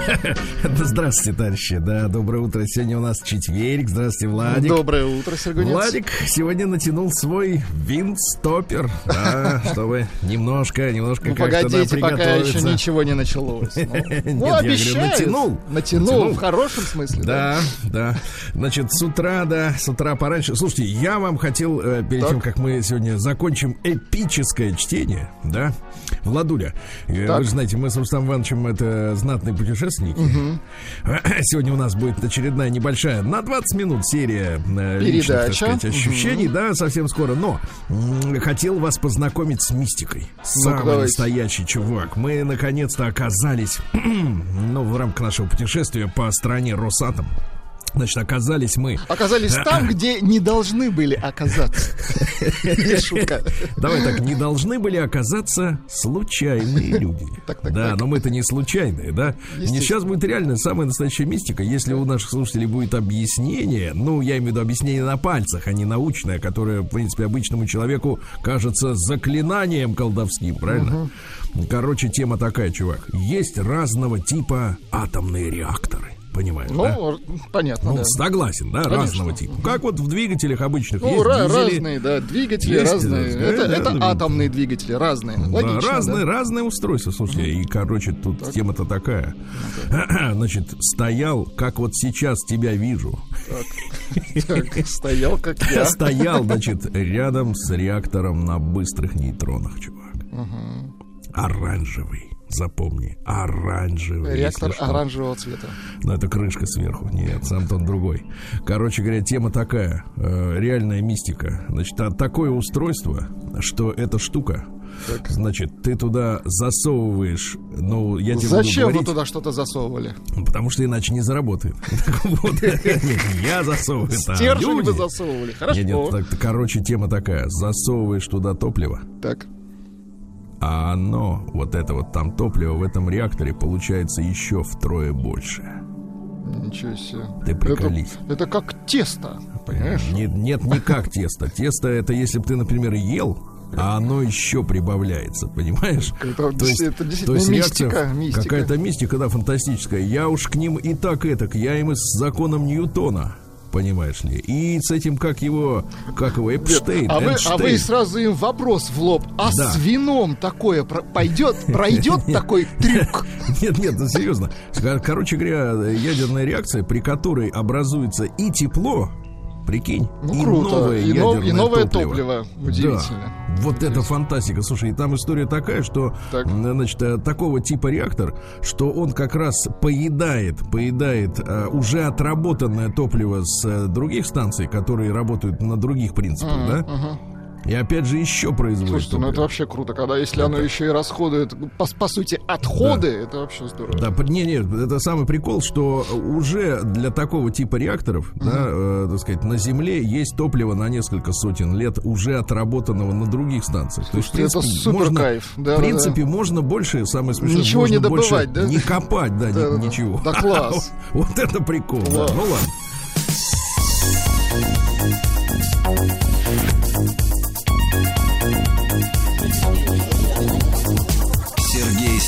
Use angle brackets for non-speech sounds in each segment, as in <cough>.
<laughs> Здравствуйте, товарищи. Да, доброе утро. Сегодня у нас четверг. Здравствуйте, Владик. Доброе утро, Сергей. Владик сегодня натянул свой винстопер, да, <laughs> чтобы немножко, немножко Ну, как-то да, погодите, пока приготовиться. еще ничего не началось. <laughs> Ну, Нет, ну, я говорю, обещаю. натянул. Натянул, Натянул. в хорошем смысле. Да, да. Значит, с утра, да, с утра пораньше. Слушайте, я вам хотел, э, перед Так. тем, как мы сегодня закончим эпическое чтение, да, Владуля, э, вы же знаете, мы с Рустам Ивановичем это знатные путешественники. <clears throat> Сегодня у нас будет очередная небольшая, на 20 минут серия э, личных, так Передача. сказать, ощущений, да, совсем скоро. Но хотел вас познакомить с мистикой. Самый Ну-ка, давайте. настоящий чувак. Мы наконец-то оказались, <clears throat> ну, в рамках нашего путешествия по стране Росатом. Значит, оказались мы. Оказались <laughs> там, где не должны были оказаться. <laughs> Шутка. Давай так, не должны были оказаться случайные <laughs> люди. Так, так, да, так. но мы-то не случайные, да? Не сейчас будет реально самая настоящая мистика. Если у наших слушателей будет объяснение, ну, я имею в виду объяснение на пальцах, а не научное, которое, в принципе, обычному человеку кажется заклинанием колдовским, правильно? Короче, тема такая, чувак. Есть разного типа атомные реакторы. Понимаешь, да? Ну, понятно, Ну, да. согласен, да, Конечно. разного типа. Как вот в двигателях обычных Ну, есть ра- дизели, разные, да, двигатели Есть, разные. да, Это да, это да. атомные двигатели, разные. Да, Логично, разные, да. разные устройства, слушайте. И, короче, тут тема-то такая. <clears throat> Значит, стоял, как вот сейчас тебя вижу. Так, Стоял, как <laughs> я. Стоял, значит, рядом с реактором на быстрых нейтронах, чувак. Оранжевый. Запомни, оранжевый. Реактор оранжевого цвета. Ну, это крышка сверху. Нет, сам-то он другой. Короче говоря, тема такая. э, реальная мистика. Значит, а такое устройство, что эта штука, значит, ты туда засовываешь, ну, я тебе Зачем буду вы говорить, туда что-то засовывали? потому что иначе не заработает. <laughs> <laughs> Я засовываю, там Стержень вы засовывали. Хорошо. так, короче, тема такая. Засовываешь туда топливо, Так. А оно, вот это вот там топливо в этом реакторе получается еще втрое больше. Ничего себе. Ты приколись. Это, это как тесто, понимаешь? Нет, нет, не как тесто. Тесто это если бы ты, например, ел, а оно еще прибавляется, понимаешь? Это, То есть- это То действительно есть мистика. реакция мистика. какая-то мистика, да, фантастическая. Я уж к ним и так и так, я им и с законом Ньютона, понимаешь ли. И с этим, как его, как его, Эпштейн, А вы, а вы сразу им вопрос в лоб. А Да. с вином такое пойдет, <laughs> пройдет такой трюк? <laughs> Нет, нет, ну серьезно. Кор- Короче говоря, ядерная реакция, при которой образуется и тепло, прикинь, Ну, и круто. новое И нов- ядерное и новое топливо. топливо. Удивительно. Да. Вот это фантастика. Слушай, и там история такая, что Так. значит, э, такого типа реактор, что он как раз поедает, поедает э, уже отработанное топливо с э, других станций, которые работают на других принципах, да? И опять же еще производит Слушайте, ну топливо. это вообще круто, когда если оно еще и расходует, по, по сути, отходы, это вообще здорово. Да, не, не, это самый прикол, что уже для такого типа реакторов, да, э, так сказать, на Земле есть топливо на несколько сотен лет уже отработанного на других станциях. То есть, в Слушайте, это принципе, супер можно, кайф. Да, в да, принципе, можно больше, самое смешное, Ничего можно не добывать, больше да? не копать, да, ни- Да, да, да. ничего. Да <laughs> класс. Вот это прикол, да. Ну ладно.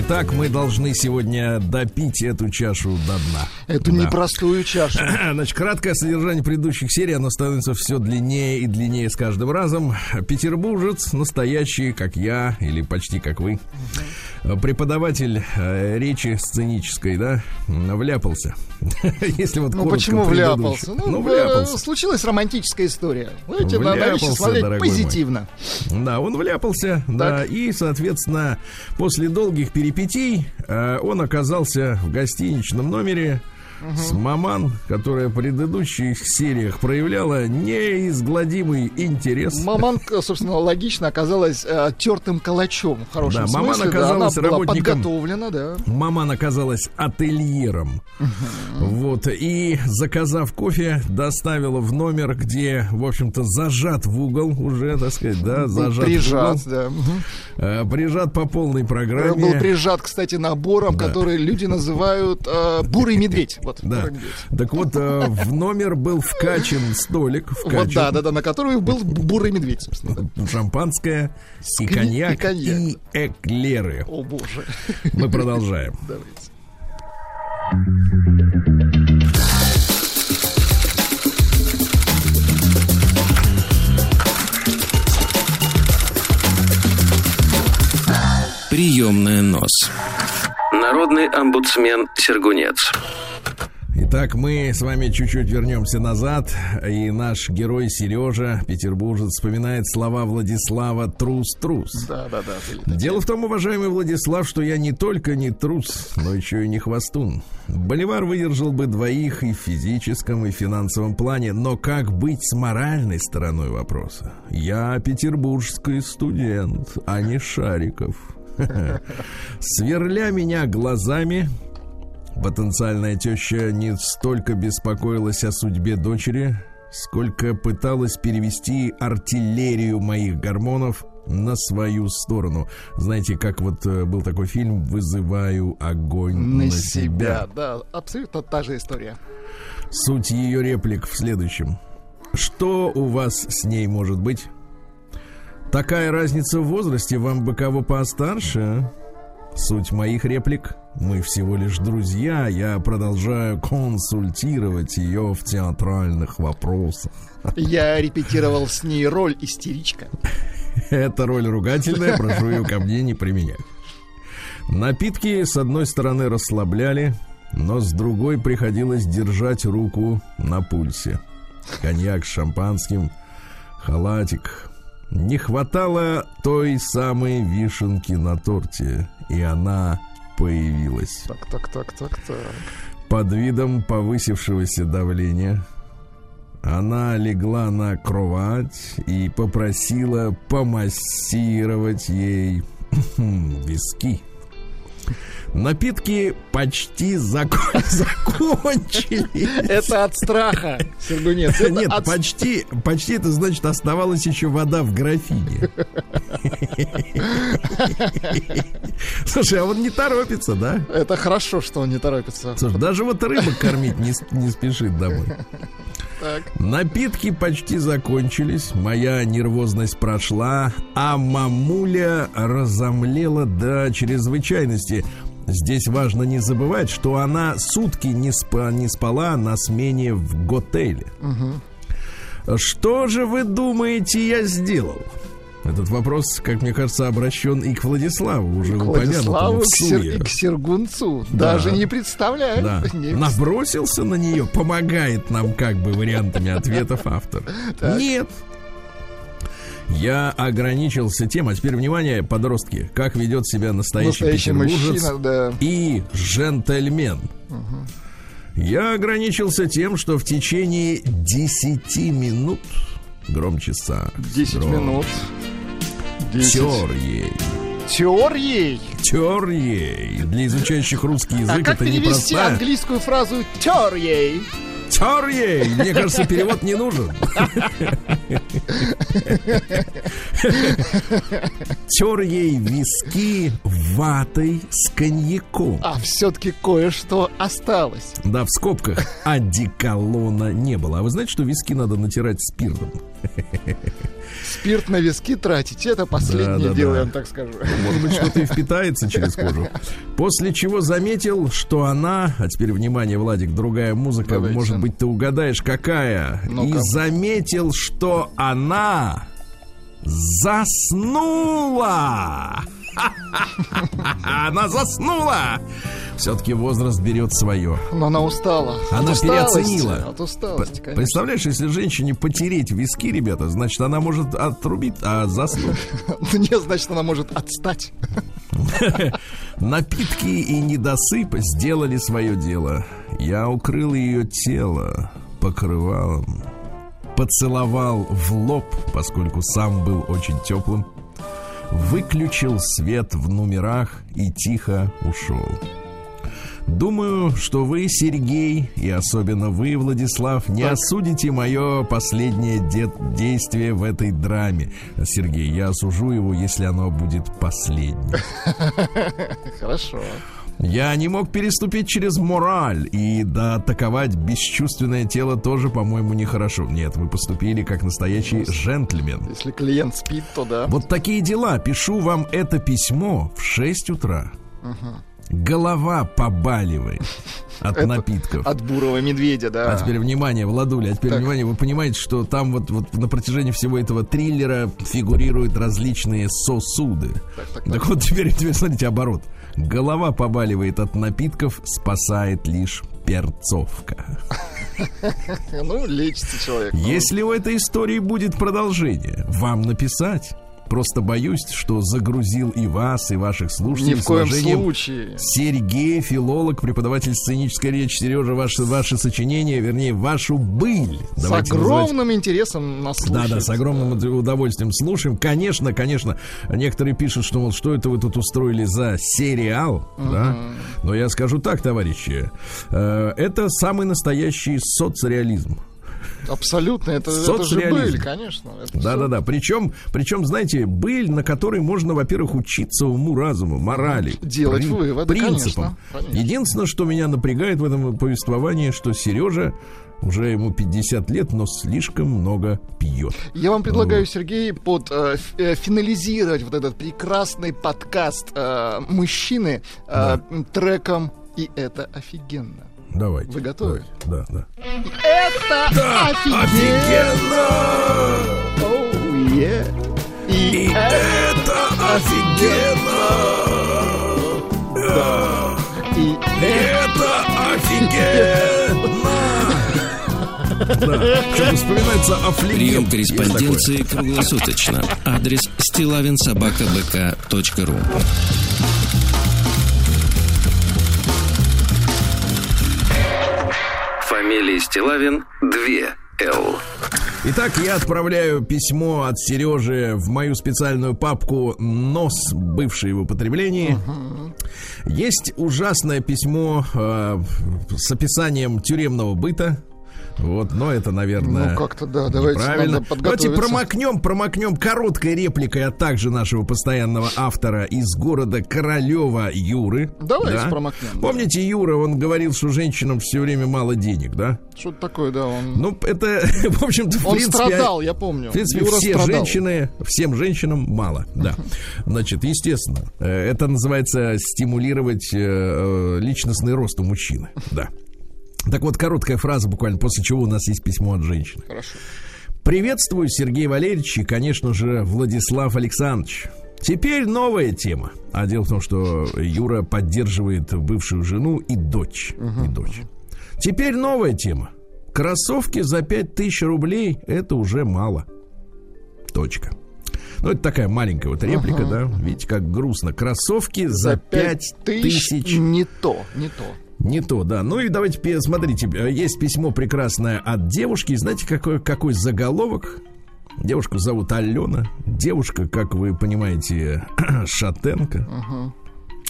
Итак, мы должны сегодня допить эту чашу до дна. Эту Да. непростую чашу. <clears throat> Значит, краткое содержание предыдущих серий, оно становится все длиннее и длиннее с каждым разом. Петербуржец, настоящий, как я, или почти как вы, преподаватель э, речи сценической, да, вляпался. <laughs> Если вот Ну почему вляпался? Ну, э, вляпался. случилась романтическая история. Вещи Вляпался, смотреть дорогой мой. позитивно. Да, он вляпался, да, и, соответственно, после долгих перипетий э, он оказался в гостиничном номере с маман, которая в предыдущих сериях проявляла неизгладимый интерес. Маман, собственно, логично оказалась э, тертым калачом в хорошем Да, смысле. маман да, оказалась она была работником- подготовлена, да. Маман оказалась ательером. Вот. И, заказав кофе, доставила в номер, где, в общем-то, зажат в угол уже, так сказать, да, зажат в прижат, да. Э, Прижат по полной программе. Был прижат, кстати, набором, Да. который люди называют э, бурый медведь. Вот, Да. Так вот, э, в номер был вкачан столик, Вот, да, да, да, на который был бурый медведь, собственно. да. шампанское и коньяк, и коньяк. и эклеры. О, боже. Мы продолжаем. <laughs> Давайте. Приемная нос. Народный омбудсмен Сергунец. Итак, мы с вами чуть-чуть вернемся назад, и наш герой Сережа, петербуржец, вспоминает слова Владислава «трус-трус». Да, да, да. Дело в том, уважаемый Владислав, что я не только не трус, но еще и не хвостун. Боливар выдержал бы двоих и в физическом, и в финансовом плане, но как быть с моральной стороной вопроса? Я петербургский студент, а не Шариков. <laughs> Сверля меня глазами, потенциальная теща не столько беспокоилась о судьбе дочери, сколько пыталась перевести артиллерию моих гормонов на свою сторону. Знаете, как вот э, был такой фильм «Вызываю огонь на, На себя». себя, да, абсолютно та же история. Суть ее реплик в следующем. Что у вас с ней может быть? Такая разница в возрасте, вам бы кого постарше? Суть моих реплик. Мы всего лишь друзья, я продолжаю консультировать ее в театральных вопросах. Я репетировал с ней роль истеричка. <laughs> Эта роль ругательная, прошу ее ко мне не применять. Напитки с одной стороны расслабляли, но с другой приходилось держать руку на пульсе. Коньяк с шампанским, халатик. Не хватало той самой вишенки на торте, и она появилась. Так, так, так, так, так. Под видом повысившегося давления она легла на кровать и попросила помассировать ей <clears throat> виски. Напитки почти зако- <laughs> закончились. Это от страха, Сергунец. Нет, от почти, почти это значит оставалась еще вода в графине. Слушай, а он не торопится, да? Это хорошо, что он не торопится. Слушай, даже вот рыбок кормить не, не спешит домой. Так. Напитки почти закончились, моя нервозность прошла, а мамуля разомлела до чрезвычайности. Здесь важно не забывать, что она сутки не, спа- не спала на смене в готеле. Что же вы думаете, я сделал? Этот вопрос, как мне кажется, обращен и к Владиславу, уже К Владиславу, в к, Сер- и к Сергунцу. Да. Даже не представляю. Да. Не Набросился на нее, помогает нам как бы вариантами ответов автор. Нет. Я ограничился тем, а теперь внимание, подростки, как ведет себя настоящий, Настоящий мужчина, да. и джентльмен. Я ограничился тем, что в течение 10 минут громче сак. 10 минут. 10. Тер ей. Тер ей. Тер ей. Для изучающих русский А язык как это перевести непростая. английскую фразу тер ей? Тер ей! Мне кажется, перевод не нужен. Тер ей виски ватой с коньяком. А все-таки кое-что осталось. Да, в скобках одеколона не было. А вы знаете, что виски надо натирать спиртом? Спирт на виски тратить, это последнее Да, да, дело, да. я вам так скажу. Может быть, что-то и впитается через кожу. После чего заметил, что она, а теперь внимание, Владик, другая музыка, Давайте. может быть, ты угадаешь, какая. И Ну-ка. заметил, что она заснула. <laughs> Она заснула. Все-таки возраст берет свое. Но она устала. Она от переоценила. От усталости, конечно. Представляешь, если женщине потереть виски, ребята, значит, она может отрубить, а заснуть. <laughs> Ну, Нет, значит, она может отстать. <laughs> Напитки и недосып сделали свое дело. Я укрыл ее тело покрывалом, поцеловал в лоб, поскольку сам был очень теплым, выключил свет в номерах и тихо ушел. Думаю, что вы, Сергей, и особенно вы, Владислав, не так. осудите мое последнее де- действие в этой драме. Сергей, я осужу его, если оно будет последним. <laughs> Хорошо. Я не мог переступить через мораль, и да, атаковать бесчувственное тело тоже, по-моему, нехорошо. Нет, вы поступили как настоящий джентльмен. Если клиент спит, то да. Вот такие дела. Пишу вам это письмо в 6 утра. Угу голова побаливает <laughs> от Это напитков. От бурого медведя, да. А теперь внимание, Владуля, а теперь так. внимание, вы понимаете, что там вот, вот на протяжении всего этого триллера фигурируют различные сосуды. Так, так, так. так вот теперь, теперь смотрите оборот. Голова побаливает от напитков, спасает лишь перцовка. <laughs> Ну, лечится человек. Если у этой истории будет продолжение, вам написать Просто боюсь, что загрузил и вас, и ваших слушателей. Ни в коем случае. Сергей, филолог, преподаватель сценической речи. Сережа, ваше, ваше сочинение, вернее, вашу быль. С Давайте огромным называть. интересом нас слушаем. Да, да, с огромным удовольствием слушаем. Конечно, конечно, некоторые пишут, что, мол, что это вы тут устроили за сериал, угу. да? Но я скажу так, товарищи, э, это самый настоящий соцреализм. Абсолютно, это, это же быль, конечно. Да-да-да, причем, причем, знаете, быль, на которой можно, во-первых, учиться уму, разуму, морали. Делать при, выводы, принципам. Конечно, конечно. Единственное, что меня напрягает в этом повествовании, что Сережа уже ему 50 лет, но слишком много пьет. Я вам предлагаю, Сергей, под э, э, финализировать вот этот прекрасный подкаст э, мужчины э, да. треком и это офигенно. Давайте. Вы готовы? Давайте. Да, да. Это да, офигенно! Оу, oh, yeah. И, И это офигенно! Да. И это офигенно! Да. Что-то вспоминается аффлигент. Прием корреспонденции круглосуточно. Адрес стилавинсобакабк.ру Фамилия Стилавин 2 Л. Итак, я отправляю письмо от Сережи в мою специальную папку «Нос. Бывшие в употреблении». Uh-huh. Есть ужасное письмо э, с описанием тюремного быта. Вот, но это, наверное, ну, как-то, да, давайте правильно. Давайте промокнем, промокнем короткой репликой, а также нашего постоянного автора из города Королева Юры. Давайте да? промокнем. Помните, Юра, он говорил, что женщинам все время мало денег, да? Что-то такое, да, он... Ну, это, <laughs> в общем-то, в он принципе... страдал, я помню. В принципе, Юра все страдал. женщины, всем женщинам мало, да. <laughs> Значит, естественно, э, это называется стимулировать э, э, личностный рост у мужчины, да. Так вот, короткая фраза буквально, после чего у нас есть письмо от женщины. Хорошо. Приветствую, Сергей Валерьевич и, конечно же, Владислав Александрович. Теперь новая тема. А дело в том, что Юра поддерживает бывшую жену и дочь. Угу. И дочь. Теперь новая тема. Кроссовки за 5000 рублей это уже мало. Точка. Ну, это такая маленькая вот реплика, ага. да? Видите, как грустно. Кроссовки за, за 5000. Не то, не то. Не то, да. Ну и давайте, смотрите, есть письмо прекрасное от девушки. Знаете, какой, какой заголовок? Девушку зовут Алена. Девушка, как вы понимаете, <clears throat> шатенка. Uh-huh.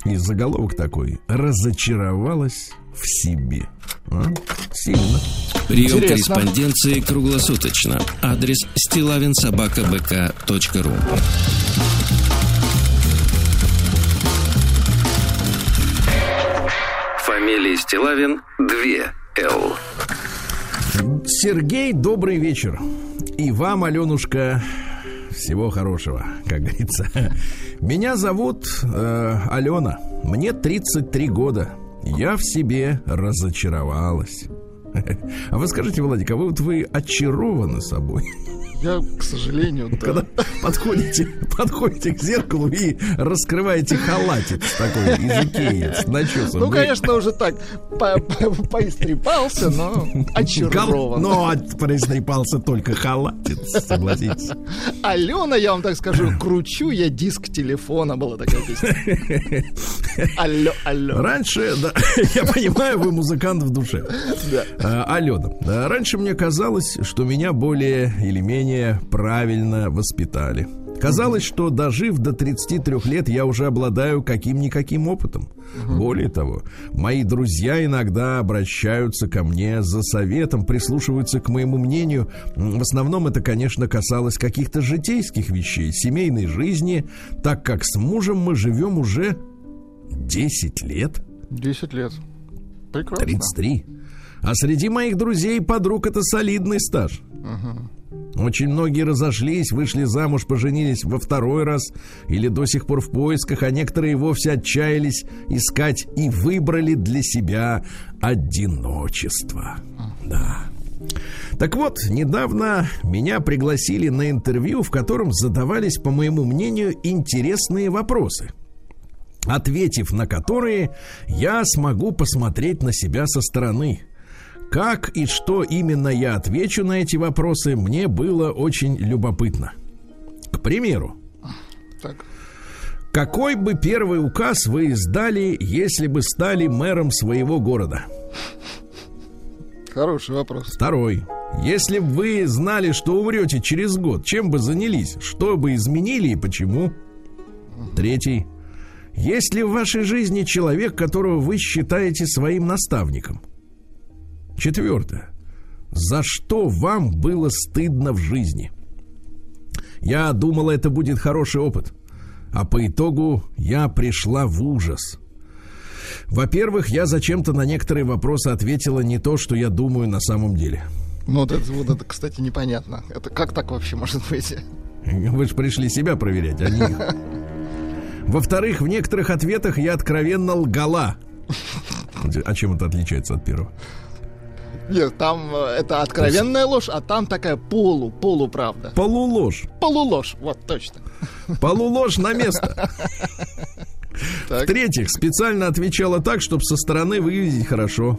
И заголовок такой. Разочаровалась в себе. А? Сильно. Прием Интересно. корреспонденции круглосуточно. Адрес стилавинсобакабк.ру Фамилия Стилавин 2 Л. Сергей, добрый вечер. И вам, Аленушка, всего хорошего, как говорится. Меня зовут э, Алена. Мне 33 года. Я в себе разочаровалась. А вы скажите, Владик, а вы вот вы очарованы собой? Я, к сожалению, да. Когда подходите, подходите к зеркалу и раскрываете халатик такой из Икеи с начесом. Ну, конечно, уже так по- по- поистрепался, но очарован. Но проистрепался только халатец, согласитесь. Алена, я вам так скажу, кручу я диск телефона, была такая песня. <laughs> Алло, алло. Раньше, да, <laughs> я понимаю, вы музыкант в душе. Да. А, Алена, да, раньше мне казалось, что меня более или менее правильно воспитали. Казалось, что дожив до 33 лет, я уже обладаю каким-никаким опытом. Более того, мои друзья иногда обращаются ко мне за советом, прислушиваются к моему мнению. В основном это, конечно, касалось каких-то житейских вещей, семейной жизни, так как с мужем мы живем уже 10 лет. 10 лет. Прекрасно. 33. А среди моих друзей и подруг это солидный стаж. Очень многие разошлись, вышли замуж, поженились во второй раз или до сих пор в поисках, а некоторые вовсе отчаялись искать и выбрали для себя одиночество. Да. Так вот, недавно меня пригласили на интервью, в котором задавались, по моему мнению, интересные вопросы ответив на которые я смогу посмотреть на себя со стороны. Как и что именно я отвечу на эти вопросы, мне было очень любопытно. К примеру, Так. какой бы первый указ вы издали, если бы стали мэром своего города? Хороший вопрос. Второй. Если бы вы знали, что умрете через год, чем бы занялись? Что бы изменили и почему? Третий. Есть ли в вашей жизни человек, которого вы считаете своим наставником? Четвертое. За что вам было стыдно в жизни? Я думала, это будет хороший опыт. А по итогу я пришла в ужас. Во-первых, я зачем-то на некоторые вопросы ответила не то, что я думаю на самом деле. Ну, вот это, вот это, кстати, непонятно. Это как так вообще может быть? Вы же пришли себя проверять, а не их. <laughs> Во-вторых, в некоторых ответах я откровенно лгала. А чем это отличается от первого? Нет, там э, это откровенная ложь, а там такая полу, полуправда. Полуложь. Полуложь, вот точно. Полуложь на место. <laughs> В-третьих, специально отвечала так, чтобы со стороны выглядеть хорошо.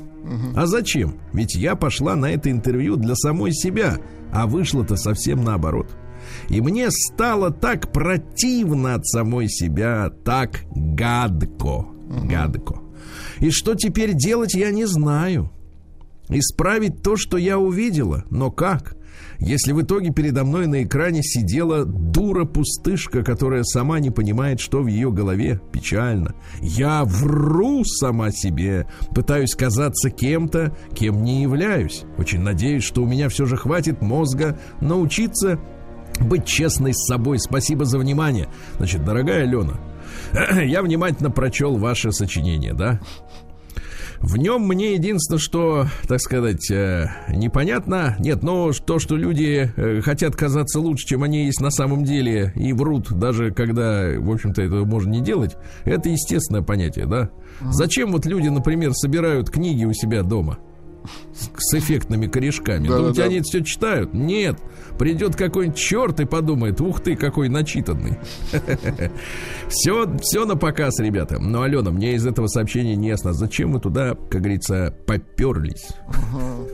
А зачем? Ведь я пошла на это интервью для самой себя, а вышло-то совсем наоборот. И мне стало так противно от самой себя, так гадко. Гадко. И что теперь делать, я не знаю. Исправить то, что я увидела, но как? Если в итоге передо мной на экране сидела дура-пустышка, которая сама не понимает, что в ее голове, печально. Я вру сама себе, пытаюсь казаться кем-то, кем не являюсь. Очень надеюсь, что у меня все же хватит мозга научиться быть честной с собой. Спасибо за внимание. Значит, дорогая Алена, <clears throat> я внимательно прочел ваше сочинение, да? В нем мне единственное, что, так сказать, э, непонятно. Нет, но то, что люди э, хотят казаться лучше, чем они есть на самом деле, и врут, даже когда, в общем-то, этого можно не делать, это естественное понятие, да? Зачем вот люди, например, собирают книги у себя дома? С, с эффектными корешками. Да, Думаете, да, да. они это все читают? Нет. Придет какой-нибудь черт и подумает, ух ты, какой начитанный. <laughs> Все, все на показ, ребята. Но, Алена, мне из этого сообщения не ясно, зачем вы туда, как говорится, поперлись?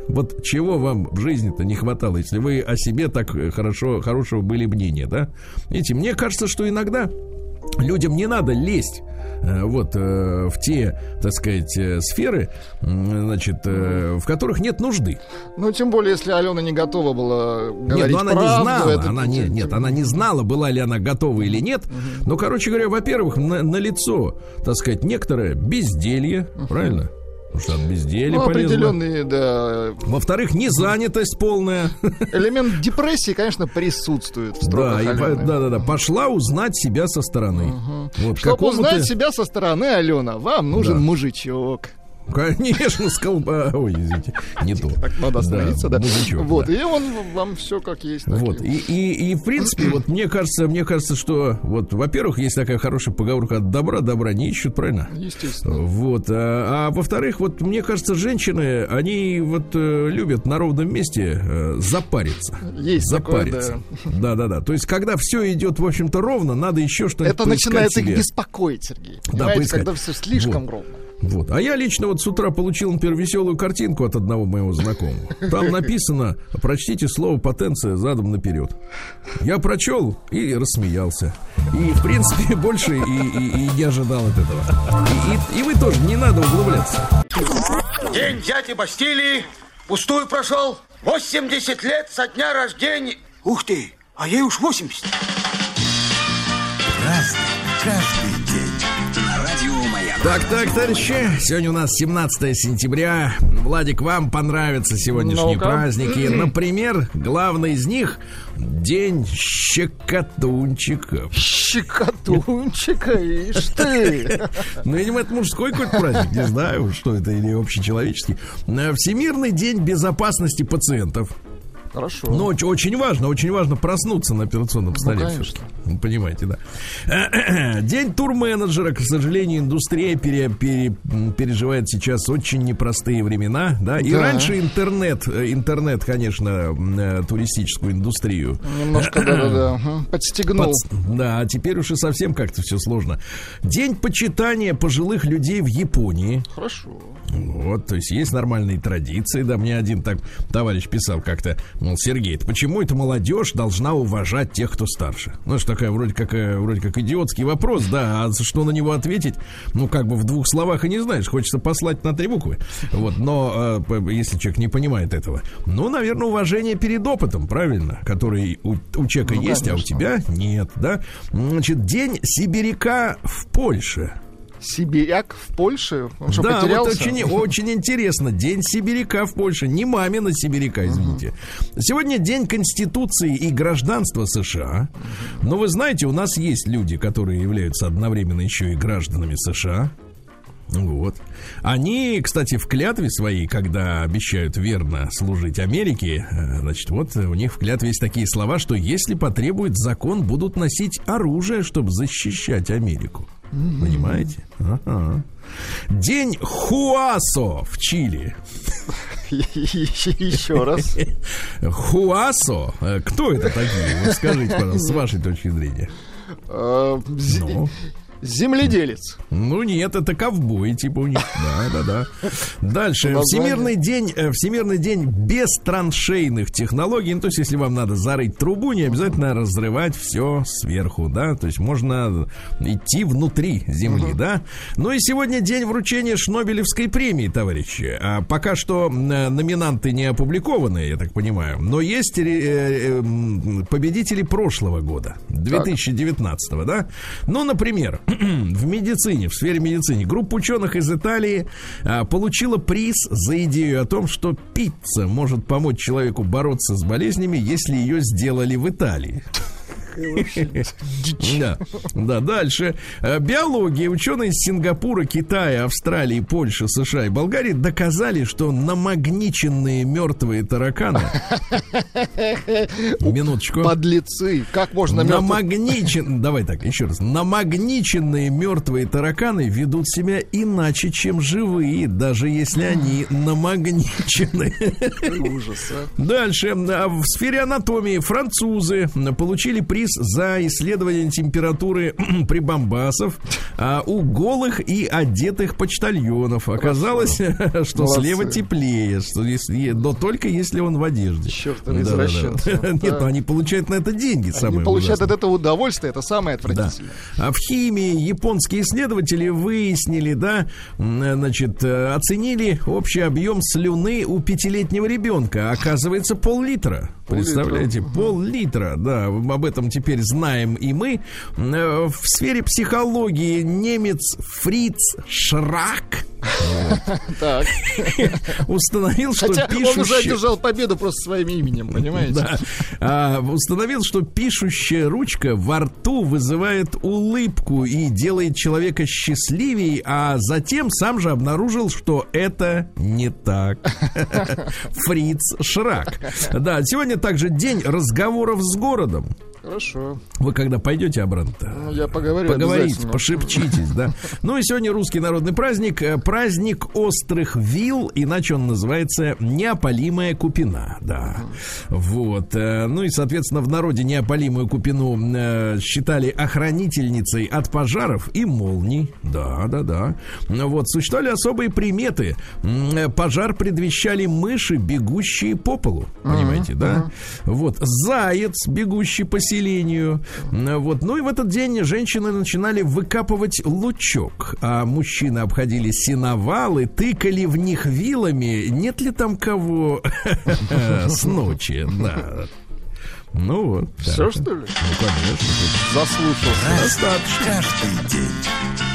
Вот чего вам в жизни-то не хватало, если вы о себе так э, хорошо, хорошего были мнения, да? Видите, мне кажется, что иногда людям не надо лезть э, вот э, в те, так сказать, э, сферы, значит, в которых нет нужды. Ну, тем более, если Алена не готова была говорить Нет, ну она правду, не знала, это- она не, нет, она не знала, была ли она готова или нет. Но, короче говоря, во-первых, на, лицо, так сказать, некоторое безделье, правильно? Потому что от безделья Ну, полезно. определенный, да, Во-вторых, незанятость полная. элемент депрессии, конечно, присутствует в строках Да, и да, да, да. Пошла узнать себя со стороны. Вот, Чтобы узнать себя со стороны, Алена, вам нужен Да. мужичок. Конечно, с колба... Ой, извините, не то. Так надо остановиться, да. мужичок, Вот, да. и он вам все как есть. Вот, и, и, и в принципе, вот мне кажется, мне кажется, что вот, во-первых, есть такая хорошая поговорка от добра, добра не ищут, правильно? Естественно. Вот, а, а во-вторых, вот мне кажется, женщины, они вот э, любят на ровном месте э, запариться. Есть такое, запариться. Да, да, да. То есть, когда все идет, в общем-то, ровно, надо еще что-нибудь Это начинает себе. их беспокоить, Сергей. Да, поискать. когда все слишком Вот. ровно. Вот. А я лично вот с утра получил, например, веселую картинку от одного моего знакомого. Там написано, прочтите слово потенция задом наперед. Я прочел и рассмеялся. И, в принципе, <laughs> больше и, и- и не ожидал от этого. И, и- и вы тоже, не надо углубляться. День дяди Бастилии пустую прошел. 80 лет со дня рождения. Ух ты, а ей уж 80. Разный, Маяк. Так, так, товарищи, сегодня у нас 17 сентября. Владик, вам понравятся сегодняшние Ну-ка. праздники. Например, главный из них День щекотунчиков. Щекотунчика, ишь ты. <laughs> Ну, видимо, это мужской какой-то праздник, не знаю, что это, или общечеловеческий. Э, Всемирный день безопасности пациентов. Хорошо. Но оч- очень важно, очень важно проснуться на операционном столе. конечно. всё-таки. Ну, Понимаете, да. <clears throat> День турменеджера, к сожалению, индустрия пере- пере- переживает сейчас очень непростые времена, да. И Да. раньше интернет, э, интернет, конечно, э, туристическую индустрию Немножко, <clears throat> да-да-да, подстегнул. Подс- Да, а теперь уж и совсем как-то все сложно. День почитания пожилых людей в Японии. Хорошо. Вот, то есть есть нормальные традиции. Да, мне один так товарищ писал как-то, мол, Сергей, это почему эта молодежь должна уважать тех, кто старше? Ну, что такая вроде как, э, вроде как идиотский вопрос, да, а что на него ответить? Ну, как бы в двух словах и не знаешь, хочется послать на три буквы. Вот, но э, если человек не понимает этого, ну, наверное, уважение перед опытом, правильно, который у, у человека Ну, есть, а у конечно. тебя нет, да? Значит, день сибиряка в Польше. Сибиряк в Польше? Он что, да, потерялся? вот очень, очень интересно. День сибиряка в Польше. Не мамина сибиряка, извините. Сегодня день Конституции и гражданства США. Но вы знаете, у нас есть люди, которые являются одновременно еще и гражданами США. Вот. Они, кстати, в клятве своей, когда обещают верно служить Америке, э, значит, вот у них в клятве есть такие слова, что если потребует закон, будут носить оружие, чтобы защищать Америку. Понимаете? Ага. День Хуасо в Чили. <laughs> Еще раз. Хуасо? Э, Кто это такие? Вот скажите, пожалуйста, с вашей точки зрения. Э, Ну? Земледелец. Ну нет, это ковбой, типа у них. Да, да, да. Дальше. Всемирный день, э, Всемирный день без траншейных технологий. Ну, то есть, если вам надо зарыть трубу, не обязательно разрывать все сверху, да. То есть можно идти внутри земли, да. Ну и сегодня день вручения Шнобелевской премии, товарищи. А пока что номинанты не опубликованы, я так понимаю. Но есть э, э, победители прошлого года, 2019, да. Ну, например, в медицине, в сфере медицины, группа ученых из Италии а, получила приз за идею о том, что пицца может помочь человеку бороться с болезнями, если ее сделали в Италии. Да, да, дальше. Э, Биология. Ученые из Сингапура, Китая, Австралии, Польши, США и Болгарии доказали, что намагниченные мертвые тараканы... <laughs> Минуточку. Подлецы. Как можно Намагничен... Давай так, еще раз. Намагниченные мертвые тараканы ведут себя иначе, чем живые, даже если они намагничены. Ужас, а. Дальше. А В сфере анатомии французы получили приз за исследование температуры <clears throat> прибамбасов а, у голых и одетых почтальонов. Оказалось, <laughs> что Молодцы. слева теплее, что если, но только если он в одежде. Чёртовы Да-да-да. извращенцы. <laughs> Нет, Да. ну они получают на это деньги. Они получают ужасное. от этого удовольствие, это самое Да. отвратительное. А в химии японские исследователи выяснили, да, значит, э, оценили общий объем слюны у пятилетнего ребенка. Оказывается, пол-литра. Представляете, пол-литра, да, об этом теперь знаем и мы. Э, В сфере психологии немец Фриц Шрак Так. Установил, что Хотя он уже одержал победу просто своим именем, понимаете? А, установил, что пишущая ручка во рту вызывает улыбку и делает человека счастливее, а затем сам же обнаружил, что это не так. <laughs> Фриц Шрак. Да, сегодня также день разговоров с городом. Хорошо. Вы когда пойдете обратно? Ну, я поговорю Поговорите, пошепчитесь, да. Ну и сегодня русский народный праздник, э, праздник острых вил, иначе он называется неопалимая купина, да. Вот. э, Ну и, соответственно, в народе неопалимую купину э, считали охранительницей от пожаров и молний. Да, да, да. Ну Вот. Существовали особые приметы. Пожар предвещали мыши, бегущие по полу. Понимаете, да? Вот. Заяц, бегущий по селению. М, Вот. Ну и в этот день женщины начинали выкапывать лучок, а мужчины обходили сеновалы, тыкали в них вилами. Нет ли там кого с ночи? Да. Ну вот. Все, что ли? Ну, конечно. Заслушался. Достаточно. Каждый день.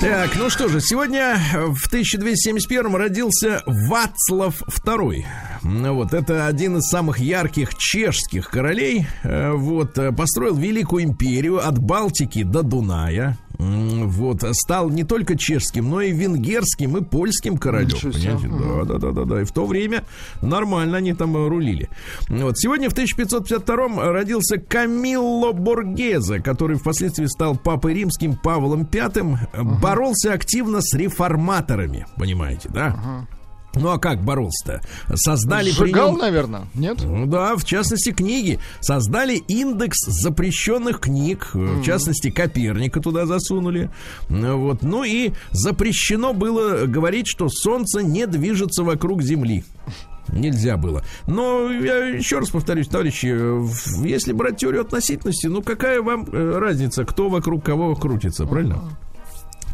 Так, ну что же, сегодня в 1271 родился Вацлав II. Ну Вот, это один из самых ярких чешских королей. Э, Вот, э, построил великую империю от Балтики до Дуная. Вот, стал не только чешским, но и венгерским и польским королем. Понимаете? Да, да, да, да, да. И в то время нормально они там э, рулили. Вот. Сегодня в 1552 родился Камилло Боргезе, который впоследствии стал папой римским Павлом V. Боролся активно с реформаторами, понимаете, да? Ну а как боролся-то? Создали Сжигал, нем- наверное, нет? ну да, в частности, книги. Создали индекс запрещенных книг. В частности, Коперника туда засунули. Ну Вот. Ну и запрещено было говорить, что Солнце не движется вокруг Земли. Нельзя было. Но я еще раз повторюсь, товарищи, э, если брать теорию относительности, ну какая вам э, разница, кто вокруг кого крутится, правильно?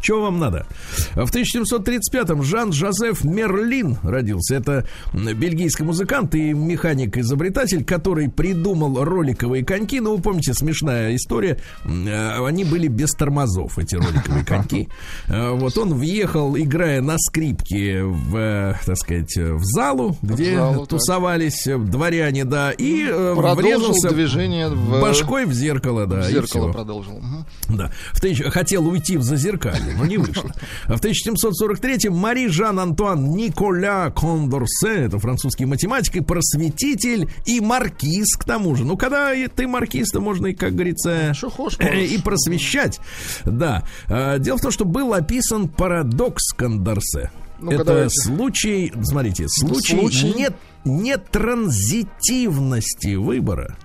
Чего вам надо? В 1735-м Жан-Жозеф Мерлин родился. Это бельгийский музыкант и механик-изобретатель, который придумал роликовые коньки. Ну, вы помните, смешная история. Э, Они были без тормозов, эти роликовые <laughs> коньки. Э, Вот он въехал, играя на скрипке в, э, так сказать, в залу, где залу, так. тусовались э, дворяне, да, и Продолжил врезался движение в... башкой в зеркало, да, в зеркало продолжил. Мгм. Да. В тысяч... Хотел уйти в зазеркалье, но не вышло. В 1743-м Мари Жан-Антуан Николя Кондорсе, это французский математик и просветитель, и маркиз к тому же. Ну, когда ты маркиз, то можно и, как говорится, э, и просвещать. Да. А, Дело в том, что был описан парадокс Кондорсе. Ну-ка, это давайте. случай, смотрите, случай, Случай? нет нетранзитивности выбора.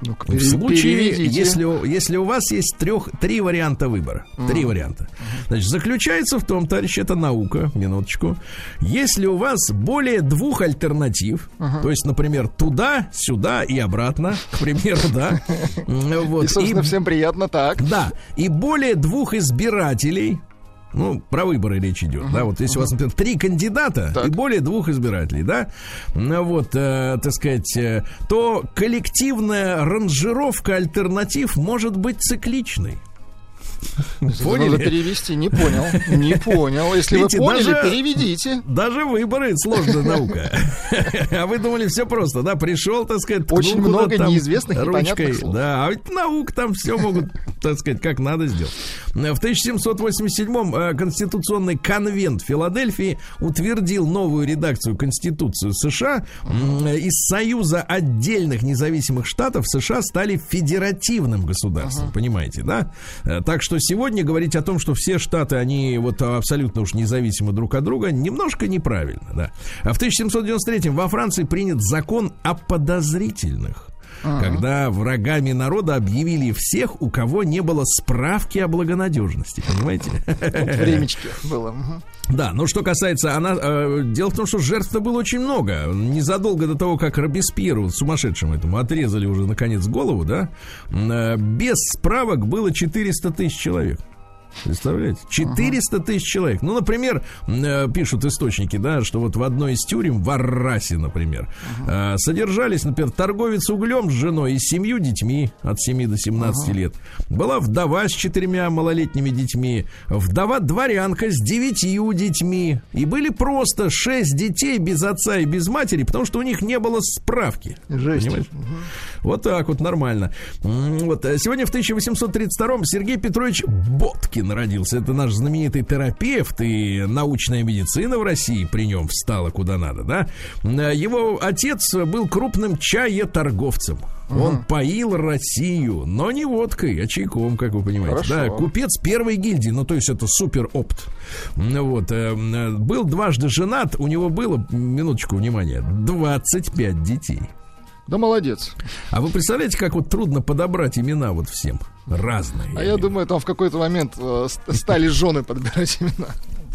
В пере- случае, переведите. если, если у вас есть трех, три варианта выбора. Три варианта. Значит, заключается в том, товарищ, это наука, минуточку. Если у вас более двух альтернатив, то есть, например, туда, сюда и обратно, к примеру, да. <laughs> Вот, И, собственно, и- всем приятно так. да, и более двух избирателей. Ну, про выборы речь идет, да, вот если у вас, например, три кандидата Так. и более двух избирателей, да, ну, вот, э, так сказать, э, то коллективная ранжировка альтернатив может быть цикличной. Надо Поняли? перевести, не понял. Не понял. Если Видите, вы поняли, даже- переведите. Даже выборы сложная наука. А вы думали, все просто, да? Пришел, так сказать, Очень много там неизвестных, ручкой. слов. Да, а ведь наук там все могут, так сказать, как надо сделать. В 1787-м э, Конституционный конвент Филадельфии утвердил новую редакцию Конституции США. Из Союза отдельных независимых штатов США стали федеративным государством, понимаете, да? Э, Так что сегодня говорить о том, что все штаты, они вот абсолютно уж независимы друг от друга, немножко неправильно, да. А в 1793-м во Франции принят закон о подозрительных. Когда врагами народа объявили всех, у кого не было справки о благонадежности, понимаете? Времечки было. Да, но что касается она, э, дело в том, что жертв-то было очень много. Незадолго до того, как Робеспьеру, сумасшедшему этому, отрезали уже наконец голову, да, э, без справок было 400 тысяч человек. Представляете? 400 тысяч человек. Ну, например, э, пишут источники, да, что вот в одной из тюрем, в Аррасе, например, э, содержались, например, торговец углем с женой и семью детьми от 7 до 17 лет. Была вдова с четырьмя малолетними детьми, вдова-дворянка с девятью детьми. И были просто шесть детей без отца и без матери, потому что у них не было справки. Жесть. Понимаешь? Вот так вот, нормально. Вот, э, сегодня в 1832-м Сергей Петрович Боткин родился. Это наш знаменитый терапевт и научная медицина в России при нем встала куда надо, да? Его отец был крупным чаеторговцем. Он поил Россию, но не водкой, а чайком, как вы понимаете. Хорошо. Да, купец первой гильдии, ну то есть это супер опт. Вот, э, был дважды женат, у него было, минуточку внимания, 25 детей. Да молодец. А вы представляете, как вот трудно подобрать имена вот всем? Разные. А я думаю, там в какой-то момент э, ст- стали жены подбирать имена.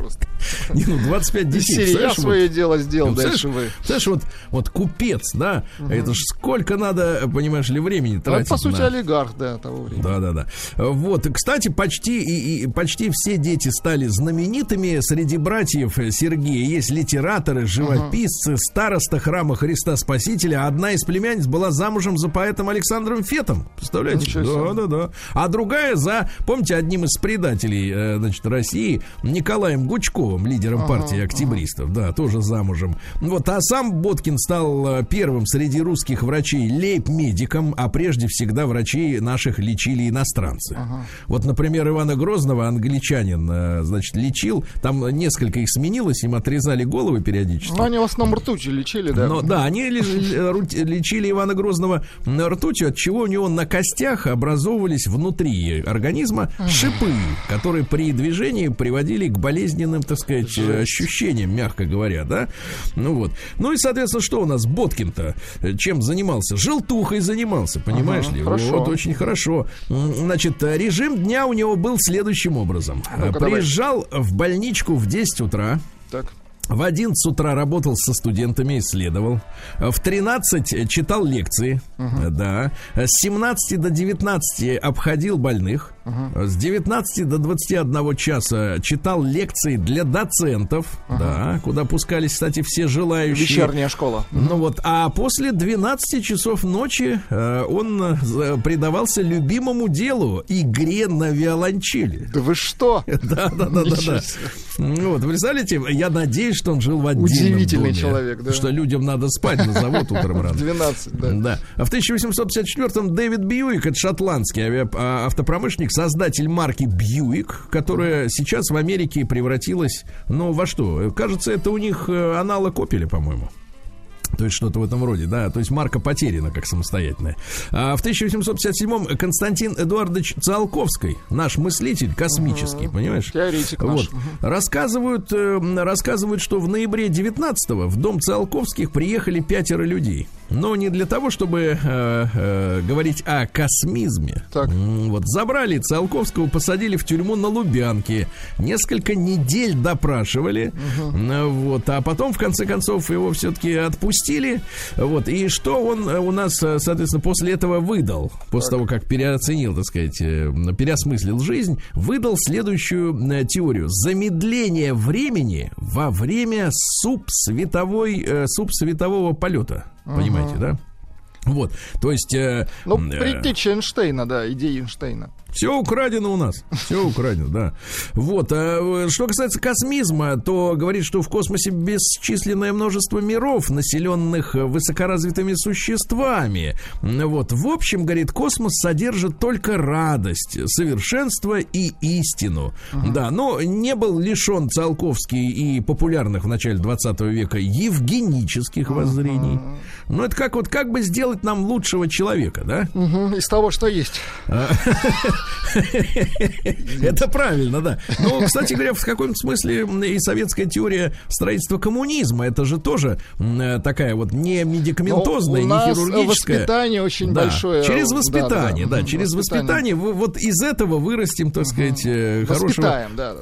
Просто. <laughs> Не, ну, 25 Из детей. я свое дело сделал, Ну, дальше вы. представляешь, вот, вот купец, да, это ж сколько надо, понимаешь ли, времени это, тратить по сути, олигарх, да, того времени. Да, да, да. Вот, кстати, почти и, и почти все дети стали знаменитыми среди братьев Сергея. Есть литераторы, живописцы, староста храма Христа Спасителя. Одна из племянниц была замужем за поэтом Александром Фетом. Представляете? Да, да, да. А другая за, помните, одним из предателей, э, значит, России, Николаем Гучковым, лидером партии октябристов. Да, тоже замужем. Вот, а сам Боткин стал э, первым среди русских врачей лейб-медиком, а прежде всегда врачей наших лечили иностранцы. Вот, например, Ивана Грозного англичанин, э, значит, лечил, там несколько их сменилось, им отрезали головы периодически. Ну, они в основном ртутью лечили, да. Но да, они лечили Ивана Грозного ртутью, от чего у него на костях образовывались внутри организма шипы, которые при движении приводили к болезненным, так сказать, ощущениям, мягко говоря, да. Ну вот. Ну и, соответственно, что у нас Боткин-то чем занимался? Желтухой занимался, понимаешь Ага, ли? хорошо. Вот, очень хорошо. Значит, режим дня у него был следующим образом. Э, Ну-ка, давай. Приезжал в больничку в 10 утра, Так. В 11 утра работал со студентами, исследовал. В 13 читал лекции. Да. С 17 до 19 обходил больных. С 19 до 21 часа читал лекции для доцентов. Да. Куда пускались, кстати, все желающие. Вечерняя школа. Ну вот, а после 12 часов ночи э, он э, предавался любимому делу игре на виолончели. Да вы что? <laughs> Да, да, да, да. Ну Вот, представляете, я надеюсь, что он жил в отдельном Удивительный доме, человек, да. Что людям надо спать на завод утром рано. <laughs> 12, да. Да. А в 1854-м Дэвид Бьюик, это шотландский авиа- а, автопромышленник, создатель марки Бьюик, которая сейчас в Америке превратилась, ну, во что? Кажется, это у них э, аналог Опеля, по-моему. То есть что-то в этом роде, да. То есть марка потеряна как самостоятельная. А в 1857-м Константин Эдуардович Циолковский, наш мыслитель космический, понимаешь? Теоретик наш. Вот. Рассказывают, э, рассказывают, что в ноябре 19-го в дом Циолковских приехали пятеро людей. Но не для того, чтобы э, э, говорить о космизме. Так. Вот забрали Циолковского, посадили в тюрьму на Лубянке. Несколько недель допрашивали. Э, Вот, а потом, в конце концов, его все-таки отпустили. Вот. И что он э, у нас, э, соответственно, после этого выдал? После того, как переоценил, так сказать, э, переосмыслил жизнь, выдал следующую теорию. Замедление времени во время субсветовой, субсветового полета. Понимаете, да? Вот, то есть... э, Ну, э, предтеча Эйнштейна, да, идеи Эйнштейна. Все украдено у нас. Все украдено, да. Вот. А, э, что касается космизма, то говорит, что в космосе бесчисленное множество миров, населенных высокоразвитыми существами. Вот. В общем, говорит, космос содержит только радость, совершенство и истину. Да, но не был лишен Циолковский и популярных в начале 20 века евгенических воззрений. Ну, это как вот как бы сделать нам лучшего человека, да? Мгм, Из того, что есть. <laughs> <laughs> Это правильно, да. Но, кстати говоря, в каком-то смысле и советская теория строительства коммунизма, это же тоже э, такая вот не медикаментозная, Ну, не хирургическая. воспитание очень большое. Через воспитание, да, через Воспитание. вот из этого вырастим, так сказать, э,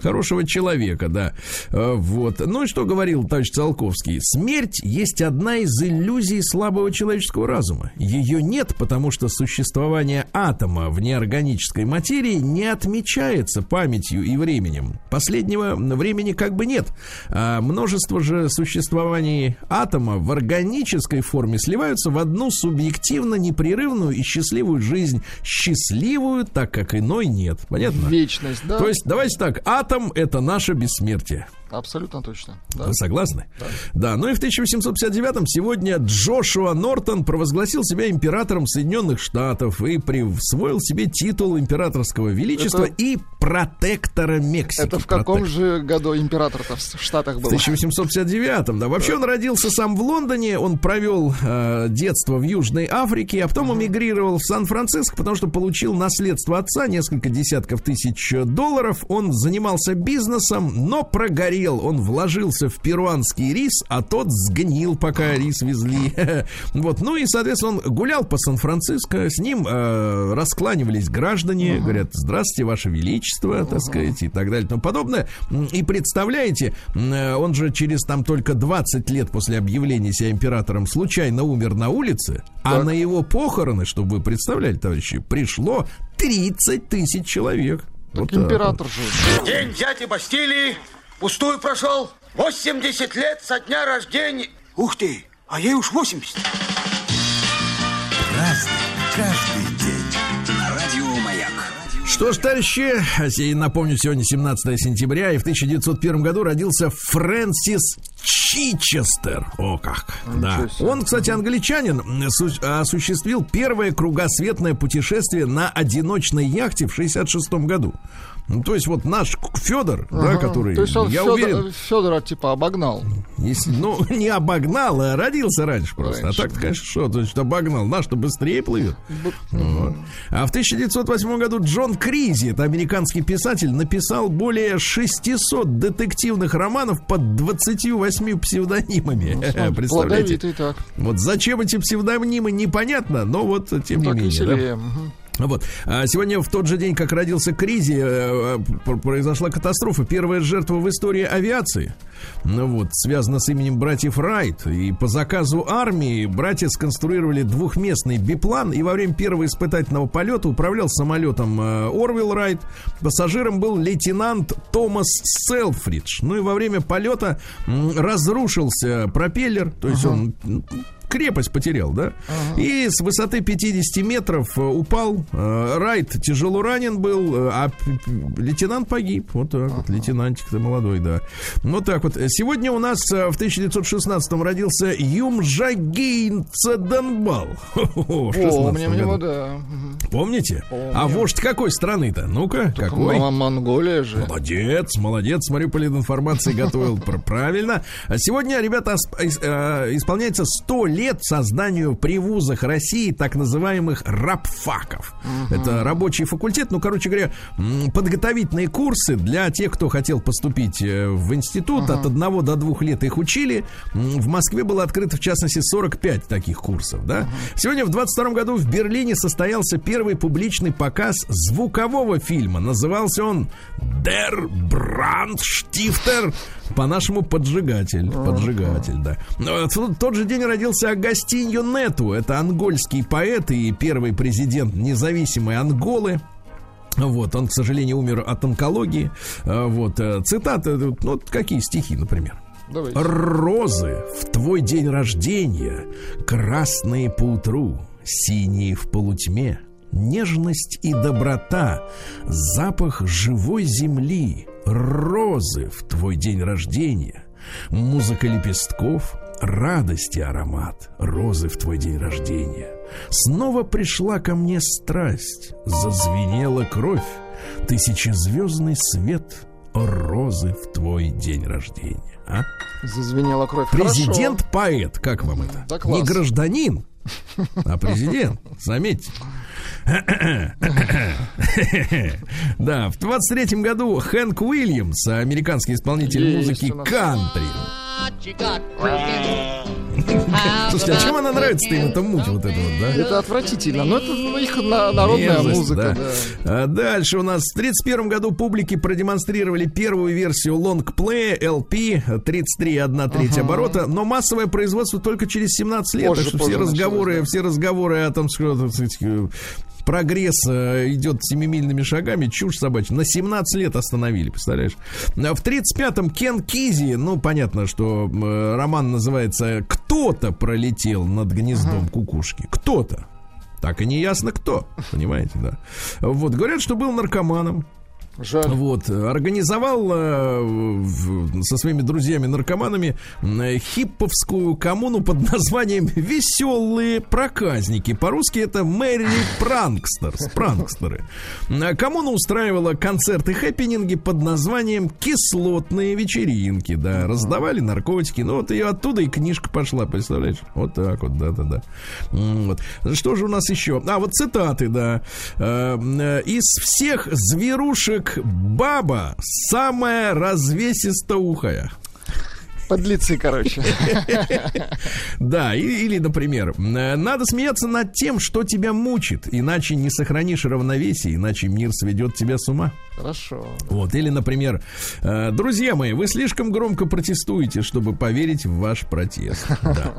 хорошего человека, да. Э, Вот. Ну и что говорил товарищ Циолковский? Смерть есть одна из иллюзий слабого человеческого разума. Ее нет, потому что существование атома в неорганической материи не отмечается памятью и временем. Последнего времени как бы нет. А множество же существований атома в органической форме сливаются в одну субъективно непрерывную и счастливую жизнь. Счастливую, так как иной нет. Понятно? Вечность, да? То есть, давайте так, атом это наше бессмертие. Абсолютно точно. Да. Вы согласны? Да. да. Ну и в 1859-м сегодня Джошуа Нортон провозгласил себя императором Соединенных Штатов и присвоил себе титул императорского величества это... и протектора Мексики. Это в каком Протек... же году император-то в Штатах был? В 1859-м, да. Вообще да. он родился сам в Лондоне, он провел э, детство в Южной Африке, а потом эмигрировал в Сан-Франциско, потому что получил наследство отца, несколько десятков тысяч долларов. Он занимался бизнесом, но прогорел сгорел, он вложился в перуанский рис, а тот сгнил, пока рис везли. <laughs> Вот, ну и, соответственно, он гулял по Сан-Франциско, с ним э, раскланивались граждане, uh-huh. говорят, здравствуйте, ваше величество, uh-huh. так сказать, и так далее, и тому подобное. И представляете, э, он же через там только 20 лет после объявления себя императором случайно умер на улице, а так. а на его похороны, чтобы вы представляли, товарищи, пришло 30 тысяч человек. Так вот император так. же. День взятия Бастилии Пустую прошел. 80 лет со дня рождения. Ух ты, а ей уж 80. Разный, каждый день. Радио Маяк. Что ж, товарищи, напомню, сегодня 17 сентября, и в 1901 году родился Фрэнсис Чичестер. О как, да. Он, кстати, англичанин, осуществил первое кругосветное путешествие на одиночной яхте в 66 году. Ну, то есть вот наш Федор, ага. да, который, то есть он я Федор, уверен... Федора типа обогнал. Если, ну, <laughs> не обогнал, а родился раньше просто. Раньше. А так, конечно, что, то есть обогнал. Наш-то быстрее плывет. Вот. А в 1908 году Джон Кризи, это американский писатель, написал более 600 детективных романов под 28 псевдонимами. Ну, <laughs> Представляете? Вот зачем эти псевдонимы, непонятно, но вот тем так не менее. Да? Вот. А сегодня в тот же день, как родился Кризи, э, э, произошла катастрофа. Первая жертва в истории авиации. Ну вот, связана с именем братьев Райт. И по заказу армии братья сконструировали двухместный биплан. И во время первого испытательного полета управлял самолетом э, Орвилл Райт. Пассажиром был лейтенант Томас Селфридж. Ну и во время полета разрушился пропеллер. То есть ага. он крепость потерял, да? Ага. И с высоты 50 метров э, упал. Э, Райт тяжело ранен был, э, а лейтенант погиб. Вот так ага. вот, лейтенантик-то молодой, да. Вот так вот. Сегодня у нас в 1916-м родился Юмжагин Цаданбал. Помним его, да. Помните? Помним. А вождь какой страны-то? Ну-ка, какой? Монголия же. Молодец, молодец. Смотрю, информации готовил. Правильно. А сегодня, ребята, исполняется 100 лет лет созданию при вузах России так называемых рабфаков. Угу. Это рабочий факультет, ну, короче говоря, подготовительные курсы для тех, кто хотел поступить э, в институт. Угу. От одного до двух лет их учили. В Москве было открыто, в частности, 45 таких курсов. Да? Угу. Сегодня в 22 году в Берлине состоялся первый публичный показ звукового фильма. Назывался он «Der Brandstifter» по-нашему поджигатель. Поджигатель, да. В тот же день родился Агастиньо Нету. Это ангольский поэт и первый президент независимой Анголы. Вот, он, к сожалению, умер от онкологии. А, вот, э, цитаты, ну, какие стихи, например. Давайте. Розы в твой день рождения, красные по утру, синие в полутьме, нежность и доброта, запах живой земли, розы в твой день рождения, музыка лепестков, радости аромат, розы в твой день рождения. Снова пришла ко мне страсть, зазвенела кровь, тысячезвездный свет, розы в твой день рождения. А? Зазвенела кровь. Президент-поэт, как вам это? Да, Не гражданин, а президент, заметьте. Да, в 23-м году Хэнк Уильямс, американский исполнитель музыки кантри, Слушайте, а чем она нравится-то им эта муть вот эта вот, да? Это отвратительно, но это их народная Мерзость, музыка, да. да. А дальше у нас в 31 году публики продемонстрировали первую версию лонгплея LP 33,1 треть ага. оборота, но массовое производство только через 17 лет, Позже, так что все разговоры, да. все разговоры о том, что прогресс э, идет семимильными шагами, чушь собачья. На 17 лет остановили, представляешь? В 35-м Кен Кизи, ну, понятно, что э, роман называется «Кто-то пролетел над гнездом кукушки». Кто-то. Так и не ясно кто, понимаете, да. Вот, говорят, что был наркоманом. Жаль. Вот, организовал э, со своими друзьями-наркоманами э, хипповскую коммуну под названием «Веселые проказники». По-русски это Мэри Пранкстерс, пранкстеры. Коммуна устраивала концерты хэппининги под названием «Кислотные вечеринки». Да, раздавали наркотики. Ну, вот и оттуда и книжка пошла, представляешь? Вот так вот, да-да-да. Вот. Что же у нас еще? А, вот цитаты, да. Э, э, Из всех зверушек баба самая развесистоухая. Подлецы, короче. <laughs> Да, или, например, надо смеяться над тем, что тебя мучит, иначе не сохранишь равновесие, иначе мир сведет тебя с ума. Хорошо. Вот, или, например, э, друзья мои, вы слишком громко протестуете, чтобы поверить в ваш протест. <laughs> Да.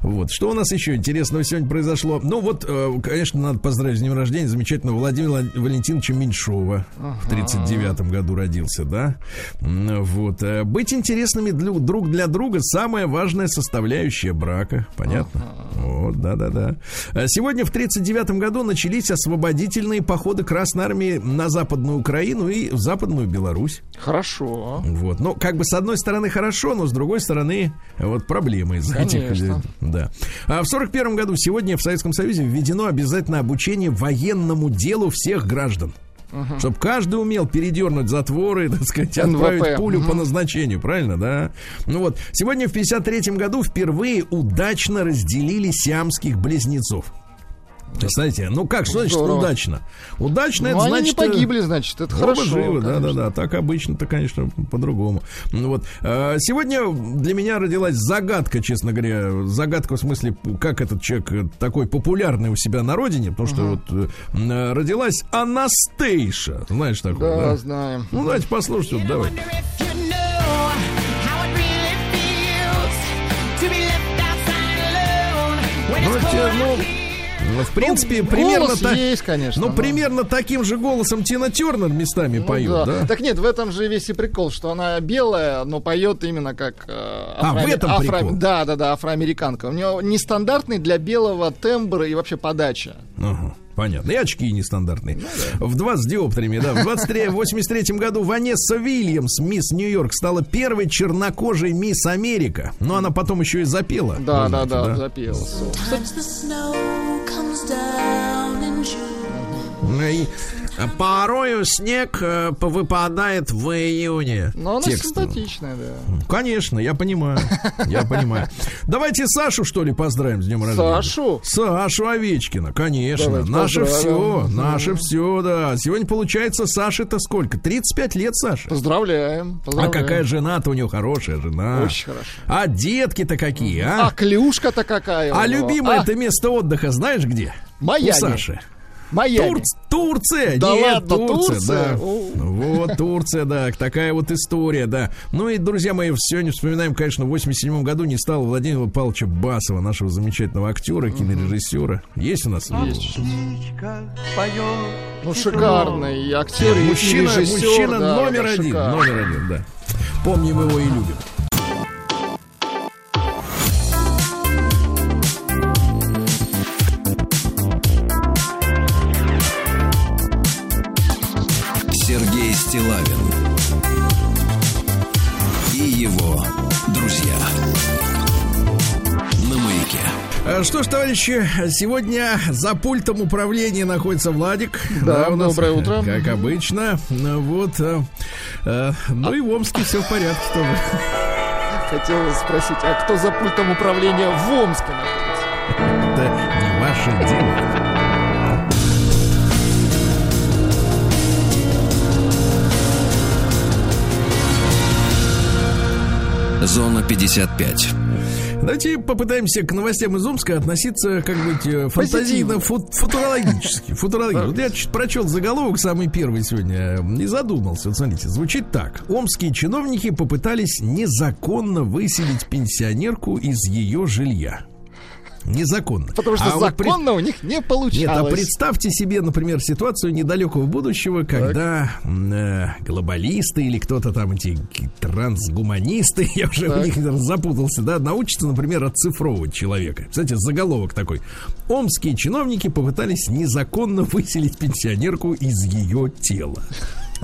Вот, что у нас еще интересного сегодня произошло? Ну, вот, э, конечно, надо поздравить с днем рождения замечательного Владимира Вла- Валентиновича Меньшова. В 39 году родился, да? Вот. э, Быть интересными для- друг для друга самая важная составляющая брака. Понятно? Вот, да-да-да. Э, Сегодня в 39 году начались освободительные походы Красной Армии на Западную Украину и в Западную Беларусь. Хорошо. Вот. Ну, как бы с одной стороны хорошо, но с другой стороны вот проблемы из этих. Да. А в 41 году сегодня в Советском Союзе введено обязательное обучение военному делу всех граждан. Чтобы каждый умел передернуть затворы, <laughs> так сказать, НВП. отправить пулю по Мгм. назначению, правильно, да? Ну вот, сегодня в 53 году впервые удачно разделили сиамских близнецов. Представляете, ну как, что значит Здорово. удачно? Удачно, Ну, это они не значит... э, погибли, значит, это хорошо. живы, да, да, конечно. да. Так обычно-то, конечно, по-другому. Ну Вот. э, Сегодня для меня родилась загадка, честно говоря. Загадка в смысле, как этот человек э, такой популярный у себя на родине, потому что вот э, м, родилась Анастейша. Знаешь такое, Да, да? знаем. Ну, давайте послушайте, вот, давай. Ну, те, ну, в принципе, примерно голос так. есть, конечно, Ну, но- примерно таким же голосом Тина Тернер местами Ну поет, да? Так нет, в этом же весь и прикол, что она белая, но поет именно как э, А, в этом прикол? Да, да, да, афроамериканка. У нее нестандартный для белого тембр и вообще подача. Ага, понятно. И очки нестандартные. Ну В 20 с диоптриями, да. В 23 83 году Ванесса Вильямс, мисс Нью-Йорк, стала первой чернокожей мисс Америка. Но она потом еще и запела. Да, да, знаете, да, запела. June. И порою снег э, выпадает в июне. Но она Текст. симпатичная, да. Конечно, я понимаю. Я понимаю. <laughs> Давайте Сашу, что ли, поздравим с днем рождения. Сашу? Сашу Овечкина, конечно. Давайте наше поздравим. все, наше все, да. Сегодня получается Саше-то сколько? 35 лет, Саша. Поздравляем. А поздравляем. какая жена-то у него хорошая жена. Очень хорошо. А детки-то какие, А а? клюшка-то какая А него? любимое А, это место отдыха знаешь где? Майами. У Саши. Майами. Тур- Турция, Да нет, ладно, Турция, Турция? да. Вот Турция, да, такая вот история, да. Ну и, друзья мои, сегодня вспоминаем, конечно, в 87 году не стало Владимира Павловича Басова, нашего замечательного актера, кинорежиссера. Есть у нас? Ну, шикарный актер, и Мужчина, мужчина да, номер да, один, номер один, да. Помним его и любим. Стилавин и его друзья на маяке. Э, Что ж, товарищи, сегодня за пультом управления находится Владик. Да, у нас, доброе утро. Как обычно. Ну, Вот. э, э, ну и в Омске все в порядке тоже. Хотел спросить, а кто за пультом управления в Омске находится? Это не ваше дело. Зона 55. Давайте попытаемся к новостям из Омска относиться, как быть, э, фантазийно, фу- футурологически. <laughs> футурологически. Вот я чуть прочел заголовок самый первый сегодня и задумался. Вот смотрите, звучит так. Омские чиновники попытались незаконно выселить пенсионерку из ее жилья. Незаконно. Потому что А вот законно у них не получалось. Нет, а представьте себе, например, ситуацию недалекого будущего, когда э, глобалисты или кто-то там эти трансгуманисты, <laughs> я уже в них запутался, да, научатся, например, отцифровывать человека. Кстати, заголовок такой. Омские чиновники попытались незаконно выселить пенсионерку из ее тела. <laughs>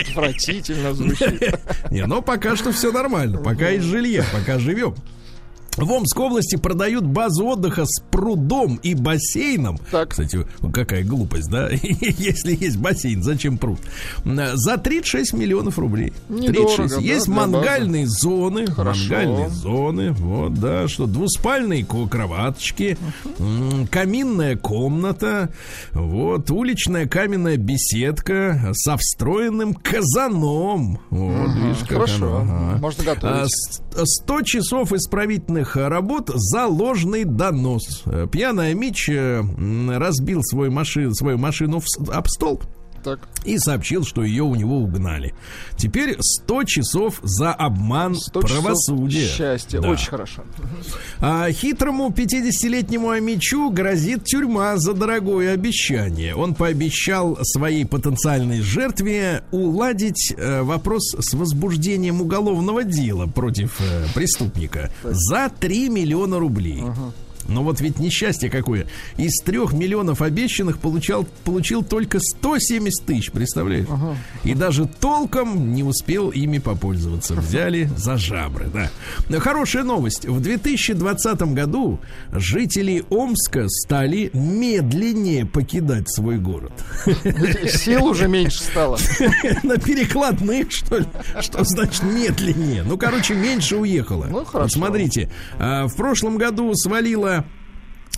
Отвратительно <laughs> звучит. Не, но пока что все нормально. Пока из жилья, пока живем. В Омской области продают базу отдыха с прудом и бассейном. Так. Кстати, какая глупость, да? <laughs> Если есть бассейн, зачем пруд? За 36 миллионов рублей. Недорого, 36. да, Есть мангальные зоны. Хорошо. Мангальные зоны. Вот, да, что двуспальные кроваточки, м, каминная комната, вот, уличная каменная беседка со встроенным казаном. Вот, видишь, как Хорошо. оно, ага. Можно А, готовить. с- 100 часов исправительных работ за ложный донос. Э, Пьяный Мич э, разбил свой машин, свою машину в об столб Так. и сообщил, что ее у него угнали. Теперь 100 часов за обман 100 часов правосудия. Счастья. Да. Очень хорошо. А хитрому 50-летнему Амичу грозит тюрьма за дорогое обещание. Он пообещал своей потенциальной жертве уладить э, вопрос с возбуждением уголовного дела против э, преступника за 3 миллиона рублей. Но вот ведь несчастье какое. Из трех миллионов обещанных получал, получил только 170 тысяч, представляешь? И даже толком не успел ими попользоваться. <laughs> Взяли за жабры, да. Хорошая новость. В 2020 году жители Омска стали медленнее покидать свой город. Сил уже меньше стало. <laughs> На перекладных, что ли? Что значит медленнее? Ну, короче, меньше уехало. Ну, хорошо. Вот смотрите, а, в прошлом году свалило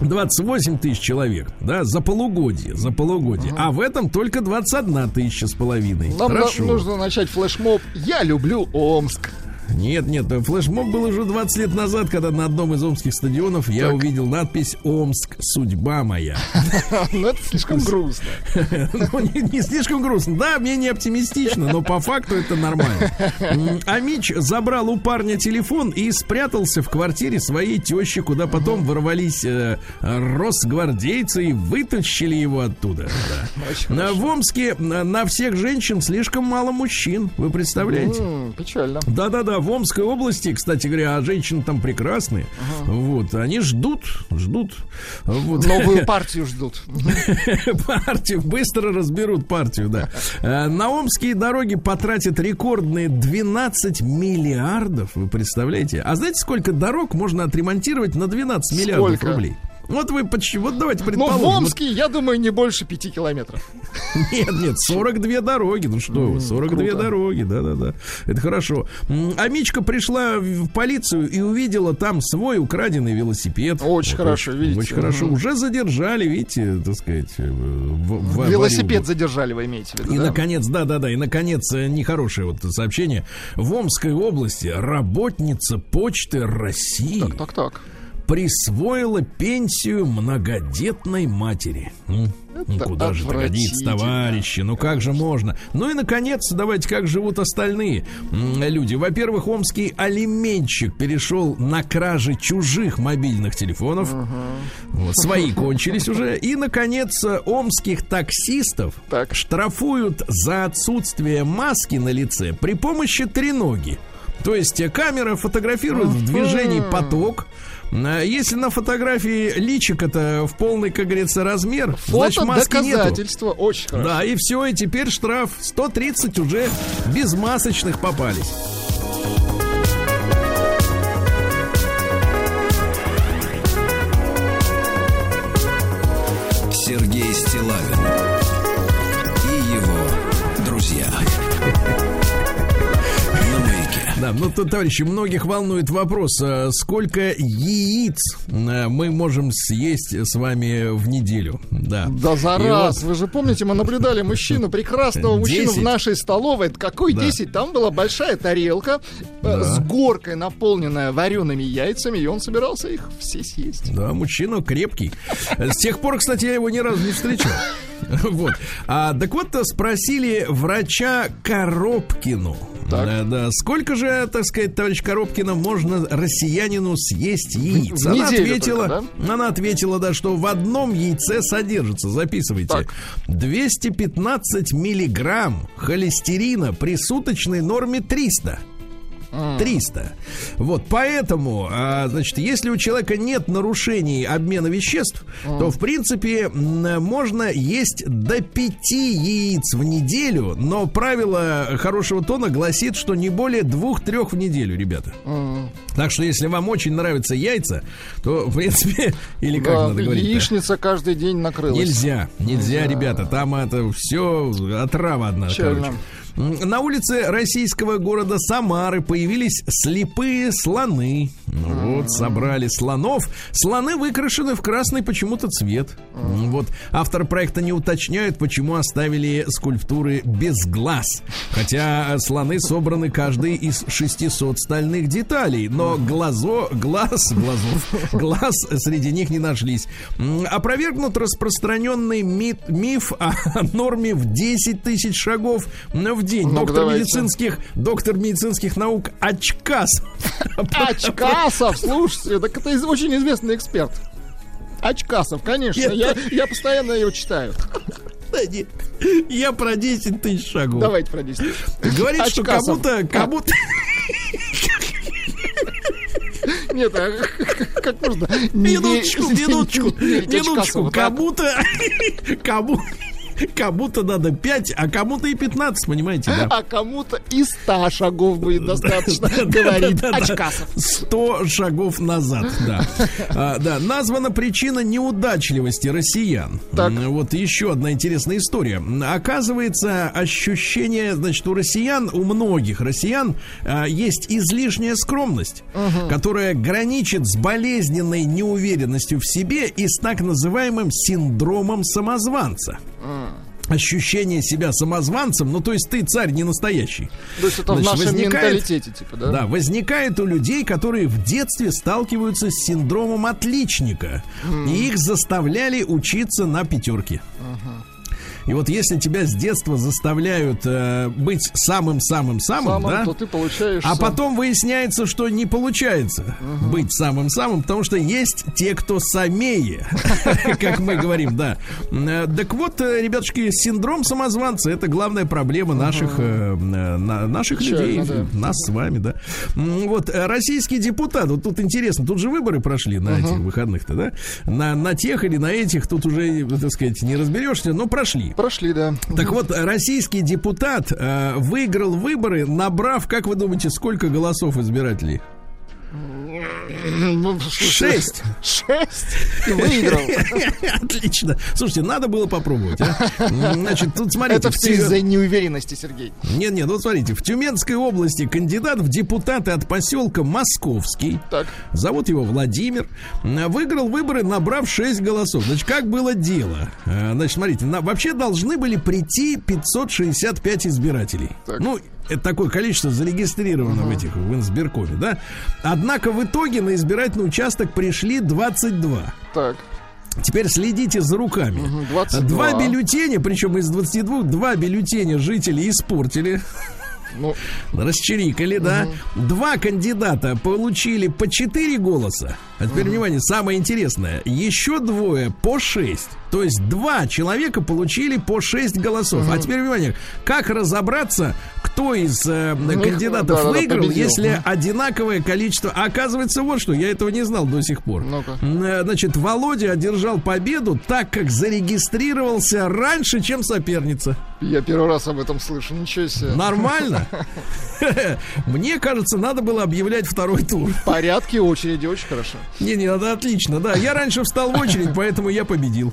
28 тысяч человек, да, за полугодие, за полугодие. А в этом только 21 тысяча с половиной. Нам на- Хорошо. нужно начать флешмоб. Я люблю Омск. Нет, нет, флешмоб был уже 20 лет назад, когда на одном из омских стадионов я увидел надпись «Омск. Судьба моя». <laughs> Но это слишком грустно. <laughs> Ну, не, слишком грустно. Да, мне не оптимистично, но по факту это нормально. А Мич забрал у парня телефон и спрятался в квартире своей тещи, куда потом ворвались э, росгвардейцы и вытащили его оттуда. В Омске на всех женщин слишком мало мужчин. Вы представляете? Печально. Да-да-да, в Омской области, кстати говоря, а женщины там прекрасные. Вот, они ждут, ждут. Вот. Новую <laughs> партию ждут. партию, быстро разберут партию, да. Э, На омские дороги потратят рекордные 12 миллиардов, вы представляете? А знаете, сколько дорог можно отремонтировать на 12 миллиардов рублей? Вот вы почти, вот давайте Но предположим. в вот- Омске, я думаю, не больше пяти километров. <laughs> Нет, нет, 42 дороги. Ну что вы, 42 круто. дороги, да-да-да. Это хорошо. А Мичка пришла в полицию и увидела там свой украденный велосипед. Очень хорошо, очень, видите. Очень хорошо. Уже задержали, видите, так сказать. э, в- в- Велосипед в- задержали, вы имеете в виду, и, да? наконец, да-да-да, и, наконец, э, нехорошее вот сообщение. В Омской области работница Почты России Так, так, так. Присвоила пенсию многодетной матери. Ну, куда же годится, товарищи? Ну как же можно? Ну и, наконец, давайте, как живут остальные люди. Во-первых, омский алименщик перешел на кражи чужих мобильных телефонов. Вот, свои кончились уже. И, наконец, омских таксистов Так. штрафуют за отсутствие маски на лице при помощи треноги. То есть э, камера фотографирует в движении поток. А Если на фотографии личик это в полный, как говорится, размер, значит Фото маски нету. доказательства. Очень хорошо. Да, и все, и теперь штраф 130 уже без масочных попались. Сергей Стилавин Да, ну, то, товарищи, многих волнует вопрос, а сколько яиц а, мы можем съесть с вами в неделю? Да. Да за раз. вот- Вы же помните, мы наблюдали мужчину, <laughs> прекрасного мужчину в 10. нашей столовой. Какой Да. 10? Там была большая тарелка э, с горкой, наполненная вареными яйцами, и он собирался их все съесть. Да, мужчина крепкий. С тех пор, кстати, я его ни разу не встречал. <laughs> Вот. А, так вот, спросили врача Коробкину. Да, да. Сколько же, так сказать, товарищ Коробкина, можно россиянину съесть яиц? Она ответила, только, она ответила, да, что в одном яйце содержится, записывайте, Так. 215 миллиграмм холестерина при суточной норме 300. 300. Вот, поэтому, а, значит, если у человека нет нарушений обмена веществ, то, в принципе, можно есть до 5 яиц в неделю, но правило хорошего тона гласит, что не более 2-3 в неделю, ребята. Так что, если вам очень нравятся яйца, то, в принципе, <laughs> или как Да, надо говорить яичница каждый день накрылась. Нельзя, нельзя, ребята, там это все отрава одна, Печально. короче. На улице российского города Самары появились слепые слоны. Ну Вот, собрали слонов. Слоны выкрашены в красный почему-то цвет. Вот, автор проекта не уточняет, почему оставили скульптуры без глаз. Хотя слоны собраны каждый из 600 стальных деталей. Но глазо, глаз, глазов, глаз среди них не нашлись. Опровергнут распространенный миф о норме в 10 тысяч шагов в день. Ну-ка, доктор давайте. медицинских, доктор медицинских наук Очкас. <laughs> Очкасов, слушайте, так это очень известный эксперт. Очкасов, конечно. Это- Я, я постоянно его читаю. Да не, Я про 10 тысяч шагов. Давайте про 10 тысяч. Говорит, что Очкасов. кому-то, кому-то, Нет, а как можно? минуточку, минуточку, минуточку, кому-то, <laughs> кому, кому-то надо 5, а кому-то и 15, понимаете, да? А кому-то и 100 шагов будет достаточно, говорит. Очкасов. 100 шагов назад, да. А, да, названа причина неудачливости россиян. Так. Вот еще одна интересная история. Оказывается, ощущение, значит, у россиян, у многих россиян а, есть излишняя скромность, которая граничит с болезненной неуверенностью в себе и с так называемым синдромом самозванца. Ощущение себя самозванцем, ну то есть ты царь не настоящий. То есть это в Значит, нашем возникает- менталитете, типа, да? Да, возникает у людей, которые в детстве сталкиваются с синдромом отличника. И их заставляли учиться на пятерке. И вот если тебя с детства заставляют э, быть самым-самым-самым, Самым, да, то ты получаешь... а сам. потом выясняется, что не получается быть самым-самым, потому что есть те, кто самее, <laughs> как мы говорим, да. Э, Так вот, э, ребятушки, синдром самозванца это главная проблема наших, э, на- наших людей, нас с вами, да. Вот российский депутат, вот тут интересно, тут же выборы прошли на этих выходных-то, да? На, на тех или на этих тут уже, так сказать, не разберешься, но прошли. Прошли, да. Так вот, российский депутат э, выиграл выборы, набрав, как вы думаете, сколько голосов избирателей? Ну, Шесть. Шесть? И выиграл. <laughs> Отлично. Слушайте, надо было попробовать. а. Значит, тут смотрите. Это все из-за неуверенности, Сергей. Нет, нет, вот смотрите, в Тюменской области кандидат в депутаты от поселка Московский, Так. зовут его Владимир, выиграл выборы, набрав 6 голосов. Значит, как было дело? Э, Значит, смотрите, вообще должны были прийти 565 избирателей. Так. Ну, это такое количество зарегистрировано в этих, в избиркоме, да? Однако в итоге на избирательный участок пришли 22. Так. Теперь следите за руками. Мгм, 22. Два бюллетеня, причем из 22, два бюллетеня жители испортили. Ну, Расчерикали, да. Два кандидата получили по 4 голоса. А теперь, внимание, самое интересное. Еще двое по 6. То есть два человека получили по 6 голосов. А теперь, внимание, как разобраться, кто из э, их, кандидатов да-да-да, выиграл, победил. если Мгм. одинаковое количество... Оказывается, вот что, я этого не знал до сих пор. Ну-ка. Э, Значит, Володя одержал победу, так как зарегистрировался раньше, чем соперница. я первый раз об этом слышу. Ничего себе. Нормально? <laughs> <laughs> Мне кажется, надо было объявлять второй тур. В порядке очереди очень хорошо. Не, не, надо отлично, да. Я раньше встал в очередь, поэтому я победил.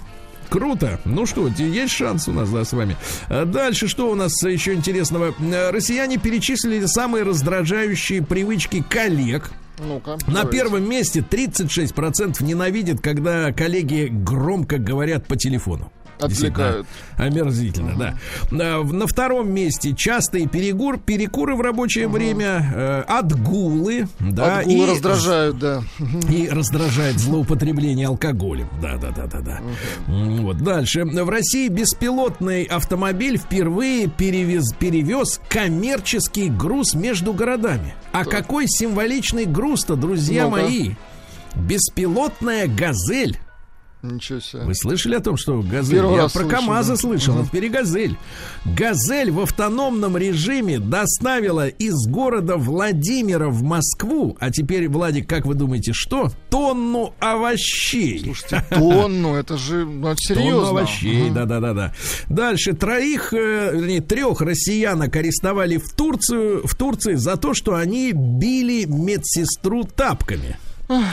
Круто. Ну что, есть шанс у нас, да, с вами. А Дальше что у нас еще интересного? Э, Россияне перечислили самые раздражающие привычки коллег. Ну-ка. На первом месте 36% ненавидят, когда коллеги громко говорят по телефону. Отвлекают. Омерзительно, да. А, в- На втором месте частые перегур, перекуры в рабочее время, э, отгулы, да, Отгулы и раздражают, да. <laughs> и раздражает злоупотребление алкоголем. Да, да, да, да, да. М, Вот дальше. В России беспилотный автомобиль впервые перевез, перевез коммерческий груз между городами. А какой символичный груз-то, друзья Ну-ка. мои? Беспилотная газель. Ничего себе. Вы слышали о том, что газель? Первый Я про слышу, КАМАЗа да. слышал, а теперь газель. Газель в автономном режиме доставила из города Владимира в Москву, а теперь, Владик, как вы думаете, что? Тонну овощей. Слушайте, тонну, это же ну, это Тонну серьезно. овощей, да-да-да-да. Дальше троих, э, вернее, трех россиянок арестовали в Турцию, в Турции за то, что они били медсестру тапками. А,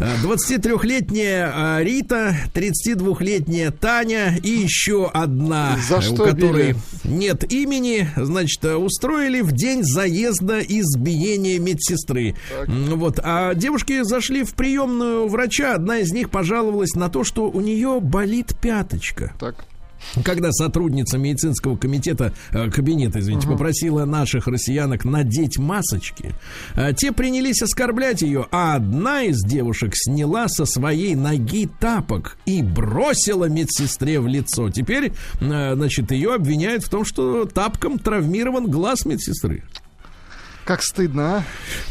23-летняя а, Рита, 32-летняя Таня и еще одна, За э, у что которой били? нет имени, значит, э, устроили в день заезда избиения медсестры. М, Вот, а девушки зашли в приемную врача, одна из них пожаловалась на то, что у нее болит пяточка. Так. Когда сотрудница медицинского комитета, э, кабинета, извините, попросила наших россиянок надеть масочки, э, те принялись оскорблять ее, а одна из девушек сняла со своей ноги тапок и бросила медсестре в лицо. Теперь, э, значит, ее обвиняют в том, что тапком травмирован глаз медсестры. Как стыдно, а?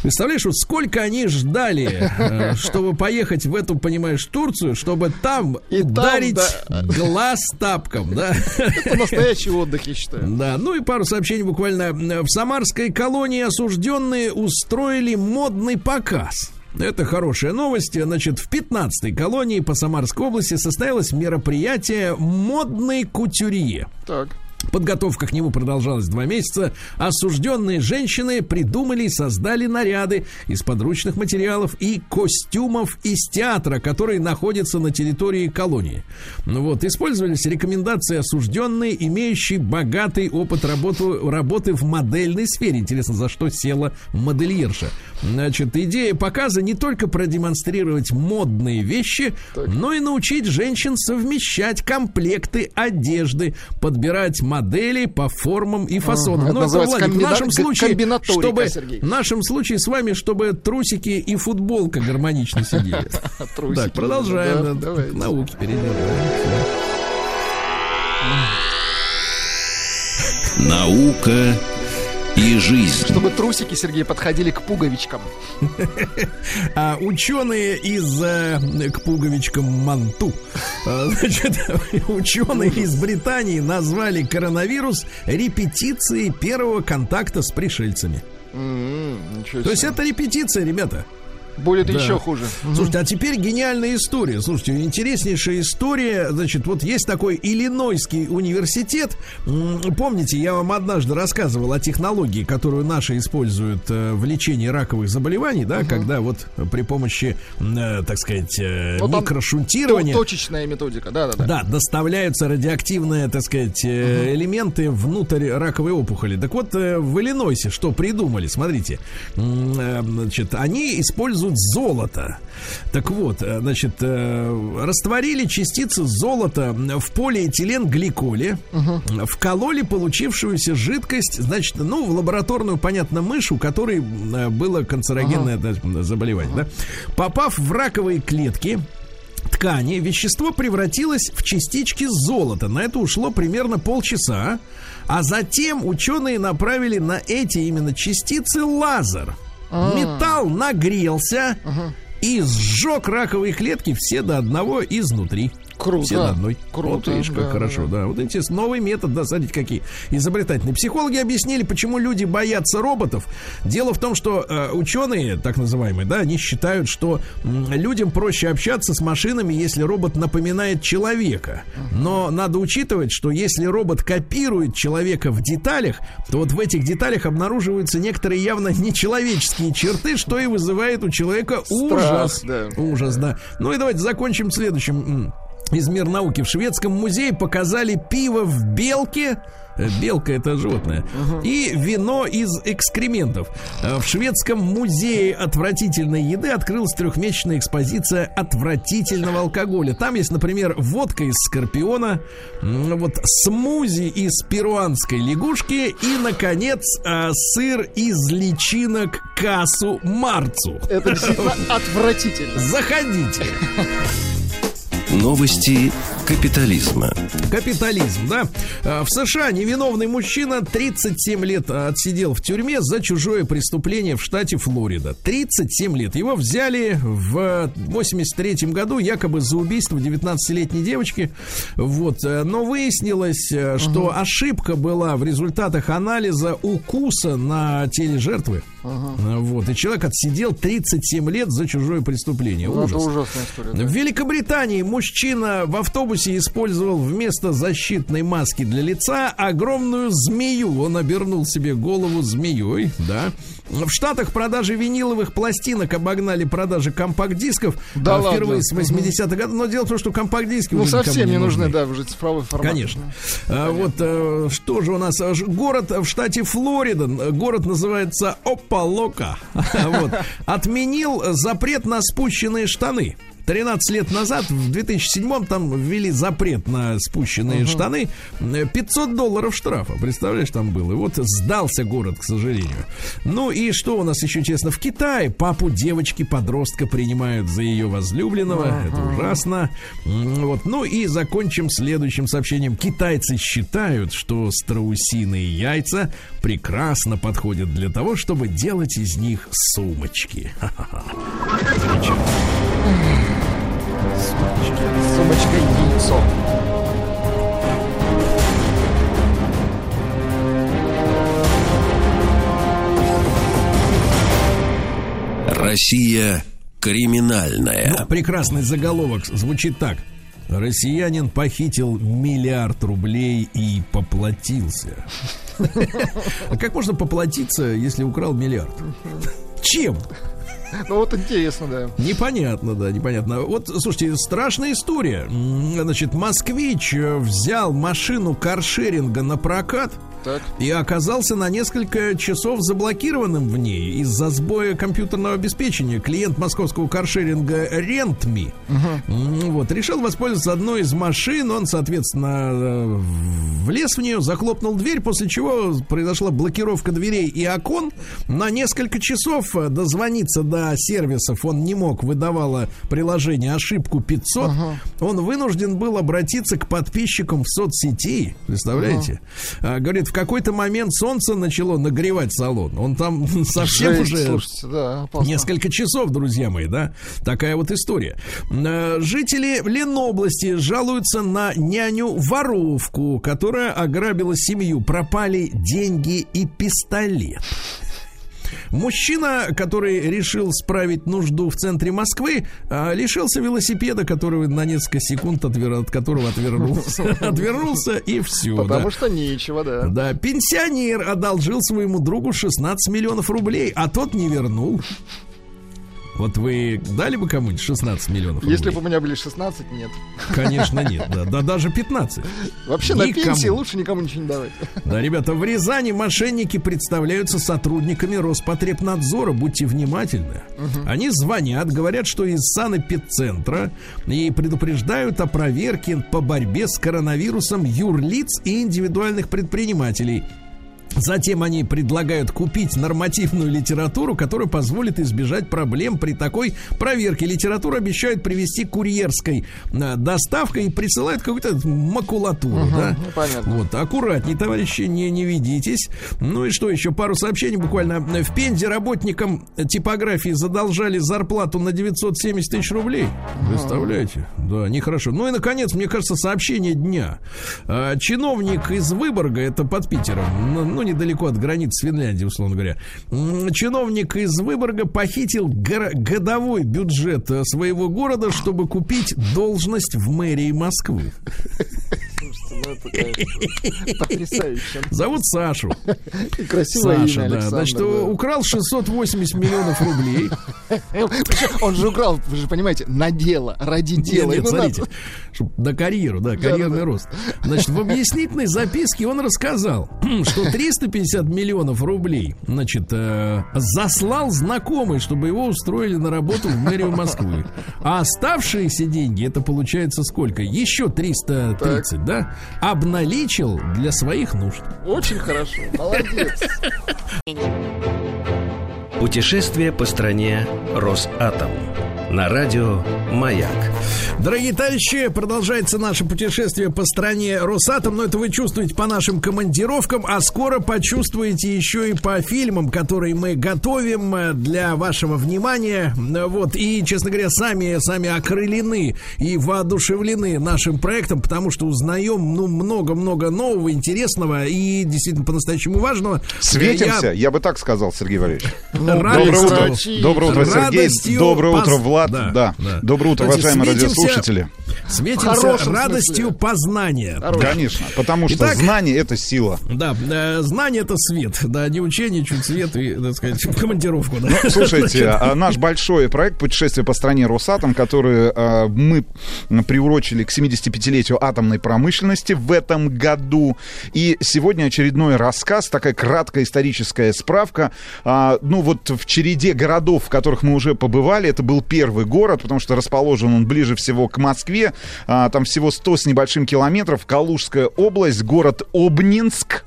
Представляешь, вот сколько они ждали, э, <laughs> чтобы поехать в эту, понимаешь, Турцию, чтобы там И там, ударить да. глаз тапком, да? Это настоящий отдых, я считаю. <laughs> Да, ну и пару сообщений буквально. В Самарской колонии осужденные устроили модный показ. Это хорошая новость. Значит, в 15-й колонии по Самарской области состоялось мероприятие «Модный кутюрье». Так. Подготовка к нему продолжалась два месяца. Осужденные женщины придумали и создали наряды из подручных материалов и костюмов из театра, которые находятся на территории колонии. Ну вот, использовались рекомендации осужденные, имеющие богатый опыт работы, работы в модельной сфере. Интересно, за что села модельерша. Значит, идея показа не только продемонстрировать модные вещи, но и научить женщин совмещать комплекты одежды, подбирать модели по формам и фасонам. это Ну, это, Владик, в комбина- нашем г- случае, чтобы Сергей. в нашем случае с вами, чтобы трусики и футболка гармонично сидели. <laughs> Так, продолжаем. науке перейдем. Наука и жизнь. Чтобы трусики, Сергей, подходили к пуговичкам. <laughs> А ученые из э, к пуговичкам манту, а, значит, <laughs> ученые из Британии назвали коронавирус репетицией первого контакта с пришельцами. То есть это репетиция, ребята. Будет Да. еще хуже. Слушайте, а теперь гениальная история. Слушайте, интереснейшая история. Значит, вот есть такой Иллинойский университет. Помните, я вам однажды рассказывал о технологии, которую наши используют э, в лечении раковых заболеваний, да, когда вот при помощи, э, так сказать, э, Ну, микрошунтирования. То- Точечная методика, да-да-да. Да, доставляются радиоактивные, так сказать, э, элементы внутрь раковой опухоли. Так вот, в Иллинойсе что придумали? Смотрите, значит, они используют золото. Так вот, э, значит, э, растворили частицы золота в полиэтиленгликоле, вкололи получившуюся жидкость, значит, ну, в лабораторную, понятно, мышь, у которой э, было канцерогенное да, заболевание, да. Попав в раковые клетки, ткани вещество превратилось в частички золота. На это ушло примерно полчаса. А затем ученые направили на эти именно частицы лазер. Металл нагрелся и сжег раковые клетки все до одного изнутри. Круто. Все до одной. Круто, Вот видишь, как да, хорошо, да. Вот интересно, новый метод, да, смотрите, какие изобретательные. Психологи объяснили, почему люди боятся роботов. Дело в том, что э, ученые, так называемые, да, они считают, что м, людям проще общаться с машинами, если робот напоминает человека. Но надо учитывать, что если робот копирует человека в деталях, то вот в этих деталях обнаруживаются некоторые явно нечеловеческие черты, что и вызывает у человека ужас. да. Ужас, да. Ну и давайте закончим следующим из мира науки в шведском музее показали пиво в белке Белка это животное. И вино из экскрементов. В шведском музее отвратительной еды открылась трехмесячная экспозиция отвратительного алкоголя. Там есть, например, водка из скорпиона, вот смузи из перуанской лягушки и, наконец, а, сыр из личинок кассу марцу. Это действительно отвратительно. Заходите. Новости капитализма. Капитализм, да. А, В США невиновный мужчина 37 лет отсидел в тюрьме за чужое преступление в штате Флорида. 37 лет. Его взяли в 83 году якобы за убийство 19-летней девочки. Вот. э, Но выяснилось, э, что ошибка была в результатах анализа укуса на теле жертвы. Э, Вот. И человек отсидел 37 лет за чужое преступление. Ну, Это Ужас. ужасная история. да. В Великобритании мужчина в автобусе использовал вместо защитной маски для лица огромную змею. Он обернул себе голову змеей, да. В Штатах продажи виниловых пластинок обогнали продажи компакт-дисков Да а, впервые ладно? с 80-х годов. Но дело в том, что компакт-диски Ну, уже совсем не нужны, нужны. да, уже цифровой формат. Конечно. А, вот э, что же у нас? А, Город в штате Флорида, город называется Опалока, <laughs> вот, отменил запрет на спущенные штаны. 13 лет назад, в 2007 там ввели запрет на спущенные штаны. Э, 500 долларов штрафа, представляешь, там было. И вот сдался город, к сожалению. Ну и что у нас еще честно? В Китае папу девочки-подростка принимают за ее возлюбленного. Это ужасно. Вот. Ну и закончим следующим сообщением. Китайцы считают, что страусиные яйца прекрасно подходят для того, чтобы делать из них сумочки. <laughs> Ха-ха-ха. Замечательно. Сумочка яйцо. Россия криминальная. Ну, прекрасный заголовок звучит так. Россиянин похитил миллиард рублей и поплатился. <laughs> А как можно поплатиться, если украл миллиард? Чем? Ну вот интересно, да. Непонятно, да, непонятно. Вот, слушайте, страшная история. Значит, москвич э, взял машину каршеринга на прокат Так. и оказался на несколько часов заблокированным в ней из-за сбоя компьютерного обеспечения. Клиент московского каршеринга Рентми м, вот, решил воспользоваться одной из машин. Он, соответственно, э, влез в нее, захлопнул дверь, после чего произошла блокировка дверей и окон. На несколько часов э, дозвониться до сервисов он не мог, выдавало приложение ошибку 500. Он вынужден был обратиться к подписчикам в соцсети. Представляете? А, говорит, в какой-то момент солнце начало нагревать салон. Он там <laughs> совсем Жесть, уже Слушайте, да, опасно. Несколько часов, друзья мои, да? Такая вот история. Э, Жители Ленобласти жалуются на няню-воровку, которая ограбила семью. Пропали деньги и пистолет. Мужчина, который решил справить нужду в центре Москвы, а, лишился велосипеда, который на несколько секунд отвер- от которого отвернулся. <laughs> Отвернулся и все. Потому что нечего, да. Да, пенсионер одолжил своему другу 16 миллионов рублей, а тот не вернул. Вот вы дали бы кому-нибудь 16 миллионов рублей? Если бы у меня были 16, нет. Конечно, нет. Да, да даже 15. Вообще на Никому. пенсии лучше никому ничего не давать. Да, ребята, в Рязани мошенники представляются сотрудниками Роспотребнадзора. Будьте внимательны. Они звонят, говорят, что из санэпидцентра и предупреждают о проверке по борьбе с коронавирусом юрлиц и индивидуальных предпринимателей. Затем они предлагают купить нормативную литературу, которая позволит избежать проблем при такой проверке. Литературу обещают привезти курьерской э, доставкой и присылают какую-то макулатуру. да? ну, понятно. Вот, аккуратней, товарищи, не, не ведитесь. Ну и что еще? Пару сообщений буквально. В Пензе работникам типографии задолжали зарплату на 970 тысяч рублей. Представляете? Да, нехорошо. Ну и, наконец, мне кажется, сообщение дня. А, Чиновник из Выборга, это под Питером, ну, ну, недалеко от границ с Финляндией, условно говоря. Чиновник из Выборга похитил годовой бюджет э, своего города, чтобы купить должность в мэрии Москвы. Ну потрясающе. Зовут Сашу. Красивое Саша, имя, да. Значит, да. украл 680 миллионов рублей. Он же украл, вы же понимаете, на дело, ради дела. Нет, нет, смотрите, на карьеру, да, карьерный рост. Значит, в объяснительной записке он рассказал, <clears throat> что 350 миллионов рублей, значит, э, заслал знакомый, чтобы его устроили на работу в мэрию Москвы. А оставшиеся деньги, это получается сколько? Еще 330, да? Обналичил для своих нужд. Очень хорошо, молодец. Путешествие по стране Росатом. На радио «Маяк». Дорогие товарищи, продолжается наше путешествие по стране Росатом, но это вы чувствуете по нашим командировкам, а скоро почувствуете еще и по фильмам, которые мы готовим э, для вашего внимания. Вот, и, честно говоря, сами, сами окрылены и воодушевлены нашим проектом, потому что узнаем, ну, много-много нового, интересного и действительно по-настоящему важного. Светимся, Я я бы так сказал, Сергей Валерьевич. Доброе утро. Врачи. Доброе утро, Сергей. Доброе утро, поз- Влад. Да, Да. да. Доброе утро, Знаете, уважаемые светимся- радиослушатели. Светимся хорошем радостью смысле. познания. Конечно, потому что Итак- знание — это сила. Да, э, знание это свет. Да, не учение, чуть свет и, так сказать, <laughs> командировку. Да. Ну, слушайте, а, наш большой проект «Путешествие по стране Росатом», который а, мы приурочили к 75-летию атомной промышленности в этом году. И сегодня очередной рассказ, такая краткая историческая справка. А, Ну, вот в череде городов, в которых мы уже побывали, это был первый город, потому что расположен он ближе всего к Москве. А, Там всего 100 с небольшим километров. Калужская область, город Обнинск.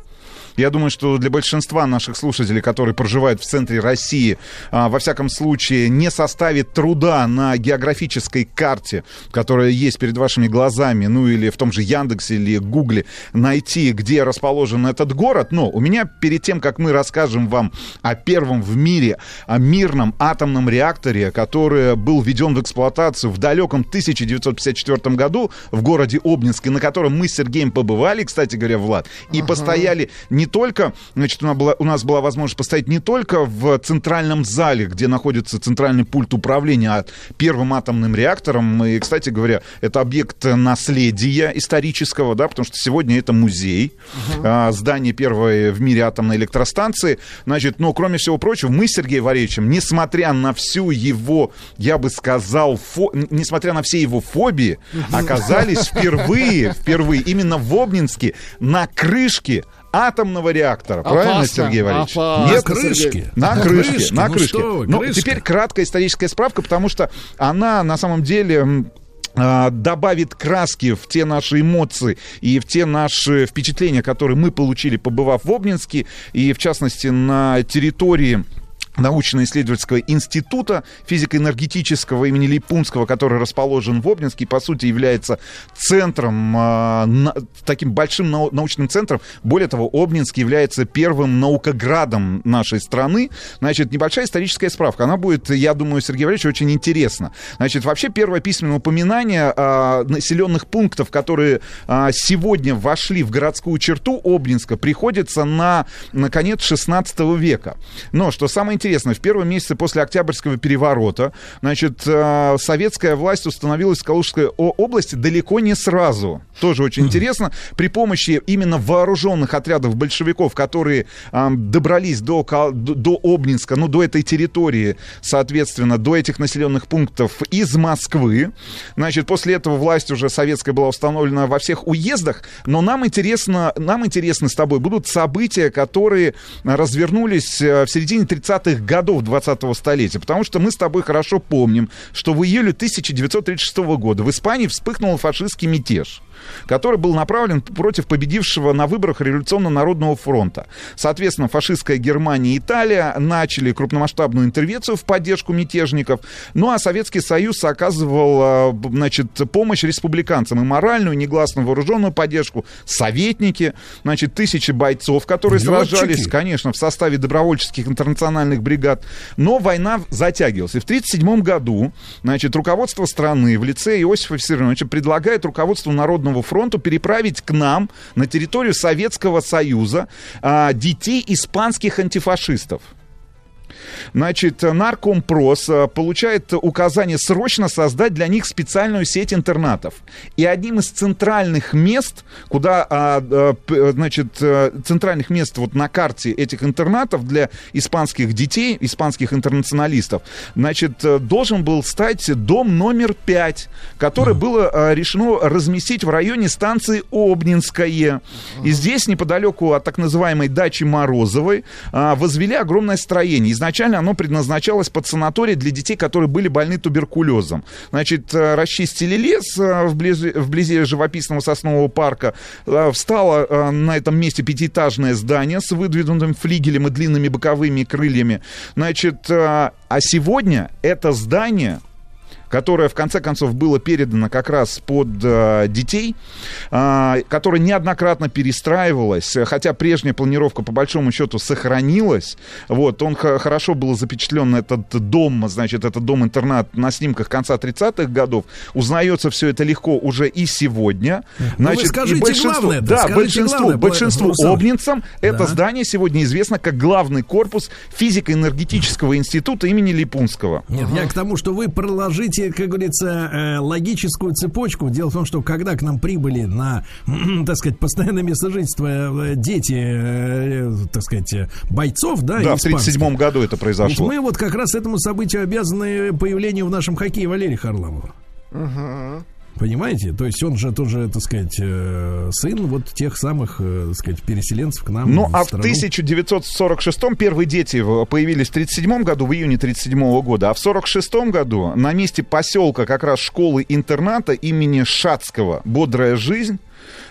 Я думаю, что для большинства наших слушателей, которые проживают в центре России, а, во всяком случае, не составит труда на географической карте, которая есть перед вашими глазами, ну или в том же Яндексе или Гугле, найти, где расположен этот город. Но у меня перед тем, как мы расскажем вам о первом в мире о мирном атомном реакторе, который был введен в эксплуатацию в далеком 1954 году в городе Обнинск, и на котором мы с Сергеем побывали, кстати говоря, Влад, и постояли не только, значит, у нас, была, у нас была возможность постоять не только в центральном зале, где находится центральный пульт управления а первым атомным реактором. И, кстати говоря, это объект наследия исторического, да, потому что сегодня это музей, а, здание первой в мире атомной электростанции. Значит, но, кроме всего прочего, мы с Сергеем Валерьевичем, несмотря на всю его, я бы сказал, фо- несмотря на все его фобии, оказались впервые, впервые именно в Обнинске на крышке атомного реактора. Правильно, Опасно, Сергей Валерьевич? опасно. На Нет, крышке. на На крышке, крышке, на ну крышке. что вы, Ну, крышка. теперь краткая историческая справка, потому что она на самом деле а, добавит краски в те наши эмоции и в те наши впечатления, которые мы получили, побывав в Обнинске, и в частности на территории научно-исследовательского института физико-энергетического имени Липунского, который расположен в Обнинске, и, по сути, является центром, а, таким большим нау- научным центром. Более того, Обнинск является первым наукоградом нашей страны. Значит, небольшая историческая справка. Она будет, я думаю, Сергей Валерьевич, очень интересна. Значит, вообще первое письменное упоминание а, населенных пунктов, которые а, сегодня вошли в городскую черту Обнинска, приходится на, на конец 16 века. Но, что самое интересное, в первом месяце после Октябрьского переворота, значит, а, советская власть установилась в Калужской области далеко не сразу. Тоже очень интересно. При помощи именно вооруженных отрядов большевиков, которые добрались до, до, Обнинска, ну, до этой территории, соответственно, до этих населенных пунктов из Москвы. Значит, после этого власть уже советская была установлена во всех уездах, но нам интересно, нам интересны с тобой будут события, которые развернулись э, в середине 30-х годов 20-го столетия, потому что мы с тобой хорошо помним, что в июле 1936 года в Испании вспыхнул фашистский мятеж который был направлен против победившего на выборах Революционно-Народного фронта. Соответственно, фашистская Германия и Италия начали крупномасштабную интервенцию в поддержку мятежников, ну а Советский Союз оказывал а, значит, помощь республиканцам и моральную, и негласную вооруженную поддержку, советники, значит, тысячи бойцов, которые Лётчики. сражались, конечно, в составе добровольческих интернациональных бригад. Но война затягивалась. И в 1937 году, значит, руководство страны в лице Иосифа Виссарионовича предлагает руководству Народного фронта переправить к нам, на территорию Советского Союза, а, детей испанских антифашистов. Значит, Наркомпрос э, получает указание срочно создать для них специальную сеть интернатов. И одним из центральных мест, куда, а, п- значит, э, центральных мест вот на карте этих интернатов для испанских детей, испанских интернационалистов, значит, э, должен был стать дом номер 5, который было а, решено разместить в районе станции Обнинское. И здесь, неподалеку от так называемой дачи Морозовой, а, возвели огромное строение. Изначально оно предназначалось под санаторий для детей, которые были больны туберкулезом. Значит, э, расчистили лес э, вблизи, вблизи живописного соснового парка. Э, Встало на этом месте пятиэтажное здание с выдвинутым флигелем и длинными боковыми крыльями. Значит, а сегодня это здание которое в конце концов было передано как раз под э, детей, э, которое неоднократно перестраивалось, хотя прежняя планировка по большому счету сохранилась. Вот, он хорошо был запечатлен этот дом, значит, этот дом-интернат на снимках конца 30-х годов. Узнается все это легко уже и сегодня. Ну, вы скажите большинству, главное-то, да, скажите большинству, главное, большинству Александр обнинцам это Да. здание сегодня известно как главный корпус физико-энергетического института имени Липунского. Нет, я к тому, что вы проложите, как говорится, э, логическую цепочку. Дело в том, что когда к нам прибыли на, <clears throat> так сказать, постоянное место жительства э, дети, э, так сказать, бойцов, да, Да, в испанских, 1937 году это произошло. мы вот как раз этому событию обязаны появлению в нашем хоккее Валерия Харламова. Понимаете? То есть он же тоже, так сказать, э, сын вот тех самых, э, так сказать, переселенцев к нам. Ну, а в страну. 1946-м первые дети в- появились в 1937 году, в июне 1937 года, а в 1946 году на месте поселка как раз школы-интерната имени Шацкого «Бодрая жизнь»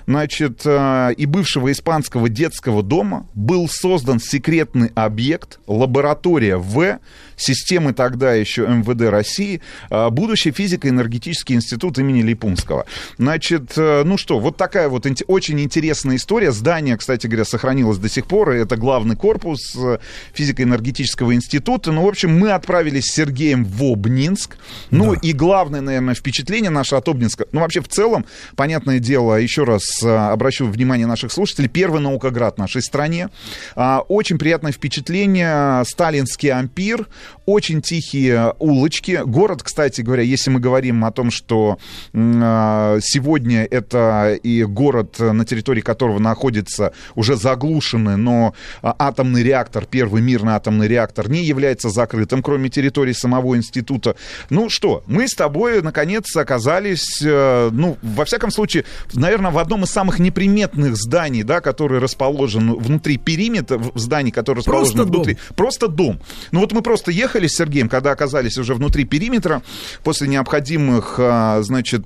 значит, э, и бывшего испанского детского дома был создан секретный объект, лаборатория В, системы тогда еще МВД России, э, будущий физико-энергетический институт имени Липунского. Значит, э, ну что, вот такая вот очень интересная история. Здание, кстати говоря, сохранилось до сих пор, и это главный корпус э, физико-энергетического института. Ну, в общем, мы отправились с Сергеем в Обнинск. Ну, и главное, наверное, впечатление наше от Обнинска, ну, вообще, в целом, понятное дело, еще раз э, обращу внимание наших слушателей, первый наукоград нашей стране. А, Очень приятное впечатление, сталинский ампир, очень тихие улочки. Город, кстати говоря, если мы говорим о том, что а, сегодня это и город, на территории которого находится уже заглушенный, но а, атомный реактор, первый мирный атомный реактор, не является закрытым, кроме территории самого института. Ну что, мы с тобой, наконец, оказались, э, ну, во всяком случае, наверное, в одном из самых неприметных зданий, да, который расположен внутри периметра, в здании, который расположен Просто внутри. дом. Просто дом. Ну вот мы просто ехали с Сергеем, когда оказались уже внутри периметра, после необходимых, а, значит,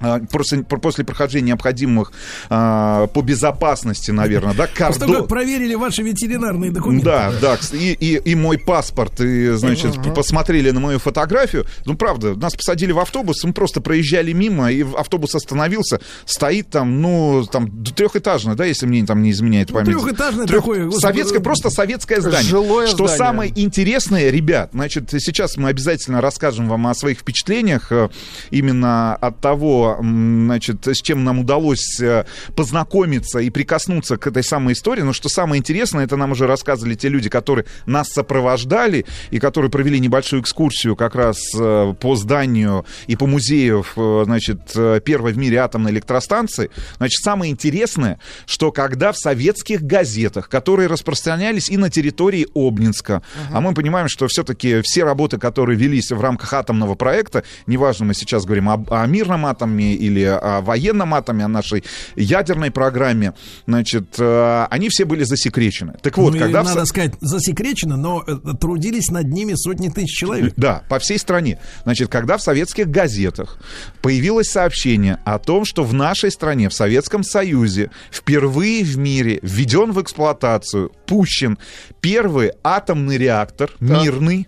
а, После, после прохождения необходимых а, по безопасности, наверное, да, После того, кордон. как проверили ваши ветеринарные документы. Да, да, и, и, и мой паспорт, и, значит, п- посмотрели на мою фотографию. Ну, правда, нас посадили в автобус, мы просто проезжали мимо, и автобус остановился, стоит там, ну, там, трехэтажное, да, если мне там не изменяет память. Ну, трехэтажное Трех- такое, господи. Советское, просто советское здание. Жилое Что здание. самое интересное, ребят, значит, сейчас мы обязательно расскажем вам о своих впечатлениях э, именно от того, значит, с чем нам удалось э, познакомиться и прикоснуться к этой самой истории. Но что самое интересное, это нам уже рассказывали те люди, которые нас сопровождали и которые провели небольшую экскурсию как раз э, по зданию и по музею, э, значит, первой в мире атомной электростанции. Значит, самое интересное, что когда в советских газетах, которые распространялись и на территории Обнинска, а мы понимаем, что все-таки все работы, которые велись в рамках атомного проекта, неважно, мы сейчас говорим о, о мирном атоме или о военном атоме, о нашей ядерной программе, значит, э, они все были засекречены. Так вот, Ну, когда... в надо сказать, засекречено, но э, трудились над ними сотни тысяч человек. Да, по всей стране. Значит, когда в советских газетах появилось сообщение о том, что в нашей стране, в Советском Союзе, впервые в мире введен в эксплуатацию, пущен первый атомный реактор, мирный,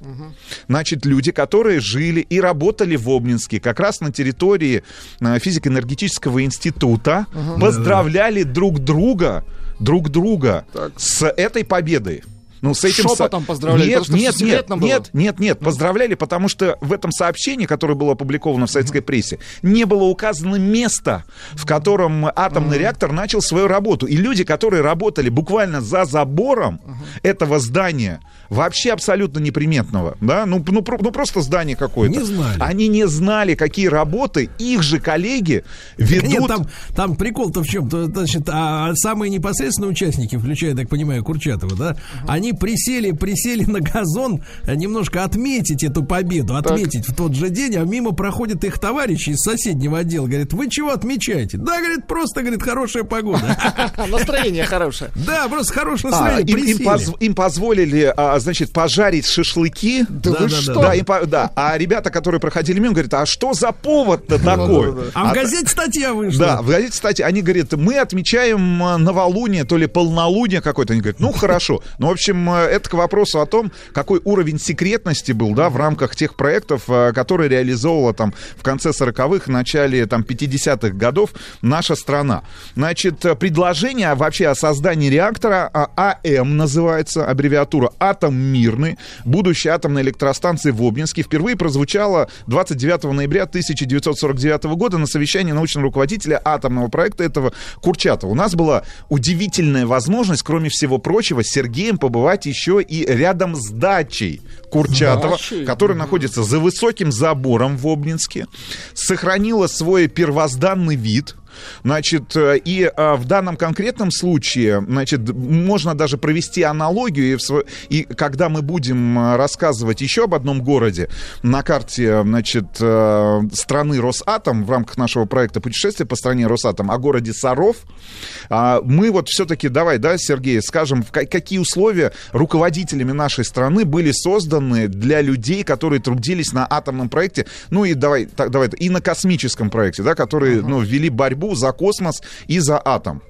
значит, люди, которые жили и работали в Обнинске, как раз на территории физико-энергетического института, поздравляли друг друга, друг друга с этой победой. Ну, с этим... Шепотом поздравляли, Нет, просто нет, нет, было. нет, нет, нет, поздравляли, потому что в этом сообщении, которое было опубликовано в советской прессе, не было указано место, в котором атомный реактор начал свою работу. И люди, которые работали буквально за забором этого здания, вообще абсолютно неприметного, да, ну, ну, про- ну, просто здание какое-то. Не знали. Они не знали, какие работы их же коллеги ведут. Нет, там, там прикол-то в чем? То, Значит, а самые непосредственные участники, включая, так понимаю, Курчатова, да, они присели, присели на газон э, немножко отметить эту победу, отметить в тот же день, а мимо проходят их товарищи из соседнего отдела, говорят, вы чего отмечаете? Да, говорит, просто, говорит, хорошая погода. <laughs> Настроение хорошее. Да, просто хорошее А, настроение, им, позволили, а, значит, пожарить шашлыки. Да вы что? Да, а ребята, которые проходили мимо, говорят, а что за повод-то такой? А в газете статья вышла. Да, в газете, кстати, они говорят, мы отмечаем а, новолуние, то ли полнолуние какое-то. Они говорят, ну хорошо. Ну, в общем, а, это к вопросу о том, какой уровень секретности был, да, в рамках тех проектов, а, которые реализовывала там в конце 40-х, начале там 50-х годов наша страна. Значит, э, предложение вообще о создании реактора а, АМ называется, аббревиатура «Атом мирный», будущей атомной электростанции в Обнинске, впервые прозвучало 29 ноября 1949 года на совещании научного руководителя атомного проекта этого Курчатова. У нас была удивительная возможность, кроме всего прочего, с Сергеем побывать еще и рядом с дачей Курчатова, Дачей? которая находится за высоким забором в Обнинске, сохранила свой первозданный вид, Значит, э, и э, в данном конкретном случае, значит, можно даже провести аналогию, и, и когда мы будем э, рассказывать еще об одном городе на карте, значит, э, страны Росатом в рамках нашего проекта путешествия по стране Росатом о городе Саров, а, мы вот все-таки, давай, да, Сергей, скажем, в ка- какие условия руководителями нашей страны были созданы для людей, которые трудились на атомном проекте, ну и давай, так, давай, и на космическом проекте, да, которые, ну, вели борьбу за космос и за атом.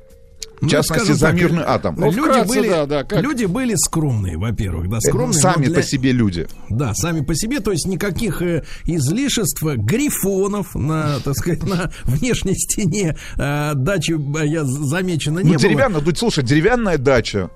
В Ну, частности, за так, мирный атом. Ну, люди, вкратце, были, да, да, как? люди были скромные, во-первых, да, скромные. но Сами для- по себе люди. Да, сами по себе, то есть никаких э, излишеств, грифонов на, так сказать, на внешней стене э, дачи э, я замечено не Ну, было. деревянная, ну, слушай, деревянная дача.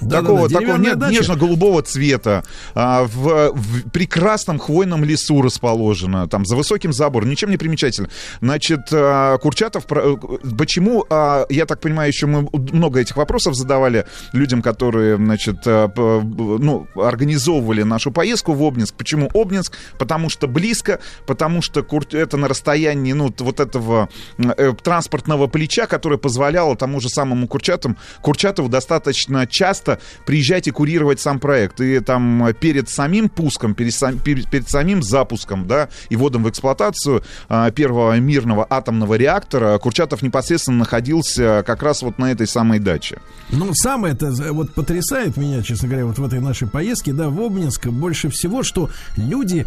Да-да-да, такого такого деревянная не- дача. нежно-голубого цвета, а, в, в прекрасном хвойном лесу расположена, там, за высоким забором, ничем не примечательно. Значит, а, Курчатов, почему, а, я так понимаю, еще мы много этих вопросов задавали людям, которые, значит, а, ну, организовывали нашу поездку в Обнинск. Почему Обнинск? Потому что близко, потому что Кур- это на расстоянии, ну, вот этого э, транспортного плеча, которое позволяло тому же самому Курчатову, Курчатову достаточно часто приезжать и курировать сам проект. И там э, перед самим пуском, перед, сам- перед- перед самим запуском, да, и вводом в эксплуатацию а, первого мирного атомного реактора Курчатов непосредственно находился как раз вот на этой самой даче. Ну, самое это вот потрясает меня, честно говоря, вот в этой нашей поездке, да, в Обнинск больше всего, что люди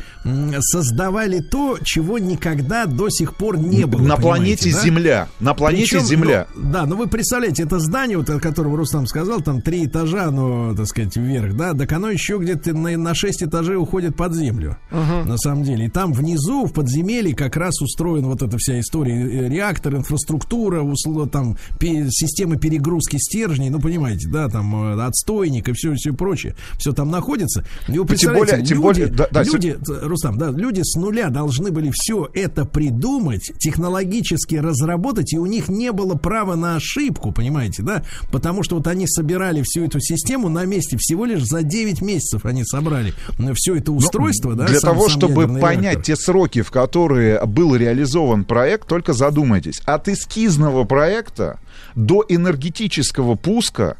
создавали то, чего никогда до сих пор не было. на планете да? Земля. На планете Причем, Земля. ну, да, ну вы представляете, это здание, вот о котором Рустам сказал, там три этажа, оно, так сказать, вверх, да, так оно еще где-то на, на шесть этажей уходит под землю, на самом деле. И там внизу, в подземелье, как раз устроена вот эта вся история. Э, Реактор, инфраструктура, усло- там пе- системы перегрузки стержней, ну, понимаете, да, там э, отстойник и все, все прочее. Все там находится. И вы Ну, тем более- тем люди, более- да, да, люди, Т- Рустам, да, люди с нуля должны были все это придумать, технологически разработать, и у них не было права на ошибку, понимаете, да? Потому что вот они собирали всю эту систему на месте, всего лишь за 9 месяцев они собрали все это устройство, Ну, да? Для сам- того, сам чтобы понять реактор. те сроки, в которые был реализован проект, только задумайтесь. От эскизного проекта до энергетического пуска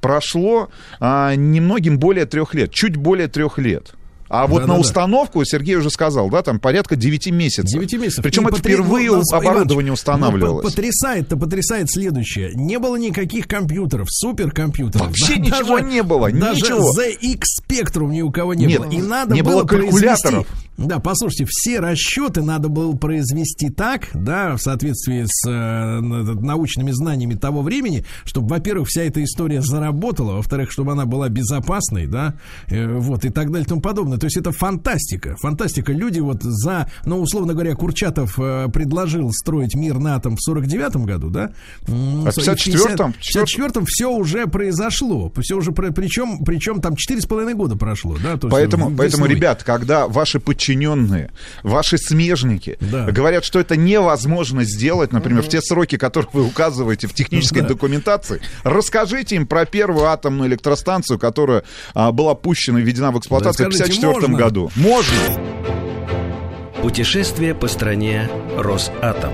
прошло а, немногим более трех лет, чуть более трех лет. А вот на Да-да-да. установку, Сергей уже сказал, да, там порядка 9 месяцев. 9 месяцев. Причем И это потри- впервые ну, нас, оборудование Иваныч, устанавливалось. ну, по- потрясает-то, потрясает следующее. Не было никаких компьютеров, суперкомпьютеров. Вообще Да, ничего не было, даже ничего. ZX Spectrum ни у кого не Нет, было. И надо не было произвести- калькуляторов. Да, послушайте, все расчеты надо было произвести так, да, в соответствии с э, научными знаниями того времени, чтобы, во-первых, вся эта история заработала, во-вторых, чтобы она была безопасной, да, э, вот, и так далее и тому подобное. То есть это фантастика, фантастика. Люди вот за, ну, условно говоря, Курчатов э, предложил строить мир на атом в 49-м году, да? А в 54-м? В 54-м все уже произошло, все уже, причем, причем там 4,5 года прошло, да? То поэтому, поэтому, ребят, когда ваши подчиненные, ваши смежники да. говорят, что это невозможно сделать, например, угу. в те сроки, которые вы указываете в технической да. документации, расскажите им про первую атомную электростанцию, которая а, была пущена и введена в эксплуатацию да, скажите, в 1954 году. Можно. Путешествие по стране Росатом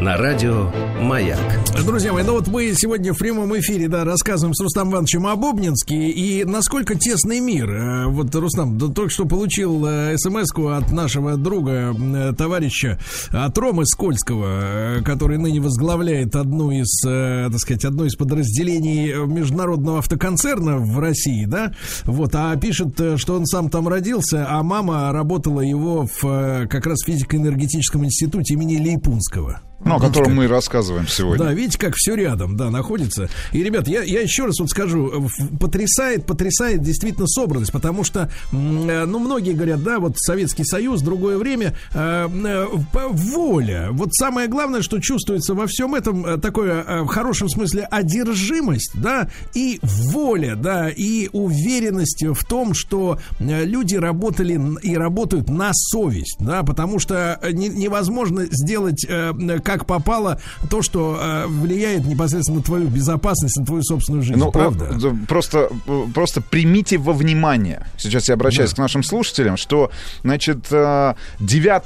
на радио «Маяк». Друзья мои, ну вот мы сегодня в прямом эфире, да, рассказываем с Рустам Ивановичем об Обнинске и насколько тесный мир. Э, вот, Рустам, да, только что получил э, смс от нашего друга, э, товарища, от Ромы Скользкого, который ныне возглавляет одну из, так сказать, одно из подразделений международного автоконцерна в России, да, вот, а пишет, что он сам там родился, а мама работала его в как раз физико-энергетическом институте имени Лейпунского. Ну, о котором мы рассказываем сегодня. Да, видите, как все рядом, да, находится. И, ребят, я, я еще раз вот скажу, потрясает, потрясает действительно собранность, потому что, э, ну, многие говорят, да, вот Советский Союз, другое время, э, э, воля. Вот самое главное, что чувствуется во всем этом, э, такое, э, в хорошем смысле, одержимость, да, и воля, да, и уверенность в том, что э, люди работали и работают на совесть, да, потому что не, невозможно сделать э, как попало то, что э, влияет непосредственно на твою безопасность, на твою собственную жизнь. Ну, правда? Э, просто, э, просто примите во внимание, сейчас я обращаюсь да. к нашим слушателям, что, значит, 9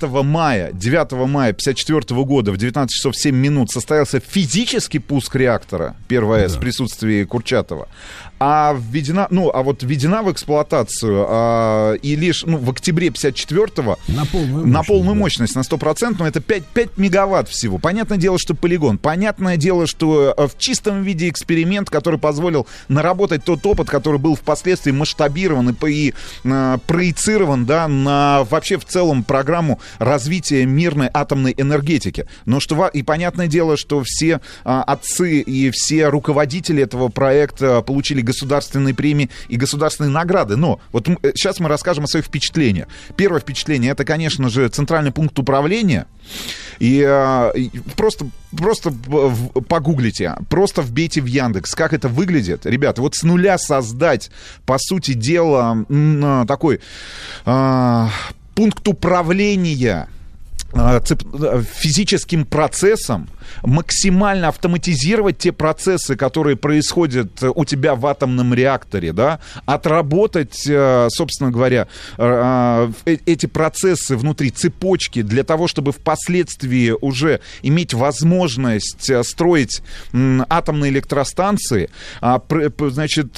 э, мая, 9 мая 54 года в 19 часов 7 минут состоялся физический пуск реактора 1 да. в присутствии Курчатова а введена, ну, а вот введена в эксплуатацию а, и лишь ну, в октябре 54-го на полную, на полную мощность, на 100%, но это 5, 5 мегаватт всего. Понятное дело, что полигон. Понятное дело, что э, в чистом виде эксперимент, который позволил наработать тот опыт, который был впоследствии масштабирован и, и э, проецирован, да, на вообще в целом программу развития мирной атомной энергетики. Но что, и понятное дело, что все э, отцы и все руководители этого проекта получили государственные премии и государственные награды. Но вот сейчас мы расскажем о своих впечатлениях. Первое впечатление это, конечно же, центральный пункт управления. И, э, просто, просто погуглите, просто вбейте в Яндекс, как это выглядит. Ребята, вот с нуля создать, по сути дела, такой э, пункт управления э, физическим процессом, максимально автоматизировать те процессы, которые происходят у тебя в атомном реакторе, да, отработать, э, собственно говоря, э, э, эти процессы внутри цепочки для того, чтобы впоследствии уже иметь возможность строить атомные электростанции, а, значит,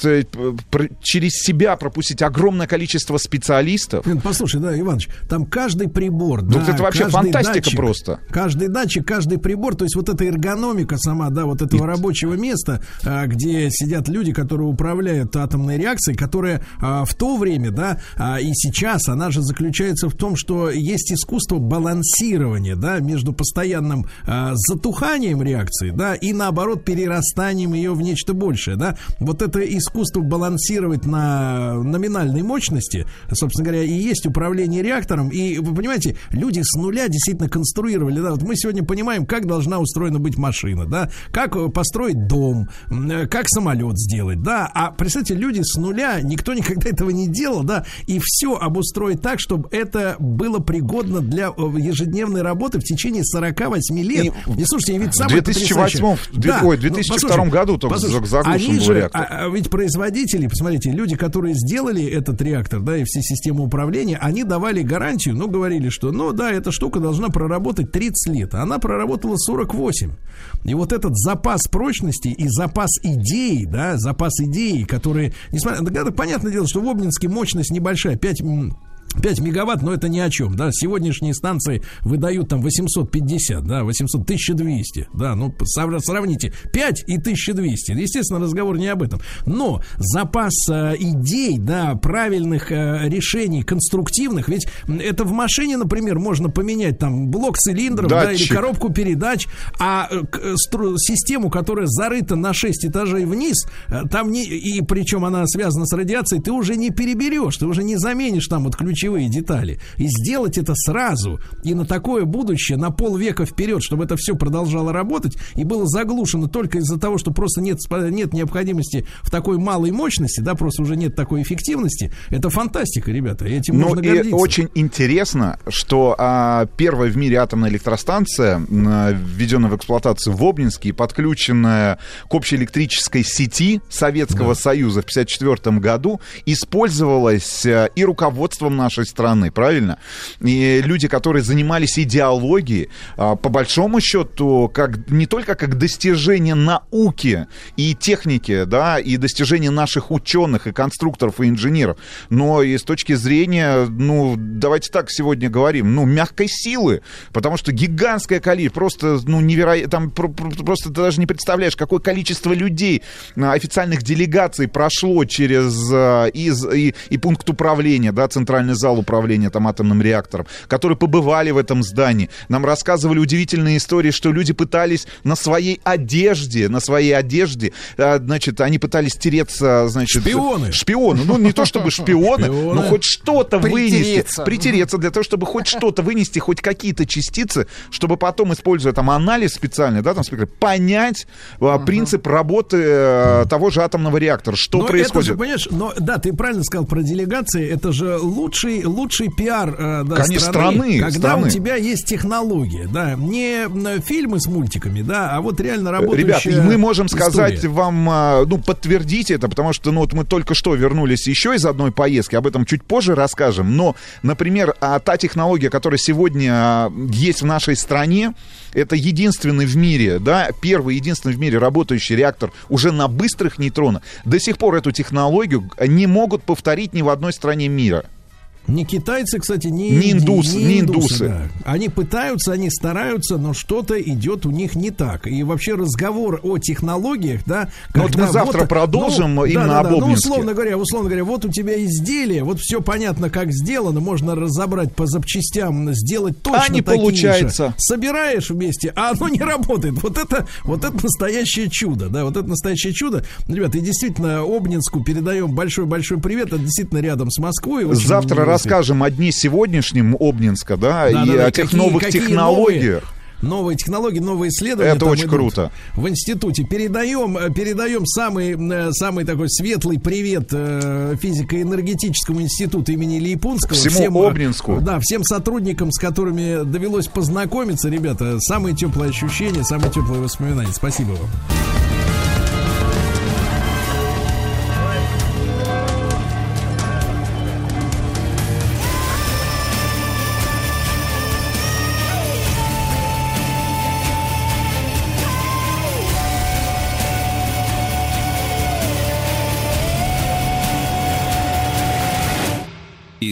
через себя пропустить огромное количество специалистов. Послушай, да, Иванович, там каждый прибор, ну, да, это вообще фантастика датчик, просто. Каждый датчик, каждый прибор, то есть вот эта эргономика сама, да, вот этого рабочего места, а, где сидят люди, которые управляют атомной реакцией, которая а, в то время, да, а, и сейчас, она же заключается в том, что есть искусство балансирования, да, между постоянным затуханием реакции, да, и наоборот перерастанием ее в нечто большее, да. Вот это искусство балансировать на номинальной мощности, собственно говоря, и есть управление реактором. И вы понимаете, люди с нуля действительно конструировали, да, вот мы сегодня понимаем, как должна устроена быть машина, да, как э, построить дом, э, как самолет сделать, да, а представьте, люди с нуля, никто никогда этого не делал, да, и все обустроить так, чтобы это было пригодно для э, ежедневной работы в течение 48 лет. И, и слушайте, ведь самое В 2008, да, ой, 2002 ну, году только заглушен был реактор. А, а ведь производители, посмотрите, люди, которые сделали этот реактор, да, и все системы управления, они давали гарантию, ну, говорили, что, ну, да, эта штука должна проработать 30 лет, а она проработала 48. И вот этот запас прочности и запас идей, да, запас идей, которые, несмотря, да, понятное дело, что в Обнинске мощность небольшая, 5 5 мегаватт, но это ни о чем, да, сегодняшние станции выдают там 850, да, 800, 1200, да, ну, сравните 5 и 1200, естественно, разговор не об этом, но запас э, идей, да, правильных э, решений, конструктивных, ведь это в машине, например, можно поменять там блок цилиндров, да, или коробку передач, а э, э систему, которая зарыта на 6 этажей вниз, э, там не, и причем она связана с радиацией, ты уже не переберешь, ты уже не заменишь там вот ключи ключевые детали. И сделать это сразу и на такое будущее, на полвека вперед, чтобы это все продолжало работать и было заглушено только из-за того, что просто нет, нет необходимости в такой малой мощности, да, просто уже нет такой эффективности. Это фантастика, ребята. Этим ну, можно и гордиться. очень интересно, что а, первая в мире атомная электростанция, а, введенная в эксплуатацию в Обнинске, подключенная к общей электрической сети Советского да. Союза в 1954 году, использовалась а, и руководством нашей нашей страны, правильно? И люди, которые занимались идеологией, а, по большому счету, как, не только как достижение науки и техники, да, и достижение наших ученых и конструкторов и инженеров, но и с точки зрения, ну, давайте так сегодня говорим, ну, мягкой силы, потому что гигантское количество, просто, ну, невероятно, там просто ты даже не представляешь, какое количество людей, официальных делегаций прошло через а, из, и, и пункт управления, да, центральный зал зал управления там атомным реактором, которые побывали в этом здании. Нам рассказывали удивительные истории, что люди пытались на своей одежде, на своей одежде, э, значит, они пытались тереться, значит... Шпионы! Шпионы. Ну, не то чтобы шпионы, но хоть что-то вынести. Притереться для того, чтобы хоть что-то вынести, хоть какие-то частицы, чтобы потом, используя там анализ специальный, да, там, понять а, принцип работы э, того же атомного реактора, что происходит. Это же, понимаешь, но да, ты правильно сказал про делегации, это же лучший лучший, лучший пиар э, да, Конечно, страны, страны, когда страны. у тебя есть технология, да, не фильмы с мультиками, да, а вот реально работающая Ребят, мы можем история. сказать вам, а, ну, подтвердить это, потому что, ну, вот мы только что вернулись еще из одной поездки, об этом чуть позже расскажем, но, например, а, та технология, которая сегодня а, есть в нашей стране, это единственный в мире, да, первый единственный в мире работающий реактор уже на быстрых нейтронах. До сих пор эту технологию не могут повторить ни в одной стране мира. Не китайцы, кстати, не, не индусы. Не, индусы, Да. Они пытаются, они стараются, но что-то идет у них не так. И вообще разговор о технологиях, да. Ну вот мы завтра вот, продолжим ну, именно да, да, об да, Ну, условно говоря, условно говоря, вот у тебя изделие, вот все понятно, как сделано, можно разобрать по запчастям, сделать точно а не такие получается. Же. Собираешь вместе, а оно не работает. Вот это, вот это настоящее чудо, да, вот это настоящее чудо. Ребята, и действительно, Обнинску передаем большой-большой привет. Это действительно рядом с Москвой. Завтра расскажем о дне сегодняшнем Обнинска, да, да и да, о тех какие, новых какие технологиях. Новые новые технологии, новые исследования. Это очень круто. В институте. Передаем, э, передаем самый, э, самый такой светлый привет э, физико-энергетическому институту имени Липунского. Всему всем, Обнинску. Да, всем сотрудникам, с которыми довелось познакомиться, ребята, самые теплые ощущения, самые теплые воспоминания. Спасибо вам.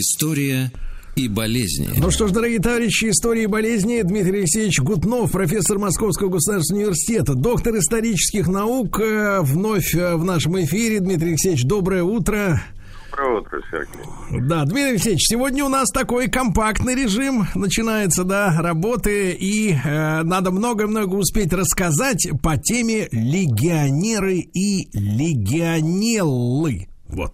История и болезни. Ну что ж, дорогие товарищи, истории и болезни. Дмитрий Алексеевич Гутнов, профессор Московского государственного университета, доктор исторических наук, э, вновь э, в нашем эфире. Дмитрий Алексеевич, доброе утро. Доброе утро, Сергей. Да, Дмитрий Алексеевич, сегодня у нас такой компактный режим начинается, да, работы, и э, надо много-много успеть рассказать по теме легионеры и легионеллы. Вот.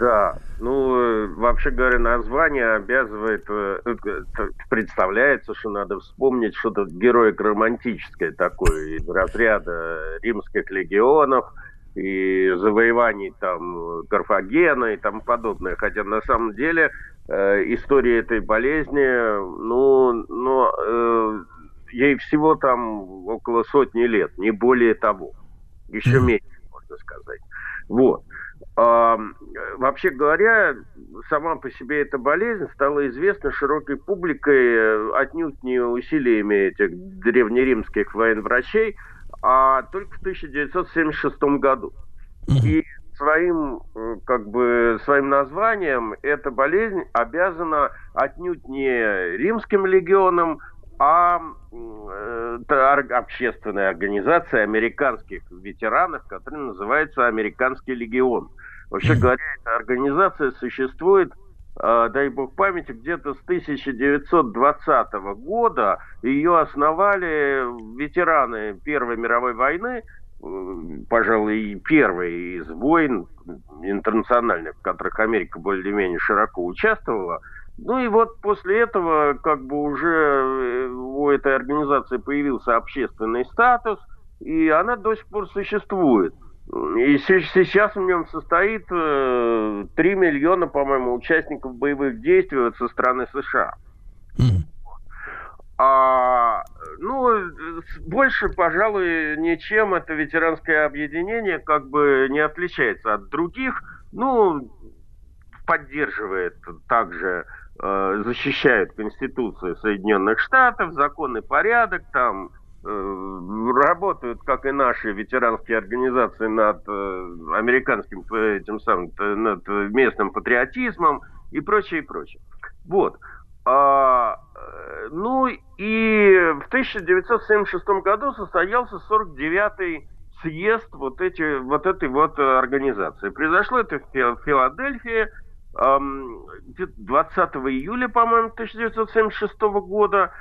Да, ну, э, вообще говоря, название обязывает, э, э, представляется, что надо вспомнить что-то героико-романтическое такое из разряда римских легионов и завоеваний там Карфагена и тому подобное. Хотя на самом деле история этой болезни, ну, ну э, ей всего там около сотни лет, не более того. Еще меньше, можно сказать. Вот. Вообще говоря, сама по себе эта болезнь стала известна широкой публикой э, отнюдь не усилиями этих древнеримских военврачей, а только в 1976 году. И своим, э, как бы, своим названием эта болезнь обязана отнюдь не римским легионам, а э, общественной организации американских ветеранов, которая называется Американский легион. Вообще говоря, эта организация существует э, дай бог памяти, где-то с 1920 года ее основали ветераны Первой мировой войны, пожалуй, первой из войн интернациональных, в которых Америка более-менее широко участвовала. Ну и вот после этого как бы уже э, у этой организации появился общественный статус, и она до сих пор существует. И сейчас в нем состоит 3 э, миллиона, по-моему, участников боевых действий со стороны США. А, ну, больше, пожалуй, ничем это ветеранское объединение как бы не отличается от других. Ну, поддерживает также, э, защищает Конституцию Соединенных Штатов, законный порядок, там работают, как и наши ветеранские организации, над э, американским, этим самым, над местным патриотизмом и прочее, и прочее. Вот. А, э, ну и в 1976 году состоялся 49-й съезд вот, эти, вот этой вот организации. Произошло это в Филадельфии 20 июля, по-моему, 1976 года.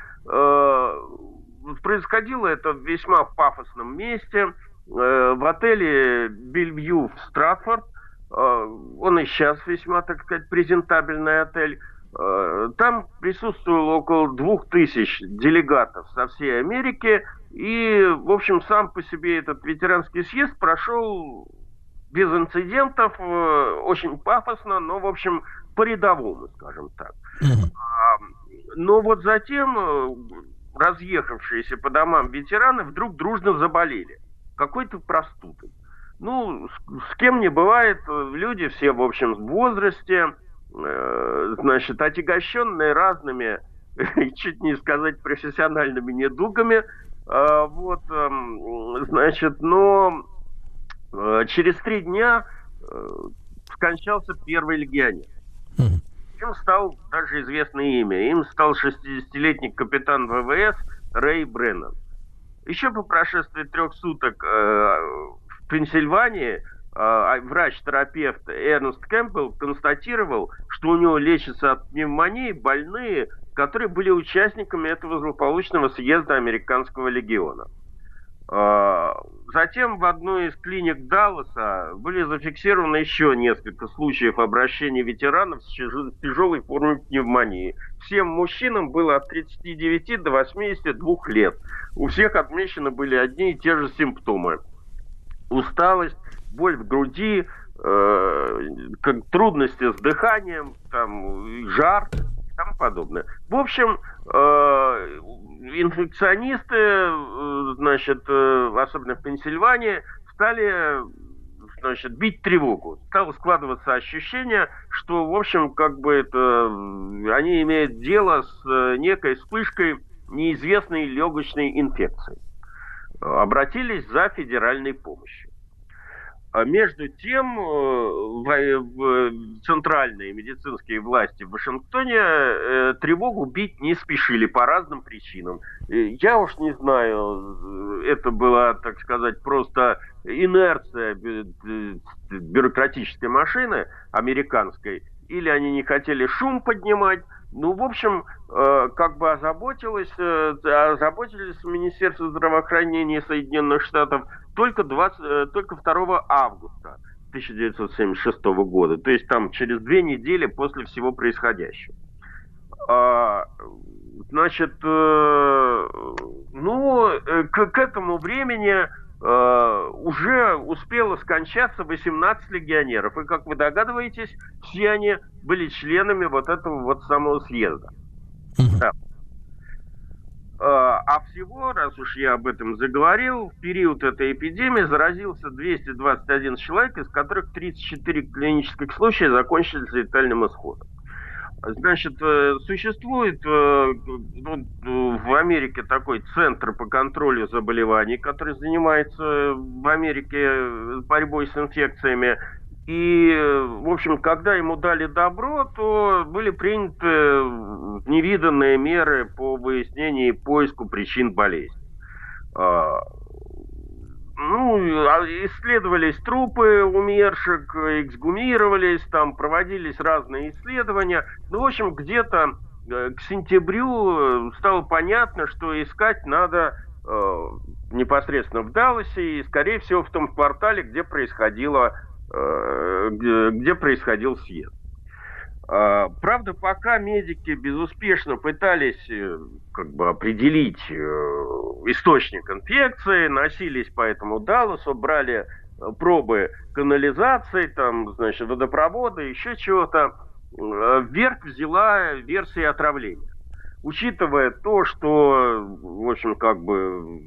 Э, происходило это в весьма пафосном месте, э, в отеле Бельвью в Стратфорд. Он и сейчас весьма, так сказать, презентабельный отель. Э, там присутствовало около двух тысяч делегатов со всей Америки, и, в общем, сам по себе этот ветеранский съезд прошел без инцидентов, э, очень пафосно, но, в общем, по-рядовому, скажем так. Но вот затем э, разъехавшиеся по домам ветераны вдруг дружно заболели какой-то простудой. Ну, с, с кем не бывает, люди все, в общем, в возрасте, Э, значит, отягощенные разными, <laughs> чуть не сказать, профессиональными недугами. Э, вот, эм, значит, но э, через три дня скончался первый легионер. Им стал даже известное имя. Им стал 60-летний капитан ВВС Рэй Бреннан. Еще по прошествии трех суток в Пенсильвании а, а врач-терапевт Эрнст Кэмпбелл констатировал, что у него лечатся от пневмонии больные, которые были участниками этого злополучного съезда Американского легиона. А, затем в одной из клиник Далласа были зафиксированы еще несколько случаев обращения ветеранов с тяжелой формой пневмонии. Всем мужчинам было от 39 до 82 лет. У всех отмечены были одни и те же симптомы. Усталость, боль в груди, э, трудности с дыханием, там, жар тому подобное. В общем, э, инфекционисты, э, значит, э, особенно в Пенсильвании, стали значит, бить тревогу. Стало складываться ощущение, что, в общем, как бы это, они имеют дело с некой вспышкой неизвестной легочной инфекции. Обратились за федеральной помощью. А между тем, э, в центральные медицинские власти в Вашингтоне э, тревогу бить не спешили по разным причинам. Я уж не знаю, это была, так сказать, просто инерция бюрократической машины американской, или они не хотели шум поднимать, ну, в общем, э, как бы озаботилось, э, озаботились Министерство здравоохранения Соединенных Штатов только, 20, э, только 2 августа 1976 года, то есть там через две недели после всего происходящего. А, значит, ну, к, к этому времени Э, уже успело скончаться 18 легионеров. И, как вы догадываетесь, все они были членами вот этого вот самого съезда. Да. Э, а всего, раз уж я об этом заговорил, в период этой эпидемии заразился 221 человек, из которых 34 клинических случая закончились летальным исходом. Значит, э, существует э, ну, в Америке такой центр по контролю заболеваний, который занимается в Америке борьбой с инфекциями. И, в общем, когда ему дали добро, то были приняты невиданные меры по выяснению и поиску причин болезни. Ну, а исследовались трупы умерших, эксгумировались, там проводились разные исследования. Ну, в общем, где-то э, к сентябрю стало понятно, что искать надо э, непосредственно в Далласе и, скорее всего, в том квартале, где происходило, э, где, где происходил съезд. А, правда, пока медики безуспешно пытались э, как бы определить э, источник инфекции, носились по этому Далласу, брали э, пробы канализации, там, значит, водопровода, еще чего-то, вверх взяла версия отравления. Учитывая то, что, в общем, как бы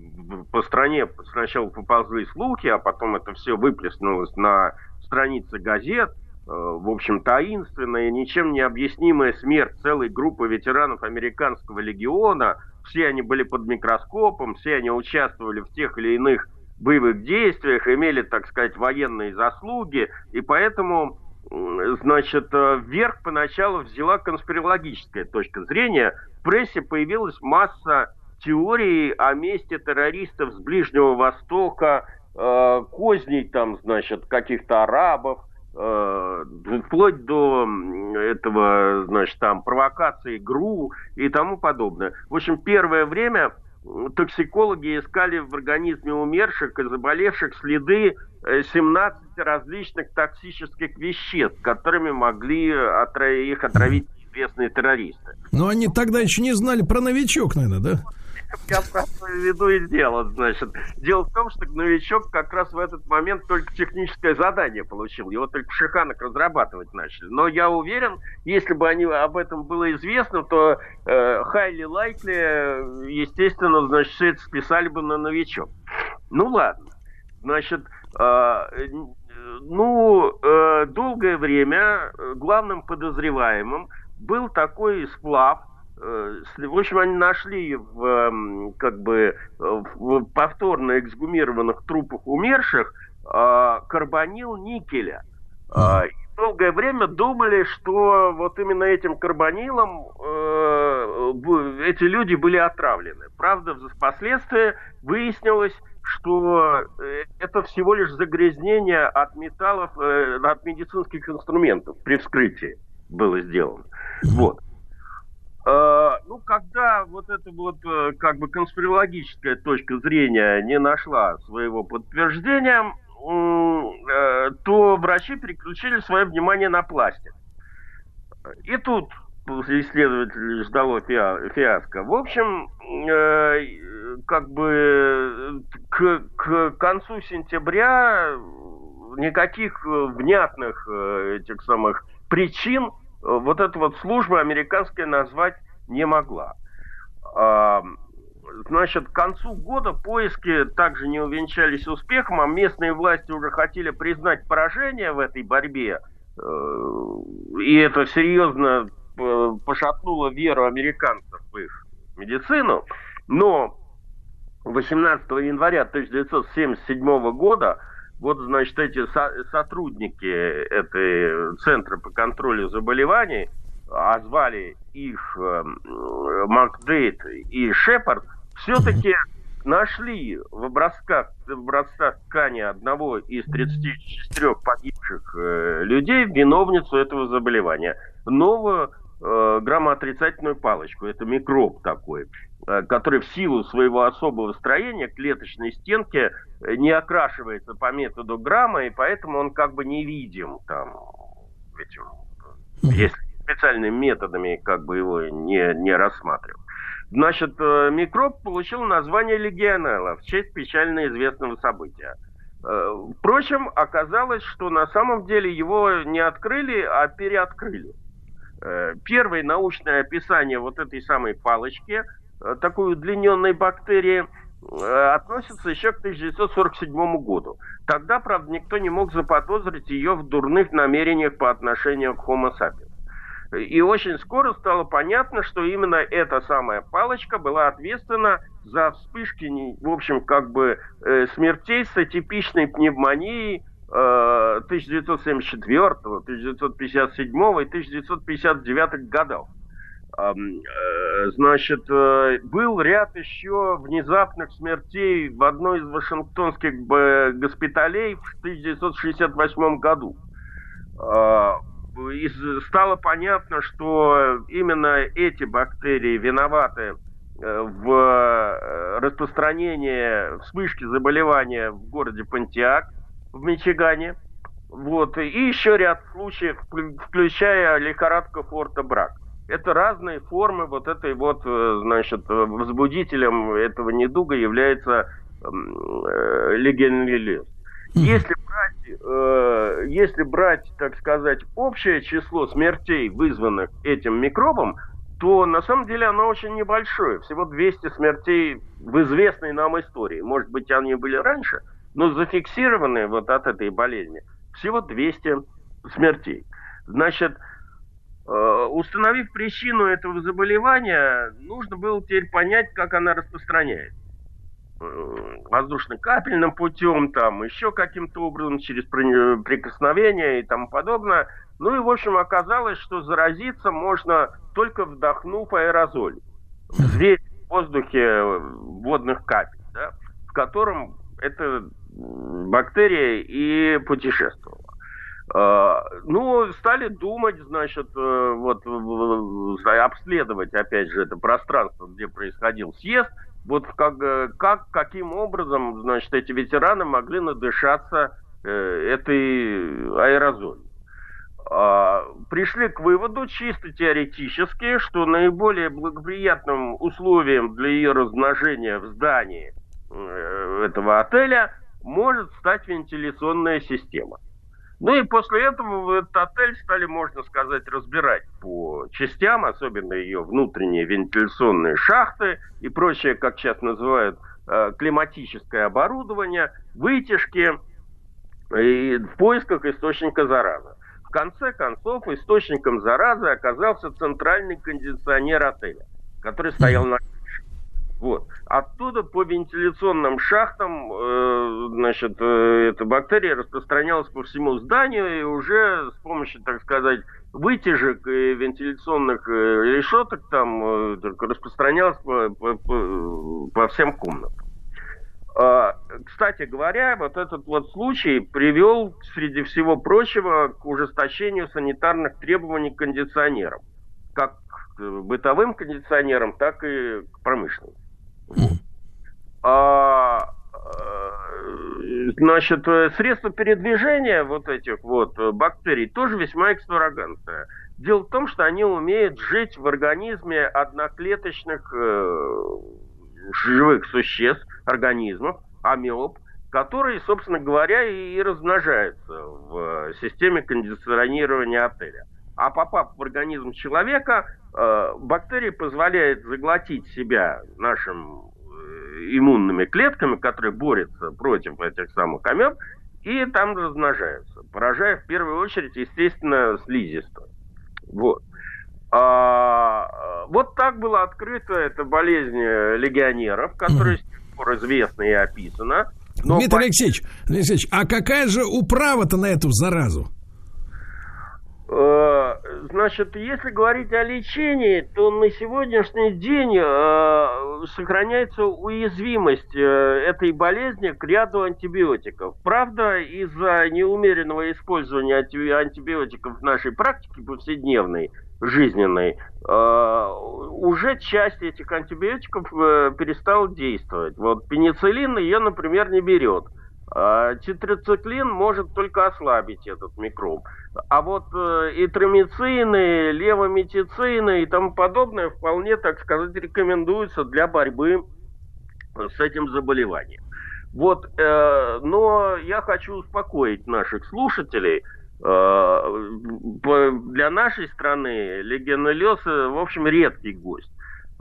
по стране сначала поползли слухи, а потом это все выплеснулось на страницы газет, в общем, таинственная, ничем не объяснимая смерть целой группы ветеранов американского легиона. Все они были под микроскопом, все они участвовали в тех или иных боевых действиях, имели, так сказать, военные заслуги, и поэтому, значит, э, вверх поначалу взяла конспирологическая точка зрения. В прессе появилась масса теорий о месте террористов с Ближнего Востока, э, козней там, значит, каких-то арабов, Э, вплоть до этого, значит, там, провокации ГРУ и тому подобное. В общем, первое время токсикологи искали в организме умерших и заболевших следы 17 э, различных токсических веществ, которыми могли их отравить известные террористы. Но они тогда еще не знали про новичок, наверное, да? Я просто веду и дело, значит. Дело в том, что новичок как раз в этот момент только техническое задание получил. Его только в разрабатывать начали. Но я уверен, если бы они об этом было известно, то хайли э, лайкли, естественно, значит, все это списали бы на новичок. Ну ладно. Значит, э, ну, э, долгое время главным подозреваемым был такой сплав, Э, в общем, они нашли в, эм, как бы, в повторно эксгумированных трупах умерших э, карбонил никеля. Э, долгое время думали, что вот именно этим карбонилом эти люди были отравлены. Правда, впоследствии выяснилось, что это всего лишь загрязнение от металлов, от медицинских инструментов при вскрытии было сделано. Вот. Э, ну, когда вот эта вот э, как бы конспирологическая точка зрения не нашла своего подтверждения, э, то врачи переключили свое внимание на пластик. И тут исследователей ждало фиаско. В общем, как бы к, к концу сентября никаких внятных этих самых причин вот эта вот служба американская назвать не могла. А, значит, к концу года поиски также не увенчались успехом, а местные власти уже хотели признать поражение в этой борьбе, э, и это серьезно э, пошатнуло веру американцев в их медицину. Но 18 января 1977 года вот, значит, эти со- сотрудники этой Центра по контролю заболеваний, а звали их э, Макдейт и Шепард, все-таки нашли в образцах, в образцах ткани одного из 34 погибших э, людей виновницу этого заболевания. Новую э, граммоотрицательную палочку. Это микроб такой. Э, который в силу своего особого строения клеточной стенки э, не окрашивается по методу грамма, и поэтому он как бы невидим там этим, если специальными методами как бы его не, не рассматривал. Значит, э, микроб получил название легионелла в честь печально известного события. Впрочем, оказалось, что на самом деле его не открыли, а переоткрыли. Первое научное описание вот этой самой палочки – Э, такой удлиненной бактерии э, относится еще к 1947 году. Тогда, правда, никто не мог заподозрить ее в дурных намерениях по отношению к Homo sapiens. И очень скоро стало понятно, что именно эта самая палочка была ответственна за вспышки, в общем, как бы э, смертей с атипичной пневмонией 1974, 1957 и 1959 годов. Э, значит, э, был ряд еще внезапных смертей в одной из вашингтонских госпиталей в 1968 году. Э, и стало понятно, что именно эти бактерии виноваты в распространении вспышки заболевания в городе Пантиак в Мичигане. Вот. И еще ряд случаев, включая лихорадка Форта Брак это разные формы вот этой вот, э, значит, возбудителем этого недуга является э, легенлилез. Если брать, э, если брать, так сказать, общее число смертей, вызванных этим микробом, то на самом деле оно очень небольшое. Всего 200 смертей в известной нам истории. Может быть, они были раньше, но зафиксированные вот от этой болезни всего 200 смертей. Значит, Э, установив причину этого заболевания, нужно было теперь понять, как она распространяется. Э, воздушно-капельным путем, там, еще каким-то образом, через прикосновение и тому подобное. Ну и, в общем, оказалось, что заразиться можно только вдохнув аэрозоль. Зверь в воздухе водных капель, да, в котором эта бактерия и путешествовала. А, ну, стали думать, значит, э, вот обследовать, опять же, это пространство, где происходил съезд, вот как, э, как каким образом, значит, эти ветераны могли надышаться э, этой аэрозолью. А, пришли к выводу чисто теоретически, что наиболее благоприятным условием для ее размножения в здании этого отеля может стать вентиляционная система. Ну и после этого этот отель стали, можно сказать, разбирать по частям, особенно ее внутренние вентиляционные шахты и прочее, как сейчас называют, э, климатическое оборудование, вытяжки и в поисках источника заразы. В конце концов, источником заразы оказался центральный кондиционер отеля, который стоял на вот. Оттуда по вентиляционным шахтам, э, значит, э, эта бактерия распространялась по всему зданию и уже с помощью, так сказать, вытяжек и вентиляционных э, решеток там э, распространялась по, по, по, по всем комнатам. Э, кстати говоря, вот этот вот случай привел, среди всего прочего, к ужесточению санитарных требований к кондиционерам. Как к бытовым кондиционерам, так и к промышленным. А, э, значит, э, средства передвижения вот этих вот бактерий тоже весьма экстравагантное. Дело в том, что они умеют жить в организме одноклеточных э, живых существ, организмов, амеб, которые, собственно говоря, и размножаются в системе кондиционирования отеля. А попав в организм человека, э, бактерии позволяют заглотить себя нашим э, иммунными клетками, которые борются против этих самых амеб, и там размножаются, поражая в первую очередь, естественно, слизистую. Вот. А, вот так была открыта эта болезнь легионеров, которая с тех пор известна и описана. Но Дмитрий по... Алексеевич, Дмитрий Алексеевич, а какая же управа-то на эту заразу? Э, значит, если говорить о лечении, то на сегодняшний день э, сохраняется уязвимость э, этой болезни к ряду антибиотиков. Правда, из-за неумеренного использования антибиотиков в нашей практике повседневной, жизненной, уже часть этих антибиотиков перестала действовать. Вот пенициллин ее, например, не берет. А тетрациклин может только ослабить этот микроб. А вот э, и тромицины, левометицины и тому подобное вполне, так сказать, рекомендуются для борьбы с этим заболеванием. Вот, э, но я хочу успокоить наших слушателей. Э, для нашей страны легионеллез, в общем, редкий гость.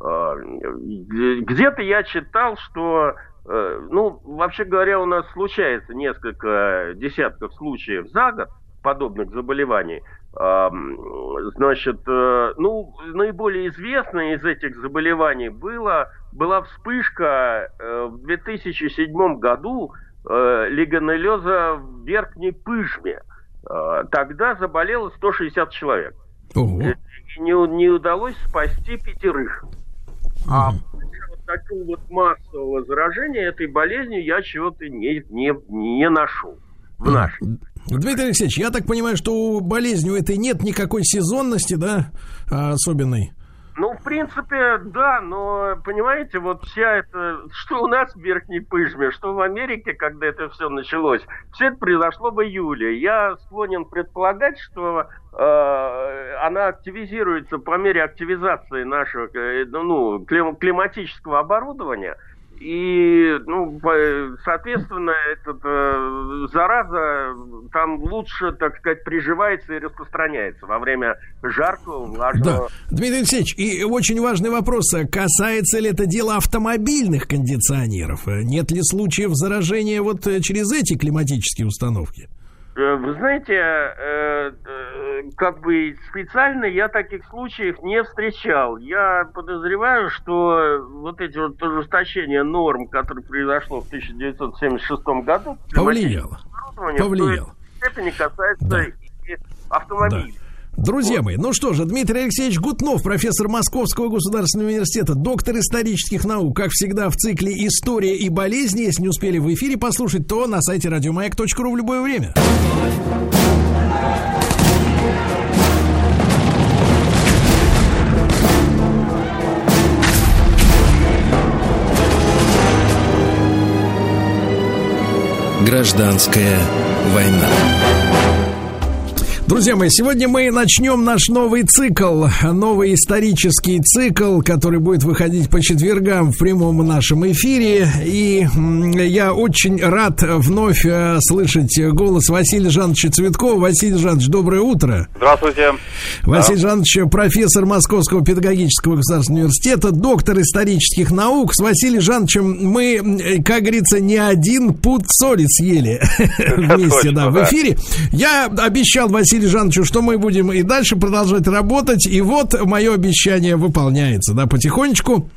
Э, где-то я читал, что Э, ну, вообще говоря, у нас случается несколько десятков случаев за год подобных заболеваний. Значит, э, ну, наиболее известное из этих заболеваний было, была вспышка э, в 2007 году э, легионеллеза в верхней пыжме. Э, тогда заболело 160 человек. Ого. И не, не удалось спасти пятерых. А такого вот массового заражения этой болезнью я чего-то не, не, не нашел в нашей. Дмитрий Алексеевич, я так понимаю, что у болезни у этой нет никакой сезонности, да, а, особенной? Ну, в принципе, да, но, понимаете, вот вся эта, что у нас в Верхней Пыжме, что в Америке, когда это все началось, все это произошло в июле. Я склонен предполагать, что она активизируется по мере активизации нашего э, ну, клим, климатического оборудования – и, ну, соответственно, этот, э, зараза там лучше, так сказать, приживается и распространяется во время жаркого, влажного. Да. Дмитрий Алексеевич, и очень важный вопрос. Касается ли это дело автомобильных кондиционеров? Нет ли случаев заражения вот э, через эти климатические установки? Э, вы знаете, э, э, как бы специально я таких случаев не встречал. Я подозреваю, что вот эти вот ужесточения норм, которые произошло в 1976 году, повлияло. Повлияло. В степени касается да. и автомобилей. Да. Друзья мои, ну что же, Дмитрий Алексеевич Гутнов, профессор Московского государственного университета, доктор исторических наук, как всегда в цикле «История и болезни». Если не успели в эфире послушать, то на сайте радиомаяк.ру в любое время. Гражданская война. Друзья мои, сегодня мы начнем наш новый цикл, новый исторический цикл, который будет выходить по четвергам в прямом нашем эфире. И я очень рад вновь э, слышать голос Василия Жановича Цветкова. Василий Жанович, доброе утро. Здравствуйте. Василий да. Жанович, профессор Московского педагогического государственного университета, доктор исторических наук. С Василием Жановичем мы, как говорится, не один пуд соли съели <laughs> вместе, да, в эфире. Я обещал Василию Василию Жановичу, что мы будем и дальше продолжать работать. И вот мое обещание выполняется, да, потихонечку.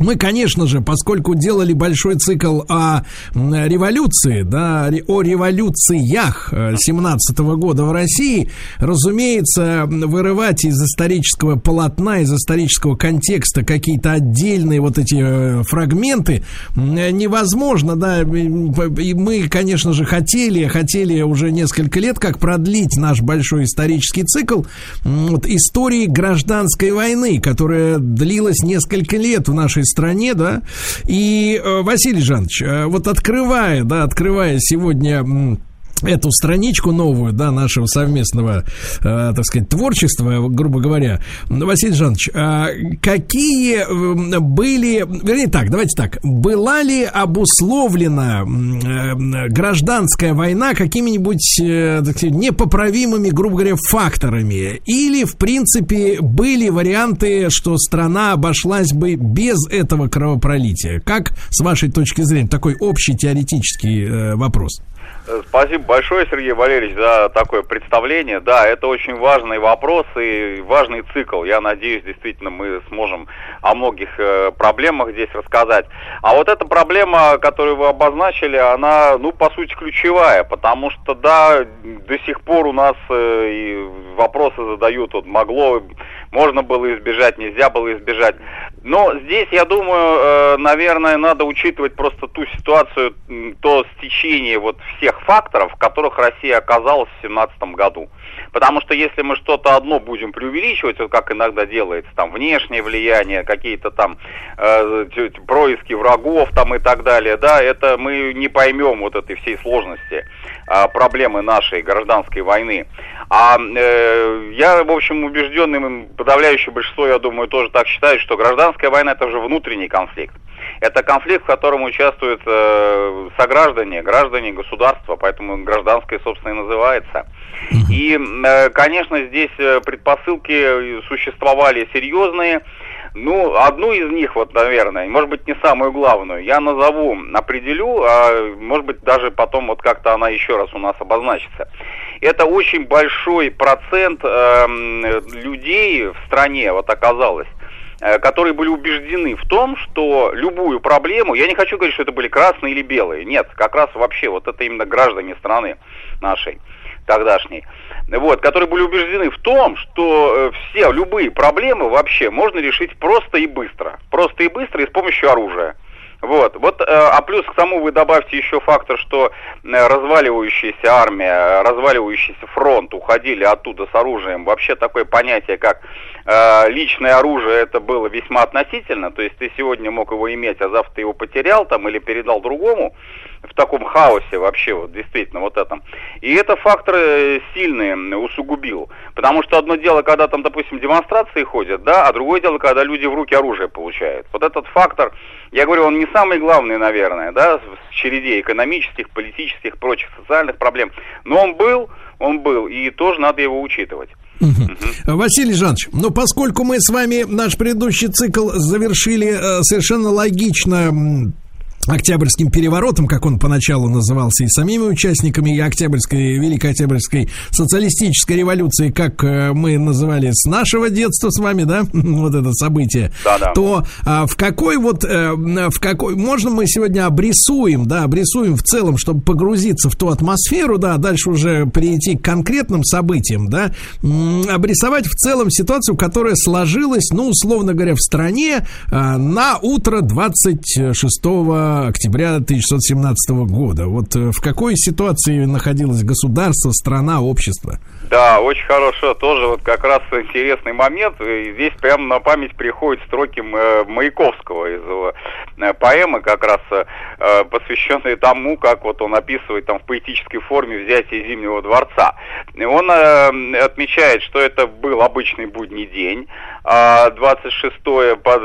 Мы, конечно же, поскольку делали большой цикл о революции, да, о революциях 17 -го года в России, разумеется, вырывать из исторического полотна, из исторического контекста какие-то отдельные вот эти э, фрагменты невозможно, да, и мы, конечно же, хотели, хотели уже несколько лет, как продлить наш большой исторический цикл вот, истории гражданской войны, которая длилась несколько лет в нашей стране, да. И, э, Василий Жанович, э, вот открывая, да, открывая сегодня эту страничку новую, да, нашего совместного, э, так сказать, творчества, грубо говоря. Василий Жанович, э, какие э, были, вернее так, давайте так, была ли обусловлена э, гражданская война какими-нибудь, э, так сказать, непоправимыми, грубо говоря, факторами? Или, в принципе, были варианты, что страна обошлась бы без этого кровопролития? Как, с вашей точки зрения, такой общий теоретический э, вопрос? Спасибо большое, Сергей Валерьевич, за такое представление. Да, это очень важный вопрос и важный цикл. Я надеюсь, действительно, мы сможем о многих э, проблемах здесь рассказать. А вот эта проблема, которую вы обозначили, она, ну, по сути, ключевая, потому что, да, до сих пор у нас э, вопросы задают, вот, могло, можно было избежать, нельзя было избежать. Но здесь, я думаю, э, наверное, надо учитывать просто ту ситуацию, то стечение вот всех факторов, в которых Россия оказалась в 2017 году. Потому что если мы что-то одно будем преувеличивать, вот как иногда делается, там внешнее влияние, какие-то там э, происки врагов там и так далее, да, это мы не поймем вот этой всей сложности э, проблемы нашей гражданской войны. А э, я, в общем, убежденным, подавляющее большинство, я думаю, тоже так считает, что гражданская война это уже внутренний конфликт. Это конфликт, в котором участвуют э, сограждане, граждане государства, поэтому гражданское, собственно, и называется. И, э, конечно, здесь э, предпосылки существовали серьезные. Ну, одну из них, вот, наверное, может быть, не самую главную, я назову, определю, а может быть, даже потом вот как-то она еще раз у нас обозначится. Это очень большой процент э, людей в стране, вот оказалось, э, которые были убеждены в том, что любую проблему, я не хочу говорить, что это были красные или белые, нет, как раз вообще вот это именно граждане страны нашей тогдашней, вот, которые были убеждены в том, что э, все, любые проблемы вообще можно решить просто и быстро, просто и быстро и с помощью оружия. Вот, вот, э, а плюс к тому вы добавьте еще фактор, что э, разваливающаяся армия, разваливающийся фронт уходили оттуда с оружием. Вообще такое понятие, как э, личное оружие, это было весьма относительно. То есть ты сегодня мог его иметь, а завтра ты его потерял там или передал другому в таком хаосе вообще, вот действительно, вот этом. И это фактор э, сильный усугубил. Потому что одно дело, когда там, допустим, демонстрации ходят, да, а другое дело, когда люди в руки оружие получают. Вот этот фактор, я говорю, он не самый главный, наверное, да, в череде экономических, политических, прочих социальных проблем. Но он был, он был, и тоже надо его учитывать. Угу. Василий Жанович, ну поскольку мы с вами наш предыдущий цикл завершили э, совершенно логично Октябрьским переворотом, как он поначалу назывался, и самими участниками и Октябрьской, Великой Октябрьской социалистической революции, как э, мы называли с нашего детства с вами, да, <laughs> вот это событие, да, да. то а, в какой вот, а, в какой, можно мы сегодня обрисуем, да, обрисуем в целом, чтобы погрузиться в ту атмосферу, да, дальше уже перейти к конкретным событиям, да, обрисовать в целом ситуацию, которая сложилась, ну, условно говоря, в стране а, на утро 26 октября 1617 года. Вот э, в какой ситуации находилось государство, страна, общество? Да, очень хорошо. Тоже вот как раз интересный момент. И здесь прямо на память приходят строки э, Маяковского из его э, поэмы, как раз посвященные тому, как вот он описывает там в поэтической форме взятие Зимнего дворца. И он отмечает, что это был обычный будний день. 26-е по,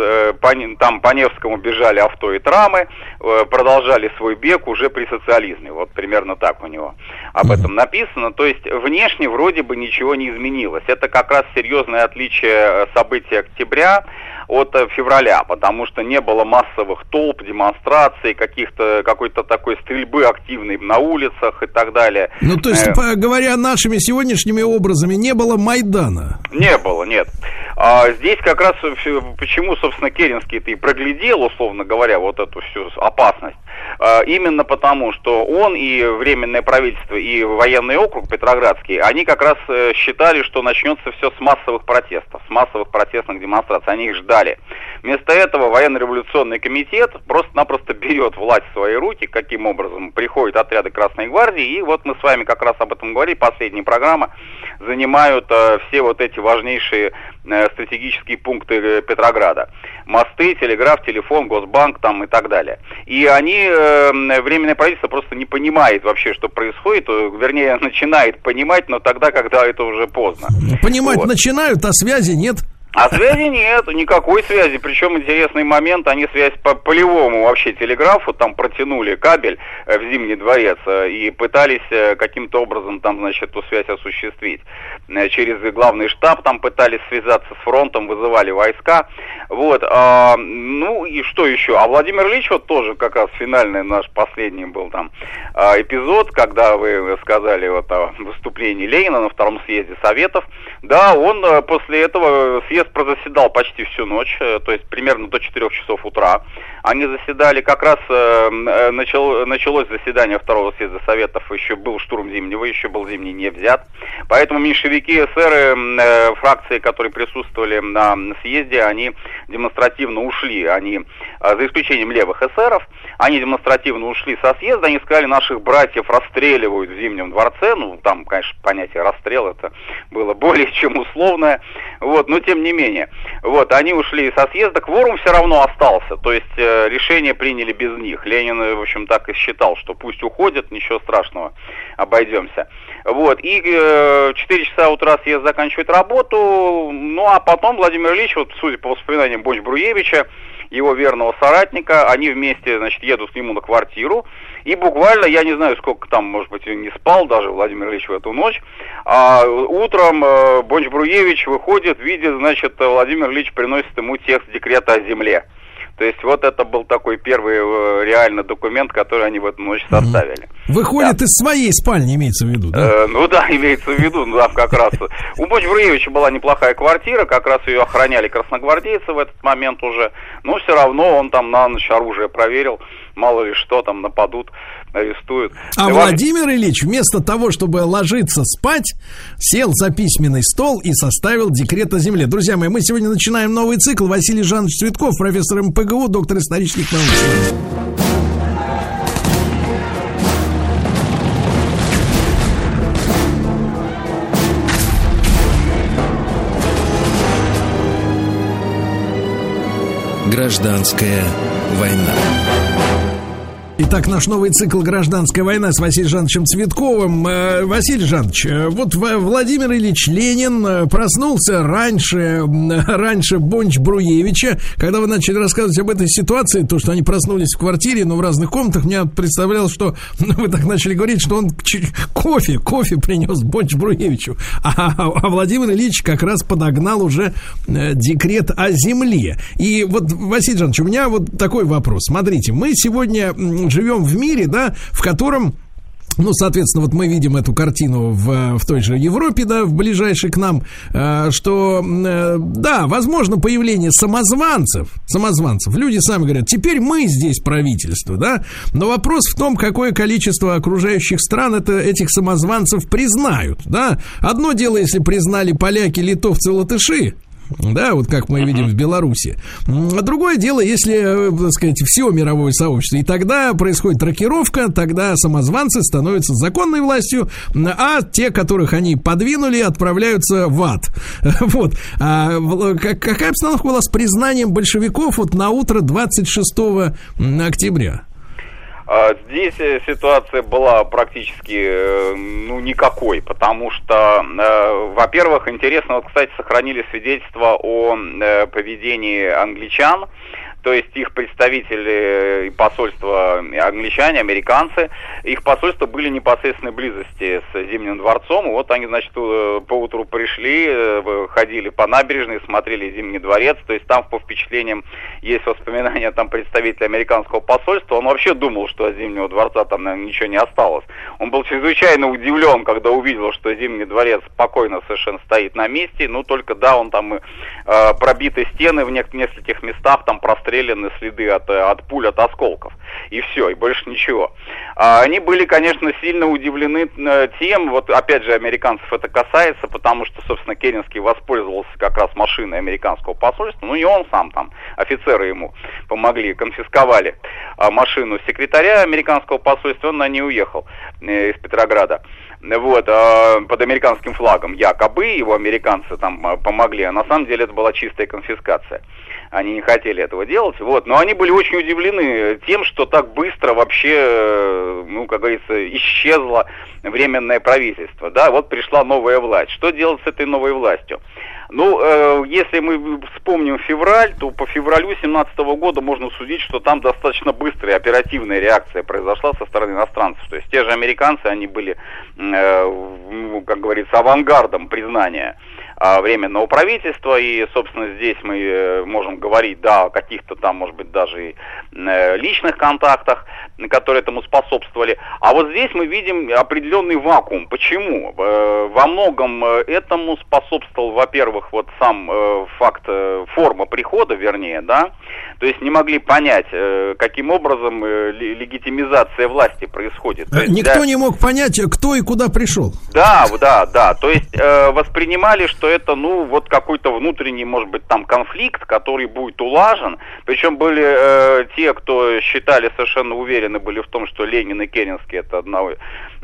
там по Невскому бежали авто и трамы. Э, продолжали свой бег уже при социализме. Вот примерно так у него об этом написано. То есть внешне вроде бы ничего не изменилось. Это как раз серьезное отличие э, событий октября от э, февраля, потому что не было массовых толп, демонстраций, каких-то какой-то такой стрельбы активной на улицах и так далее. Ну, то есть, э, говоря нашими сегодняшними образами, не было Майдана? Не было, нет. А здесь как раз почему, собственно, Керенский-то и проглядел, условно говоря, вот эту всю опасность. А, именно потому, что он и Временное правительство, и военный округ Петроградский, они как раз э, считали, что начнется все с массовых протестов, с массовых протестных демонстраций. Они их ждали. Вместо этого военно-революционный комитет просто-напросто берет власть в свои руки, каким образом приходят отряды Красной Гвардии, и вот мы с вами как раз об этом говорили, последняя программа, занимают э, все вот эти важнейшие э, стратегические пункты Петрограда. Мосты, телеграф, телефон, Госбанк там и так далее. И они, Временное правительство просто не понимает вообще, что происходит, э, вернее, <laughs> начинает понимать, но тогда, когда это уже поздно. Понимать вот. начинают, а связи нет. А связи нет, никакой связи. Причем интересный момент, они связь по полевому вообще телеграфу там протянули кабель э, в Зимний дворец э, и пытались э, каким-то образом там, значит, эту связь осуществить. Через главный штаб там пытались связаться с фронтом, вызывали войска. Вот. А, ну и что еще? А Владимир Ильич вот тоже как раз финальный наш последний был там эпизод, когда вы сказали вот о выступлении Ленина на втором съезде Советов. Да, он после этого съезд Съезд прозаседал почти всю ночь, э, то есть примерно до 4 часов утра. Они заседали, как раз э, э, начал, началось заседание второго съезда Советов, еще был штурм Зимнего, еще был Зимний не взят. Поэтому меньшевики, эсеры, фракции, которые присутствовали на съезде, они демонстративно ушли. Они, за исключением левых эсеров, они демонстративно ушли со съезда, они сказали, наших братьев расстреливают в Зимнем дворце. Ну, там, конечно, понятие расстрел это было <laughs> более чем условное. Вот, но тем не менее. Вот, они ушли со съезда, кворум все равно остался. То есть э, решение приняли без них. Ленин, в общем, так и считал, что пусть уходят, ничего страшного, обойдемся. Вот, и э, 4 часа утра съезд заканчивает работу, ну а потом Владимир Ильич, вот судя по воспоминаниям Боч-Бруевича, его верного соратника, они вместе, значит, едут к нему на квартиру, и буквально, я не знаю, сколько там, может быть, не спал даже Владимир Ильич в эту ночь, а утром э, Бонч-Бруевич выходит, видит, значит, Владимир Ильич приносит ему текст декрета о земле. То есть вот это был такой первый э, реально документ, который они в эту ночь составили. Выходит да. из своей спальни, имеется в виду, да? Э, ну да, <laughs> имеется в виду, ну, там как раз. У Бонч-Бруевича была неплохая квартира, как раз ее охраняли красногвардейцы в этот момент уже. Но все равно он там на ночь оружие проверил, мало ли что там нападут арестуют. А Иван... Владимир Ильич вместо того, чтобы ложиться спать, сел за письменный стол и составил декрет о земле. Друзья мои, мы сегодня начинаем новый цикл. Василий Жанович Цветков, профессор МПГУ, доктор исторических наук. Гражданская война. Итак, наш новый цикл «Гражданская война» с Василием Жановичем Цветковым. Э, Василий Жанович, э, вот Владимир Ильич Ленин э, проснулся раньше, <laughs> раньше Бонч-Бруевича. Когда вы начали рассказывать об этой ситуации, то, что они проснулись в квартире, но в разных комнатах, мне представлялось, что <laughs> вы так начали говорить, что он кофе, кофе принес Бонч-Бруевичу. А, а Владимир Ильич как раз подогнал уже декрет о земле. И вот, Василий Жанович, у меня вот такой вопрос. Смотрите, мы сегодня живем в мире, да, в котором ну, соответственно, вот мы видим эту картину в, в той же Европе, да, в ближайшей к нам, э, что, э, да, возможно, появление самозванцев, самозванцев. Люди сами говорят, теперь мы здесь правительство, да, но вопрос в том, какое количество окружающих стран это, этих самозванцев признают, да. Одно дело, если признали поляки, литовцы, латыши, да, вот как мы видим в Беларуси. Другое дело, если, э, так сказать, все мировое сообщество, и тогда происходит рокировка, тогда самозванцы становятся законной властью, а те, которых они подвинули, отправляются в ад. <laughs> Вот. А какая обстановка была с признанием большевиков вот на утро 26 октября? А, здесь э, ситуация была практически э, ну, никакой, потому что, э, во-первых, интересно, вот, кстати, сохранили свидетельства о поведении англичан, то есть их представители и посольства англичане, американцы, их посольства были непосредственной близости с Зимним дворцом, вот они, значит, по утру пришли, ходили по набережной, смотрели Зимний дворец, то есть там по впечатлениям есть воспоминания там представителя американского посольства, он вообще думал, что от Зимнего дворца там, наверное, ничего не осталось. Он был чрезвычайно удивлен, когда увидел, что Зимний дворец спокойно совершенно стоит на месте, ну только да, он там э, пробиты стены в нескольких местах, там простреляны прострелены следы от, от пуль, от осколков. И все, и больше ничего. А они были, конечно, сильно удивлены э, тем, вот опять же американцев это касается, потому что, собственно, Керенский воспользовался как раз машиной американского посольства, ну и он сам там, офицеры ему помогли, конфисковали а, машину секретаря американского посольства, он на ней уехал э, из Петрограда вот, э, под американским флагом якобы, его американцы там э, помогли, а на самом деле это была чистая конфискация они не хотели этого делать, вот, но они были очень удивлены тем, что так быстро вообще, э, ну, как говорится, исчезло временное правительство, да, вот пришла новая власть. Что делать с этой новой властью? Ну, э, если мы вспомним февраль, то по февралю 2017 года можно судить, что там достаточно быстрая оперативная реакция произошла со стороны иностранцев. То есть те же американцы, они были, э, как говорится, авангардом признания временного правительства, и, собственно, здесь мы э, можем говорить, да, о каких-то там, может быть, даже и э, личных контактах, которые этому способствовали. А вот здесь мы видим определенный вакуум. Почему? Э, во многом этому способствовал, во-первых, вот сам факт форма прихода, вернее, да, то есть не могли понять, каким образом легитимизация власти происходит. Никто для... не мог понять, кто и куда пришел. Да, да, да. То есть воспринимали, что что это, ну, вот какой-то внутренний, может быть, там конфликт, который будет улажен. Причем были э, те, кто считали, совершенно уверены были в том, что Ленин и Керенский это э,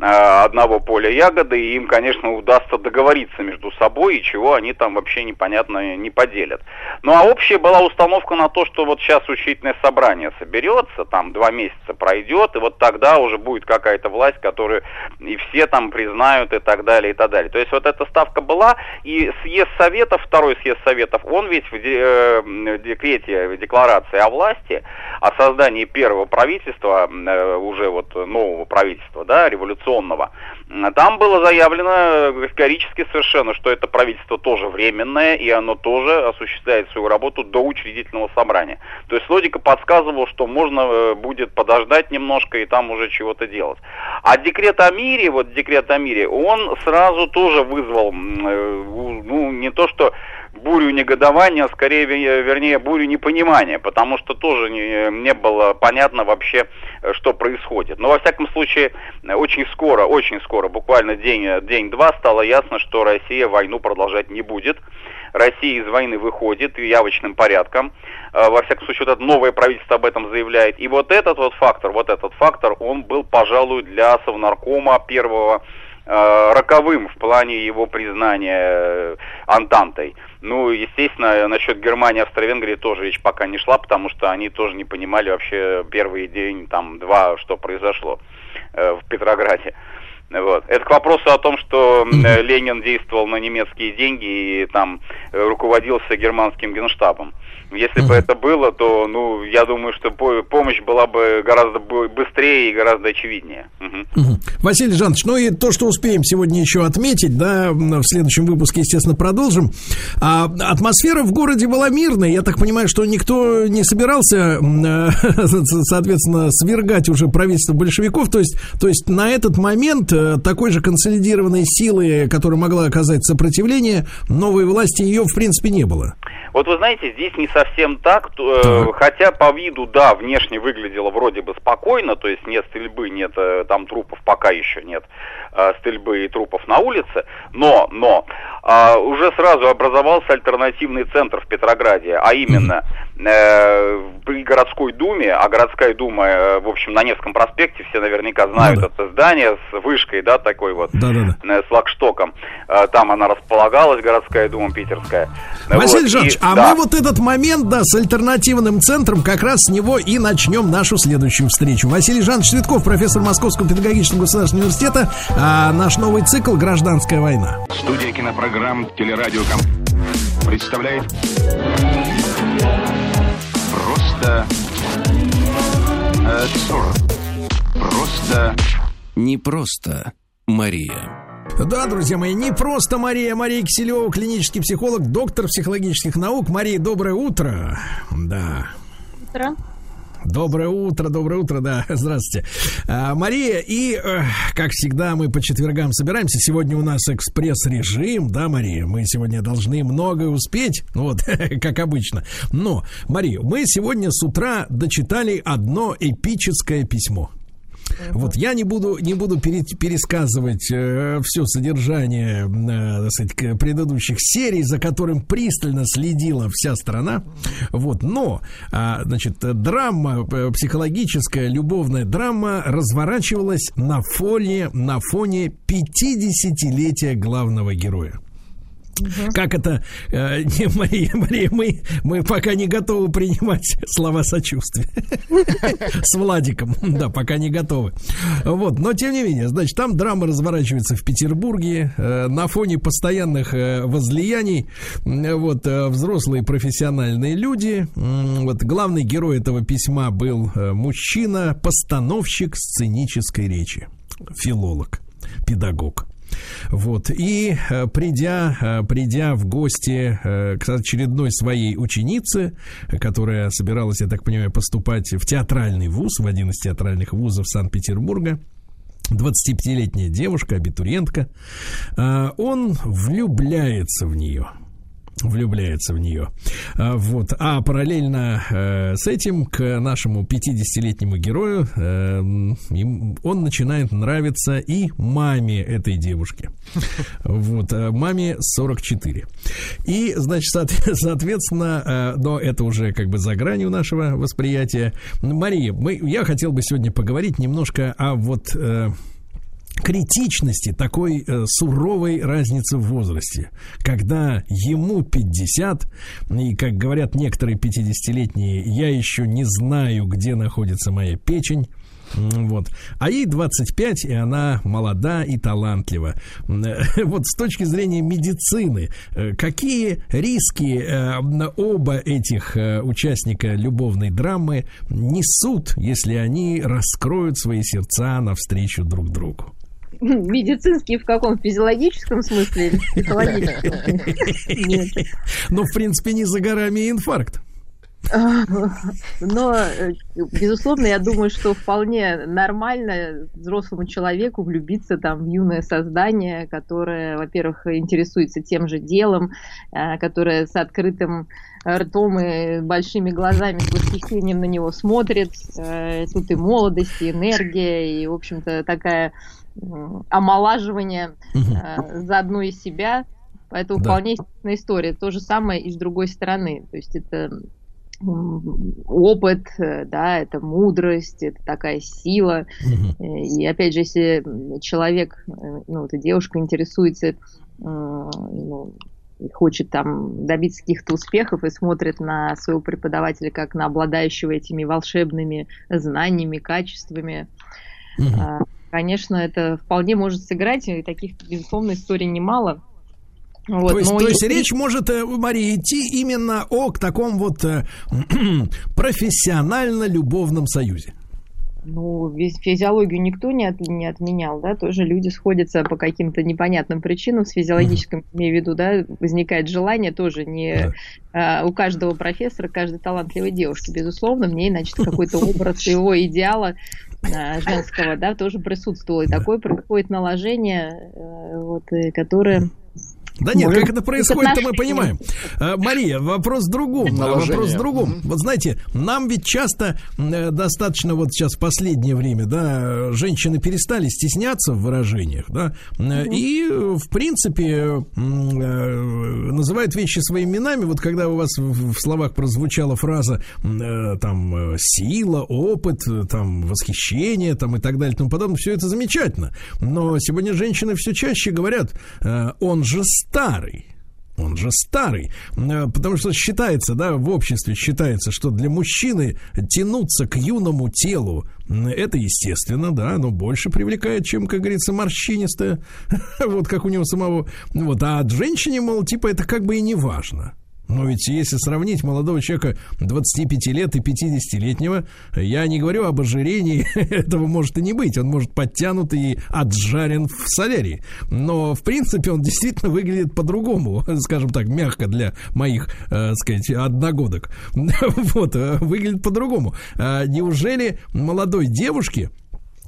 одного поля ягоды, и им, конечно, удастся договориться между собой, и чего они там вообще непонятно не поделят. Ну, а общая была установка на то, что вот сейчас учительное собрание соберется, там два месяца пройдет, и вот тогда уже будет какая-то власть, которую и все там признают и так далее, и так далее. То есть вот эта ставка была, и съезд Советов, второй съезд Советов, он ведь в, э, декрете, декларации о власти, о создании первого правительства, э, уже вот нового правительства, да, революционного, Там было заявлено категорически совершенно, что это правительство тоже временное, и оно тоже осуществляет свою работу до учредительного собрания. То есть логика подсказывала, что можно э, будет подождать немножко и там уже чего-то делать. А декрет о мире, вот декрет о мире, он сразу тоже вызвал, э, ну, не то что бурю негодования, а скорее, вернее, бурю непонимания, потому что тоже не, не было понятно вообще, э, что происходит. Но, во всяком случае, очень скоро, очень скоро, буквально день, день-два, стало ясно, что Россия войну продолжать не будет. Россия из войны выходит явочным порядком. Э, во всяком случае, вот это новое правительство об этом заявляет. И вот этот вот фактор, вот этот фактор, он был, пожалуй, для Совнаркома первого Э, роковым в плане его признания э, Антантой. Ну, естественно, насчет Германии, Австро-Венгрии тоже речь пока не шла, потому что они тоже не понимали вообще первый день, там, два, что произошло э, в Петрограде. Вот. Это к вопросу о том, что э, Ленин действовал на немецкие деньги и там э, руководился германским генштабом. Если бы это было, то, ну, я думаю, что помощь была бы гораздо быстрее и гораздо очевиднее. Угу. Василий Жанович, ну и то, что успеем сегодня еще отметить, да, в следующем выпуске, естественно, продолжим. А атмосфера в городе была мирная. Я так понимаю, что никто не собирался, <laughs> соответственно, свергать уже правительство большевиков. То есть, то есть на этот момент э, такой же консолидированной силы, которая могла оказать сопротивление, новой власти ее, в принципе, не было. Вот вы знаете, здесь не совсем так, э, хотя по виду, да, внешне выглядело вроде бы спокойно, то есть нет стрельбы, нет э, там трупов, пока еще нет э, стрельбы и трупов на улице, но, но э, уже сразу образовался альтернативный центр в Петрограде, а именно э, при городской думе, а городская дума, э, в общем, на Невском проспекте, все наверняка знают да, это здание с вышкой, да, такой вот, да, да, да. Э, с лагштоком, э, там она располагалась, городская дума питерская. Василий вот, Жанович, а да. мы вот этот момент, да, с альтернативным центром, как раз с него и начнем нашу следующую встречу. Василий Жанович Цветков, профессор Московского педагогического государственного университета, а наш новый цикл «Гражданская война». Студия кинопрограмм «Телерадиоком» представляет «Просто...» э, «Просто...» Не просто Мария. Да, друзья мои, не просто Мария, Мария Киселева, клинический психолог, доктор психологических наук. Мария, доброе утро. Да. Утро. Доброе утро, доброе утро, да, <laughs> здравствуйте. А, Мария, и, э, как всегда, мы по четвергам собираемся. Сегодня у нас экспресс-режим, да, Мария? Мы сегодня должны многое успеть, вот, <laughs> как обычно. Но, Мария, мы сегодня с утра дочитали одно эпическое письмо. Вот я не буду, не буду пересказывать э, все содержание э, сказать, предыдущих серий, за которым пристально следила вся страна. Вот, но, э, значит, драма, э, психологическая, любовная драма разворачивалась на фоне, на фоне 50-летия главного героя. Угу. Как это, э, не, <laughs> Мария, Мария, мы, мы пока не готовы принимать слова сочувствия. <laughs> С Владиком, <laughs> да, пока не готовы. Вот, но тем не менее, значит, там драма разворачивается в Петербурге э, на фоне постоянных э, возлияний. Вот, э, взрослые профессиональные люди. Вот, главный герой этого письма был мужчина, постановщик сценической речи, филолог, педагог. Вот. И э, придя, э, придя в гости э, к очередной своей ученице, которая собиралась, я так понимаю, поступать в театральный вуз, в один из театральных вузов Санкт-Петербурга, 25-летняя девушка, абитуриентка, он влюбляется в нее влюбляется в нее. А, вот. А параллельно э, с этим к нашему 50-летнему герою э, он начинает нравиться и маме этой девушки. <laughs> Вот. Э, маме 44. И, значит, соответственно, но это уже как бы за гранью нашего восприятия. Мария, мы, я хотел бы сегодня поговорить немножко о вот критичности такой э, суровой разницы в возрасте, когда ему 50, и, как говорят некоторые 50-летние, я еще не знаю, где находится моя печень, вот. А ей 25, и она молода и талантлива. <laughs> Вот с точки зрения медицины, э, какие риски э, оба этих участника любовной драмы несут, если они раскроют свои сердца навстречу друг другу? <laughs> медицинский в каком? Физиологическом смысле или психологическом? Нет. Ну, в принципе, не за горами инфаркт. Но, безусловно, я думаю, что вполне нормально взрослому человеку влюбиться там в юное создание, которое, во-первых, интересуется тем же делом, э, которое с открытым ртом и большими глазами с восхищением на него смотрит. Э, тут и молодость, и энергия, и, в общем-то, такая омолаживание заодно и себя. Поэтому да. вполне естественная история. То же самое и с другой стороны. То есть это опыт, э, да, это мудрость, это такая сила. Угу. И опять же, если человек, э, ну, эта девушка интересуется, ну, хочет там добиться каких-то успехов и смотрит на своего преподавателя как на обладающего этими волшебными знаниями, качествами, угу. Конечно, это вполне может сыграть, и таких, безусловно, историй немало. Вот, то есть, то есть речь может, э, Мария, идти именно о таком вот э, <clears throat> профессионально-любовном союзе. Ну, физиологию никто не, от, не отменял, да, тоже люди сходятся по каким-то непонятным причинам, с физиологическим, mm-hmm. имею в виду, да, возникает желание тоже не да. а, у каждого профессора, каждой талантливой девушки, безусловно, в ней, значит, какой-то <laughs> образ его идеала женского, да, тоже присутствовал, и такое происходит наложение, э, вот, которое да нет, как это происходит, то мы понимаем. А, Мария, вопрос в другом. Наложение. Вопрос в другом. Вот знаете, нам ведь часто э, достаточно вот сейчас в последнее время, да, женщины перестали стесняться в выражениях, да, и в принципе э, называют вещи своими именами. Вот когда у вас в словах прозвучала фраза э, там сила, опыт, там восхищение, там и так далее, и тому подобное, все это замечательно. Но сегодня женщины все чаще говорят, он же старый. Он же старый, э, потому что считается, да, в обществе считается, что для мужчины тянуться к юному телу, это естественно, да, но больше привлекает, чем, как говорится, морщинистое, <laughs> вот как у него самого, вот, а от женщине, мол, типа, это как бы и не важно. Но ведь если сравнить молодого человека 25 лет и 50-летнего, я не говорю об ожирении, <laughs> этого может и не быть. Он может подтянут и отжарен в солярии. Но, в принципе, он действительно выглядит по-другому, <laughs> скажем так, мягко для моих, э, сказать, одногодок. <laughs> Вот, э, выглядит по-другому. А неужели молодой девушке,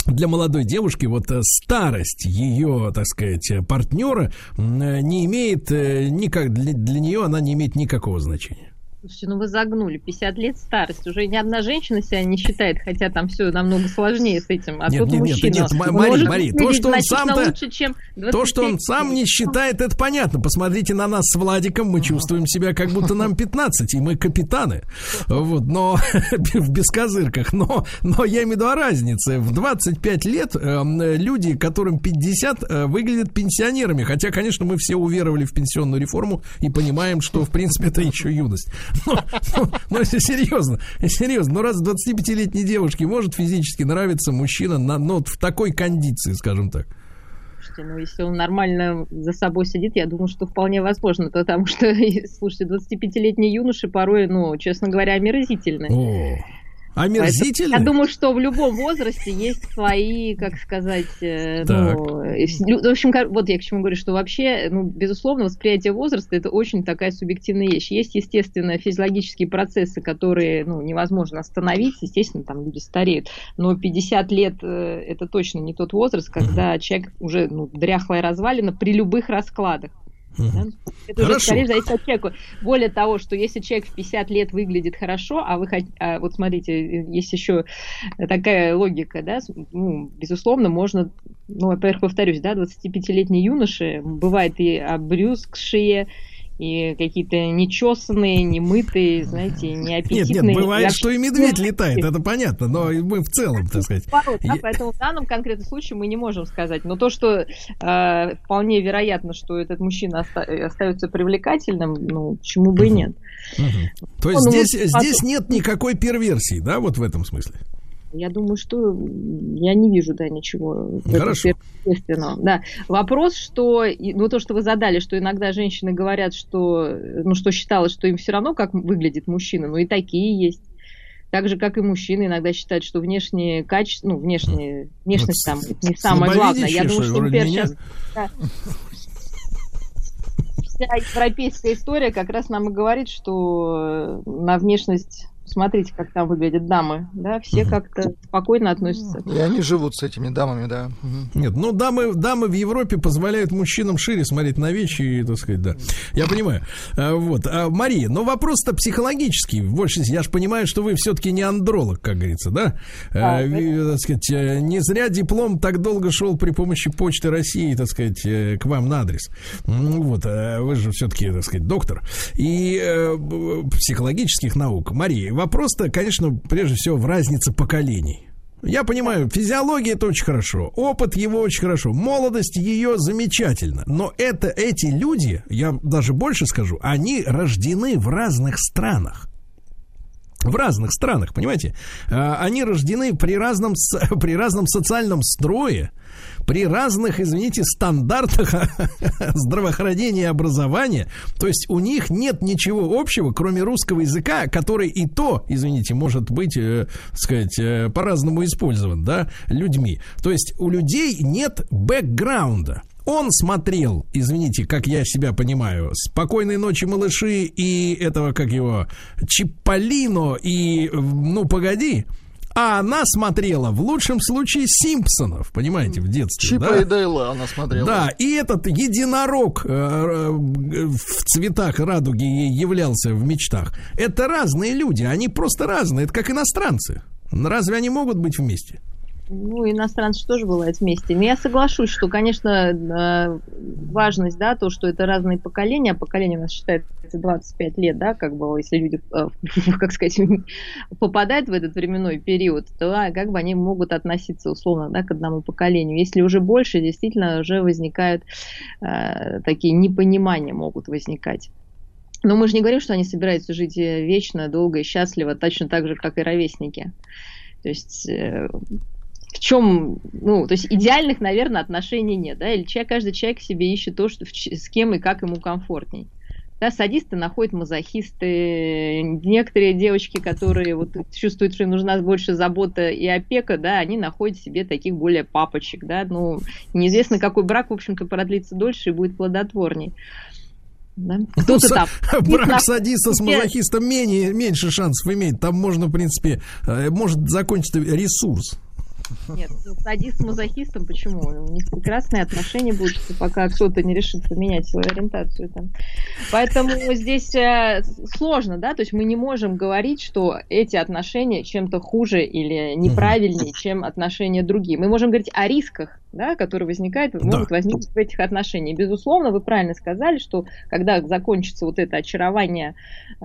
для молодой девушки вот э, старость ее, так сказать, партнера не имеет э, никак для, для нее она не имеет никакого значения. Слушайте, ну вы загнули. 50 лет старость. Уже ни одна женщина себя не считает, хотя там все намного сложнее с этим. А нет, тут нет, мужчина. Нет, нет, Мари, Мари, то, что он сам-то... Лучше, чем то, что он сам не считает, это понятно. Посмотрите на нас с Владиком, мы чувствуем себя, как будто нам 15, и мы капитаны. Вот, но <laughs> в бескозырках. Но, но я имею в виду о разнице. В 25 лет э, люди, которым 50, э, выглядят пенсионерами. Хотя, конечно, мы все уверовали в пенсионную реформу и понимаем, что, в принципе, это еще юность. Ну, ну, ну, если серьезно, серьезно, ну раз 25-летней девушке может физически нравиться мужчина на, ну, в такой кондиции, скажем так. Слушайте, ну если он нормально за собой сидит, я думаю, что вполне возможно, потому что, <laughs> слушайте, 25-летние юноши порой, ну, честно говоря, омерзительны. О. Омерзительно? Я думаю, что в любом возрасте есть свои, как сказать, э, ну, в общем, вот я к чему говорю, что вообще, ну, безусловно, восприятие возраста это очень такая субъективная вещь. Есть, естественно, физиологические процессы, которые, ну, невозможно остановить, естественно, там люди стареют, но 50 лет э, это точно не тот возраст, когда человек уже, ну, дряхлая развалина при любых раскладах. Да? Это хорошо. уже скорее зависит от человека. Более того, что если человек в 50 лет выглядит хорошо, а вы а вот смотрите, есть еще такая логика, да, ну, безусловно, можно, ну, во-первых, повторюсь, да, 25-летние юноши, бывает и обрюзгшие, и какие-то нечесанные, немытые, знаете, неаппетитные. Нет, нет, бывает, что и медведь летает, это понятно, но мы в целом, так сказать. Пород, да, поэтому в данном конкретном случае мы не можем сказать. Но то, что э, вполне вероятно, что этот мужчина оста- остается привлекательным, ну, почему бы и нет. Угу. То есть ну, здесь, здесь нет никакой перверсии, да, вот в этом смысле? Я думаю, что я не вижу, да, ничего Хорошо. естественного. Да. Вопрос, что, ну, то, что вы задали, что иногда женщины говорят, что, ну, что считалось, что им все равно, как выглядит мужчина, ну, и такие есть. Так же, как и мужчины иногда считают, что внешние качества, ну, внешние, внешность там не самое главное. Я думаю, что теперь сейчас... Вся европейская история как раз нам и говорит, что на внешность Смотрите, как там выглядят дамы, да, все угу. как-то спокойно относятся. И они живут с этими дамами, да. Угу. Нет, ну дамы, дамы в Европе позволяют мужчинам шире смотреть на вещи, и, так сказать, да. Я понимаю. А, вот, а, Мария, но вопрос-то психологический. Больше, я же понимаю, что вы все-таки не андролог, как говорится, да? А, а, так сказать, э, не зря диплом так долго шел при помощи Почты России, так сказать, э, к вам на адрес. Ну вот, э, вы же все-таки, так сказать, доктор. И э, психологических наук. Мария, вопрос-то, конечно, прежде всего в разнице поколений. Я понимаю, физиология это очень хорошо, опыт его очень хорошо, молодость ее замечательно. Но это эти люди, я даже больше скажу, они рождены в разных странах в разных странах, понимаете? А, они рождены при разном, <laughs> при разном социальном строе, при разных, извините, стандартах <laughs> здравоохранения и образования. То есть у них нет ничего общего, кроме русского языка, который и то, извините, может быть, э, сказать, э, по-разному использован, да, людьми. То есть у людей нет бэкграунда. Он смотрел, извините, как я себя понимаю, «Спокойной ночи, малыши» и этого, как его, Чиполлино и «Ну, погоди», а она смотрела в лучшем случае Симпсонов, понимаете, в детстве. Чипа да? и Дейла она смотрела. Да, и этот единорог э, э, в цветах радуги являлся в мечтах. Это разные люди, они просто разные, это как иностранцы. Разве они могут быть вместе? Ну, иностранцы тоже бывают вместе. Но я соглашусь, что, конечно, э, важность, да, то, что это разные поколения, а поколение у нас считается 25 лет, да, как бы, если люди, э, <laughs> как сказать, <laughs> попадают в этот временной период, то а, как бы они могут относиться, условно, да, к одному поколению. Если уже больше, действительно, уже возникают э, такие непонимания могут возникать. Но мы же не говорим, что они собираются жить вечно, долго и счастливо, точно так же, как и ровесники. То есть в чем, ну, то есть идеальных, наверное, отношений нет, да, или человек, каждый человек себе ищет то, что, с кем и как ему комфортней. Да, садисты находят мазохисты, некоторые девочки, которые вот чувствуют, что им нужна больше забота и опека, да, они находят себе таких более папочек, да, ну, неизвестно, какой брак, в общем-то, продлится дольше и будет плодотворней. Да? Кто-то там. <laughs> Брак садиста с мазохистом менее, меньше шансов имеет. Там можно, в принципе, э, может закончиться ресурс. Нет, ну, садист с мазохистом, почему? У них прекрасные отношения будут, пока кто-то не решит поменять свою ориентацию там. Поэтому здесь э, сложно, да, то есть мы не можем говорить, что эти отношения чем-то хуже или неправильнее, чем отношения другие. Мы можем говорить о рисках, да, которые возникают, да. могут возникнуть в этих отношениях. Безусловно, вы правильно сказали, что когда закончится вот это очарование э,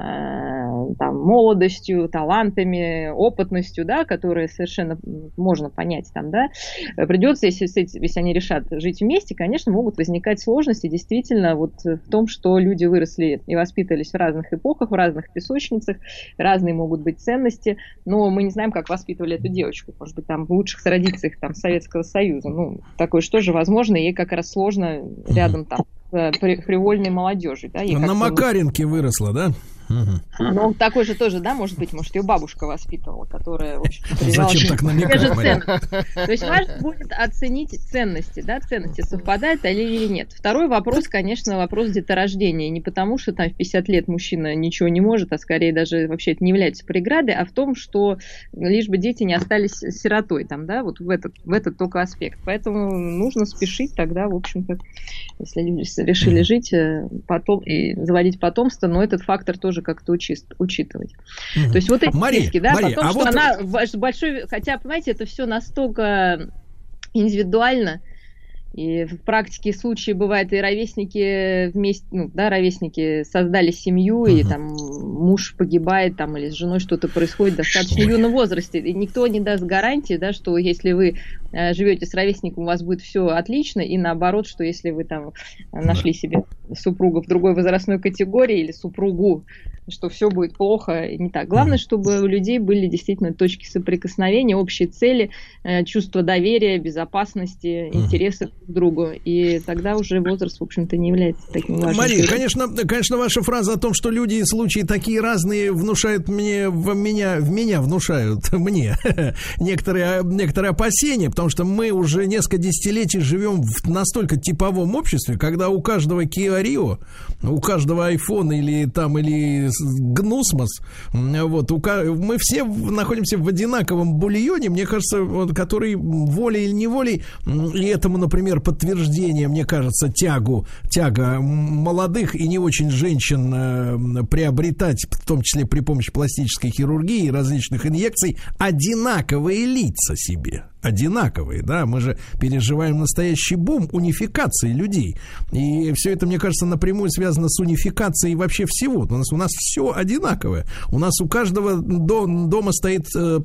там, молодостью, талантами, опытностью, да, которые совершенно можно понять там, да, придется, если, если они решат жить вместе, конечно, могут возникать сложности действительно вот в том, что люди выросли и воспитывались в разных эпохах, в разных песочницах, разные могут быть ценности, но мы не знаем, как воспитывали эту девочку, может быть, там в лучших традициях там Советского Союза, ну, такое что же возможно, ей как раз сложно рядом там с привольной молодежью. Да, На Макаренке выросла, да? Угу. Ну, такой же тоже, да, может быть, может, ее бабушка воспитывала, которая, в общем Зачем так намекать, То есть важно будет оценить ценности, да, ценности, совпадают они или нет. Второй вопрос, конечно, вопрос деторождения. Не потому, что там в 50 лет мужчина ничего не может, а скорее даже вообще это не является преградой, а в том, что лишь бы дети не остались сиротой, там, да, вот в этот, в этот только аспект. Поэтому нужно спешить тогда, в общем-то, если люди решили жить э, потом и заводить потомство, но этот фактор тоже тоже как-то учит, учитывать. Угу. То есть вот эти Мария, риски, да, Мария, потом, а что вот... она большой, хотя, понимаете, это все настолько индивидуально, и в практике случаи бывают и ровесники вместе, ну, да, ровесники создали семью, uh-huh. и там муж погибает, там, или с женой что-то происходит в достаточно юном возрасте. И никто не даст гарантии, да, что если вы э, живете с ровесником, у вас будет все отлично, и наоборот, что если вы там нашли себе супруга в другой возрастной категории или супругу, что все будет плохо и не так. Главное, чтобы у людей были действительно точки соприкосновения, общие цели, э, чувство доверия, безопасности, интересы другу, и тогда уже возраст, в общем-то, не является таким важным. Мария, конечно, конечно, ваша фраза о том, что люди и случаи такие разные внушают мне, в меня, в меня внушают <laughs> мне <laughs> некоторые, некоторые опасения, потому что мы уже несколько десятилетий живем в настолько типовом обществе, когда у каждого Kia Rio, у каждого iPhone или там, или Гнусмос, вот, у, мы все находимся в одинаковом бульоне, мне кажется, вот, который волей или неволей, и этому, например, подтверждение, мне кажется, тягу, тяга молодых и не очень женщин э, приобретать, в том числе при помощи пластической хирургии и различных инъекций, одинаковые лица себе одинаковые, да, мы же переживаем настоящий бум унификации людей. И все это, мне кажется, напрямую связано с унификацией вообще всего. У нас, у нас все одинаковое. У нас у каждого дома стоит э,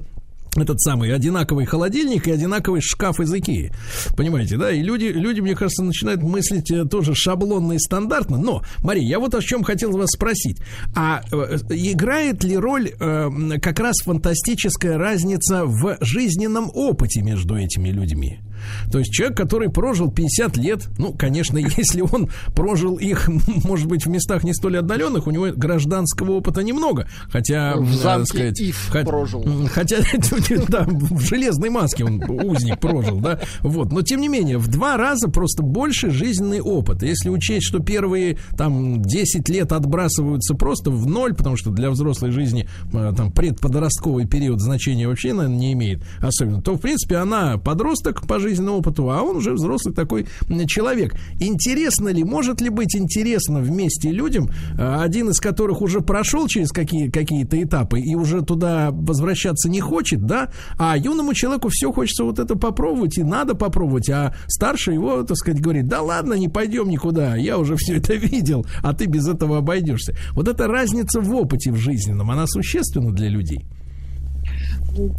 этот самый одинаковый холодильник и одинаковый шкаф из Икеи. Понимаете, да? И люди, люди, мне кажется, начинают мыслить э, тоже шаблонно и стандартно. Но, Мария, я вот о чем хотел вас спросить. А э, играет ли роль э, как раз фантастическая разница в жизненном опыте между этими людьми? То есть человек, который прожил 50 лет, ну, конечно, <laughs> если он прожил их, <laughs> может быть, в местах не столь отдаленных, у него гражданского опыта немного. Хотя, в замке сказать, Ив хотя, <laughs> прожил. Хотя, да, в железной маске он узник прожил, да. Вот. Но, тем не менее, в два раза просто больше жизненный опыт. Если учесть, что первые там 10 лет отбрасываются просто в ноль, потому что для взрослой жизни э, там предподростковый период значения вообще, наверное, не имеет особенно, то, в принципе, она подросток по жизни жизненному опыту, а он уже взрослый такой человек. Интересно ли, может ли быть интересно вместе людям, э, один из которых уже прошел через какие, какие-то этапы и уже туда возвращаться не хочет, да, а юному человеку все хочется вот это попробовать, и надо попробовать, а старший его, так сказать, говорит, да ладно, не пойдем никуда, я уже все это видел, а ты без этого обойдешься. Вот эта разница в опыте в жизненном, она существенна для людей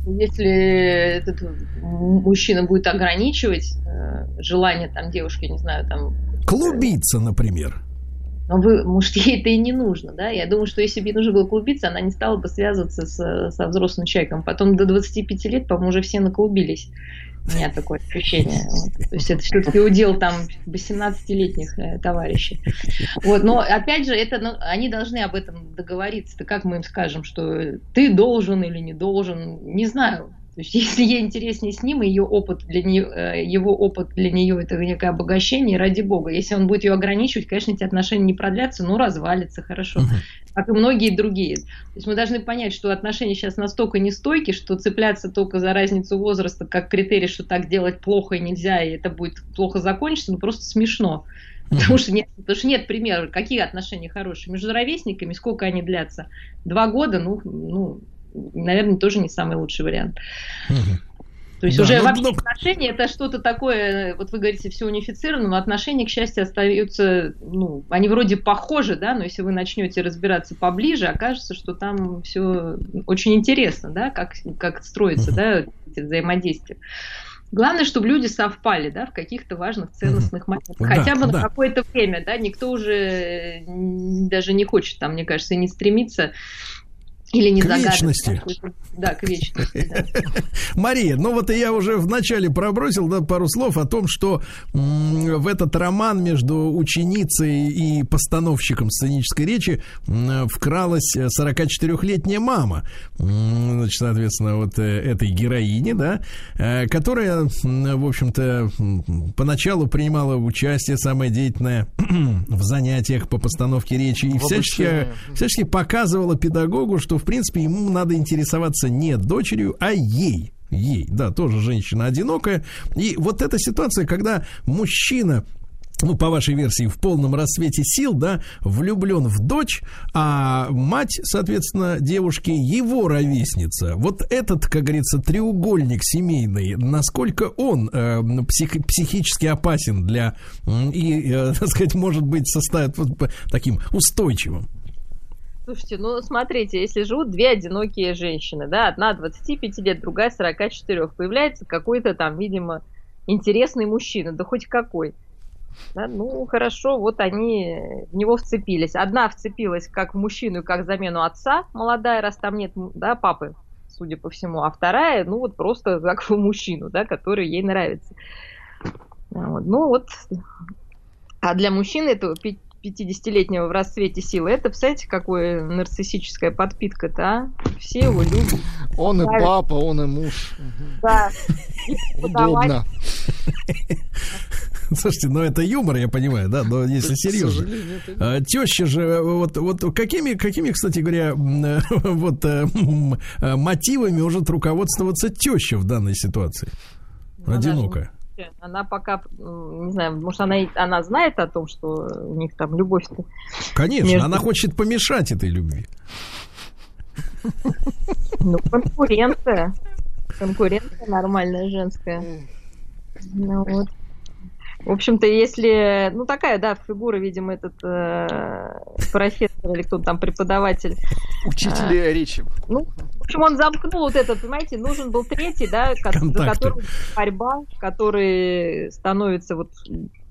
если этот мужчина будет ограничивать э, желание там девушки, не знаю, там... Клубиться, например. Но вы, может, ей это и не нужно, да? Я думаю, что если бы ей нужно было клубиться, она не стала бы связываться с, со взрослым человеком. Потом до 25 лет, по-моему, уже все наклубились. У меня такое ощущение. Вот. То есть это все-таки удел там 18-летних э, товарищей. Вот. Но опять же, это, ну, они должны об этом договориться. Да как мы им скажем, что ты должен или не должен, не знаю. То есть, <laughs> если ей интереснее с ним, и ее опыт для нее, э, его опыт для нее это некое обогащение, ради бога. Если он будет ее ограничивать, конечно, эти отношения не продлятся, но развалится, хорошо. Как и многие другие. То есть мы должны понять, что отношения сейчас настолько нестойки, что цепляться только за разницу возраста как критерий, что так делать плохо и нельзя, и это будет плохо закончиться, ну просто смешно. Потому что, нет, потому что нет примеров, какие отношения хорошие. Между ровесниками, сколько они длятся? Два года, ну, ну наверное, тоже не самый лучший вариант. То есть да, уже ну, вообще ну... отношения это что-то такое, вот вы говорите, все унифицировано, но отношения, к счастью, остаются, ну, они вроде похожи, да, но если вы начнете разбираться поближе, окажется, что там все очень интересно, да, как, как строится, uh-huh. да, эти взаимодействия. Главное, чтобы люди совпали, да, в каких-то важных ценностных моментах. Хотя бы да. на какое-то время, да, никто уже даже не хочет там, мне кажется, и не стремится или не к вечности. Да, к вечности. Да. <laughs> Мария, ну вот я уже в начале пробросил да, пару слов о том, что в этот роман между ученицей и постановщиком сценической речи вкралась 44-летняя мама, м- значит, соответственно, вот э, этой героини, да, э, которая, в общем-то, поначалу принимала участие самое деятельное <clears throat> в занятиях по постановке речи и всячески, всячески показывала педагогу, что в принципе, ему надо интересоваться не дочерью, а ей. Ей, да, тоже женщина одинокая. И вот эта ситуация, когда мужчина ну, по вашей версии, в полном расцвете сил, да, влюблен в дочь, а мать, соответственно, девушки его ровесница. Вот этот, как говорится, треугольник семейный, насколько он э, псих, психически опасен для, и, э, <laughs> так сказать, может быть, составит вот, таким устойчивым? Слушайте, ну смотрите, если живут две одинокие женщины, да, одна 25 лет, другая 44, появляется какой-то там, видимо, интересный мужчина, да хоть какой. Да, ну, хорошо, вот они в него вцепились. Одна вцепилась как в мужчину, как замену отца, молодая, раз там нет, да, папы, судя по всему, а вторая, ну, вот просто как в мужчину, да, который ей нравится. Вот. Ну вот, а для мужчины этого 50-летнего в расцвете силы, это, представляете, какое нарциссическая подпитка-то, а? Все его любят. Он и папа, он и муж. Да. Удобно. Слушайте, ну это юмор, я понимаю, да, но если серьезно. А, теща же, вот, вот какими, какими, кстати говоря, <laughs> вот э, мотивами может руководствоваться теща в данной ситуации? Одинокая. Она пока, не знаю, может, она, она знает о том, что у них там любовь Конечно, между... она хочет помешать этой любви. Ну, конкуренция. Конкуренция нормальная женская. Ну вот. В общем-то, если, ну такая, да, фигура, видимо, этот э, профессор или кто там преподаватель. Учитель э, речи. Ну, в общем, он замкнул вот этот, понимаете, нужен был третий, да, за которым борьба, который становится вот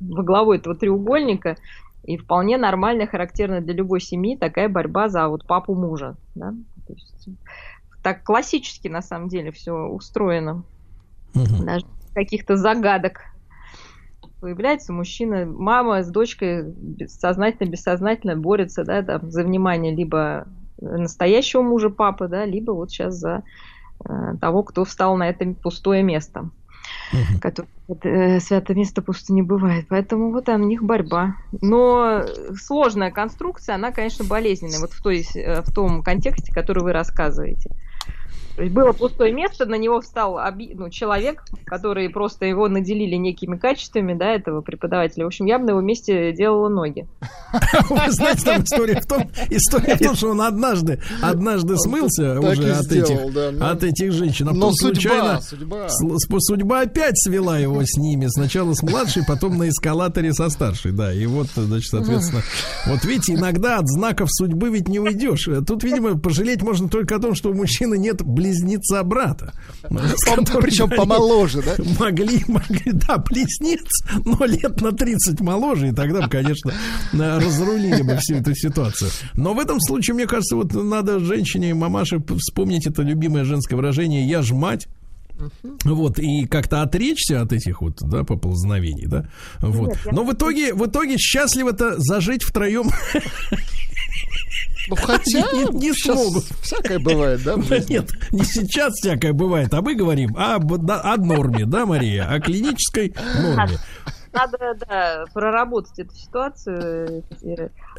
во главу этого треугольника, и вполне нормально, характерно для любой семьи такая борьба за вот папу мужа, да. То есть, так классически на самом деле все устроено. Угу. Даже каких-то загадок появляется мужчина, мама с дочкой сознательно, бессознательно борется, да, там, за внимание либо настоящего мужа папы, да, либо вот сейчас за э, того, кто встал на это пустое место. Который, вот, э, святое место пусто не бывает. Поэтому вот у них борьба. Но сложная конструкция, она, конечно, болезненная. Вот в, той, э, в том контексте, который вы рассказываете. То есть было пустое место, на него встал ну, человек, который просто его наделили некими качествами, да, этого преподавателя. В общем, я бы на его месте делала ноги. Вы знаете, там история в том, история в том, что он однажды, однажды смылся уже от этих, от этих женщин, а потом случайно судьба. судьба опять свела его с ними. Сначала с младшей, потом на эскалаторе со старшей, да. И вот, значит, соответственно, вот видите, иногда от знаков судьбы ведь не уйдешь. Тут, видимо, пожалеть можно только о том, что у мужчины нет близнеца брата. Причем помоложе, да? Могли, могли, да, близнец, но лет на 30 моложе, и тогда бы, конечно, разрулили бы всю эту ситуацию. Но в этом случае, мне кажется, вот надо женщине и мамаше вспомнить это любимое женское выражение «я ж мать». Вот, и как-то отречься от этих вот, да, поползновений, да. Вот. Но в итоге, в итоге счастливо-то зажить втроем ну хотя <laughs> не, не смогут. Всякое бывает, да? Нет, не сейчас всякое бывает, а мы говорим об, да, о норме, да, Мария, о клинической норме. Надо, да, проработать эту ситуацию.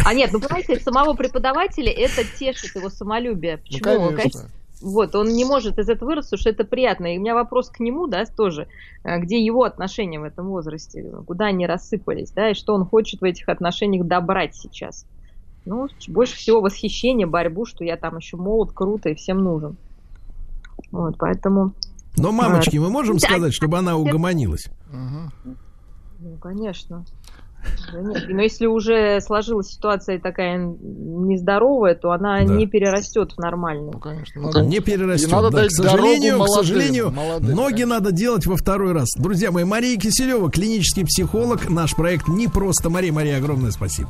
А нет, ну, понимаете, самого преподавателя это тешит его самолюбие. Ну, Почему? Ну, конечно. Вот, он не может из этого вырасти, что это приятно. И у меня вопрос к нему, да, тоже, э, где его отношения в этом возрасте, куда они рассыпались, да, и что он хочет в этих отношениях добрать сейчас. Ну, больше всего восхищение, борьбу, что я там еще молод, круто и всем нужен. Вот, поэтому... Но мамочки мы можем <laughs> сказать, чтобы она угомонилась? Ну, конечно. Но если уже сложилась ситуация такая нездоровая, то она да. не перерастет в нормальную. Ну, конечно. Надо... Не перерастет. надо да. К сожалению, молодым, к сожалению, молодым, ноги конечно. надо делать во второй раз. Друзья мои, Мария Киселева, клинический психолог. Наш проект не просто. Мария, Мария, огромное спасибо.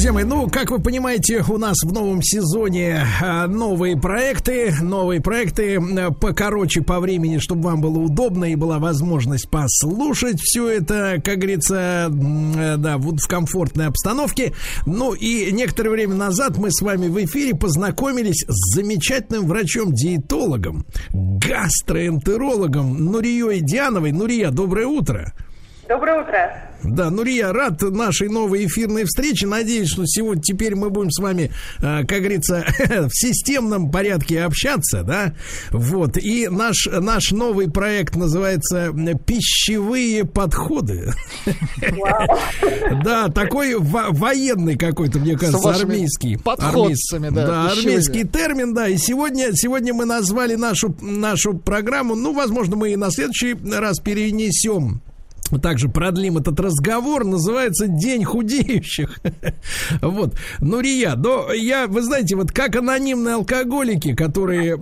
Друзья мои, ну, как вы понимаете, у нас в новом сезоне а, новые проекты, новые проекты покороче по времени, чтобы вам было удобно и была возможность послушать все это, как говорится, да, вот в комфортной обстановке. Ну, и некоторое время назад мы с вами в эфире познакомились с замечательным врачом-диетологом, гастроэнтерологом Нурией Диановой. Нурия, доброе утро. Доброе утро. Да, Нурия, рад нашей новой эфирной встрече. Надеюсь, что сегодня теперь мы будем с вами, э, как говорится, <laughs> в системном порядке общаться, да. Вот. И наш, наш новый проект называется «Пищевые подходы». <laughs> Да, такой военный какой-то, мне кажется, армейский. Подходцами, да. Да, армейский термин, да. И сегодня, сегодня мы назвали нашу, нашу программу, ну, возможно, мы и на следующий раз перенесем также продлим этот разговор, называется День худеющих. <laughs> вот. Ну, Рия, но я, вы знаете, вот как анонимные алкоголики, которые,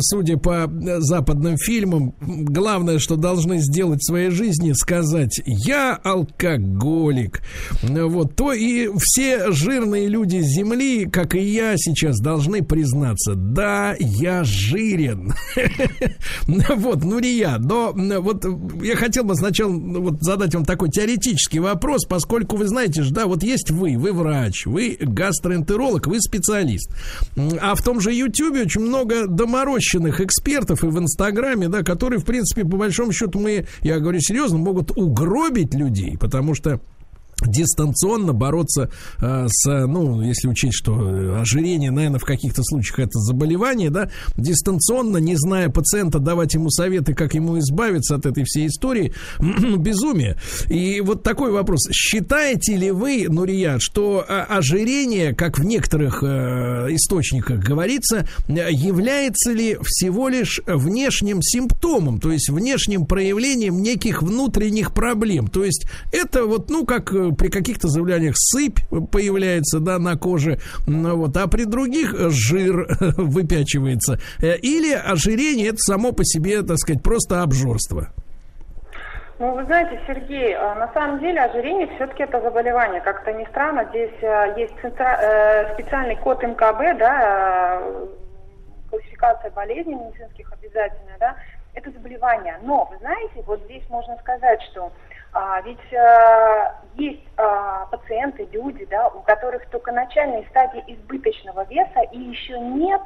судя по западным фильмам, главное, что должны сделать в своей жизни, сказать, я алкоголик. Вот, то и все жирные люди Земли, как и я сейчас, должны признаться, да, я жирен. <laughs> вот, ну, Рия, но вот я хотел бы сначала вот задать вам такой теоретический вопрос, поскольку вы знаете же, да, вот есть вы, вы врач, вы гастроэнтеролог, вы специалист. А в том же YouTube очень много доморощенных экспертов и в Инстаграме, да, которые, в принципе, по большому счету мы, я говорю серьезно, могут угробить людей, потому что дистанционно бороться э, с, ну, если учесть, что ожирение, наверное, в каких-то случаях это заболевание, да, дистанционно, не зная пациента, давать ему советы, как ему избавиться от этой всей истории, <clears throat> безумие. И вот такой вопрос. Считаете ли вы, Нурия, что э, ожирение, как в некоторых э, источниках говорится, является ли всего лишь внешним симптомом, то есть внешним проявлением неких внутренних проблем? То есть это вот, ну, как э, при каких-то заболеваниях сыпь появляется, да, на коже, ну, вот, а при других жир <laughs> выпячивается. Э, или ожирение это само по себе, так сказать, просто обжорство. Ну, вы знаете, Сергей, а, на самом деле ожирение все-таки это заболевание. Как-то не странно, здесь э, есть э, специальный код МКБ, да, классификация болезней медицинских обязательно, да, это заболевание. Но, вы знаете, вот здесь можно сказать, что а, ведь а, есть а, пациенты, люди, да, у которых только начальные стадии избыточного веса и еще нет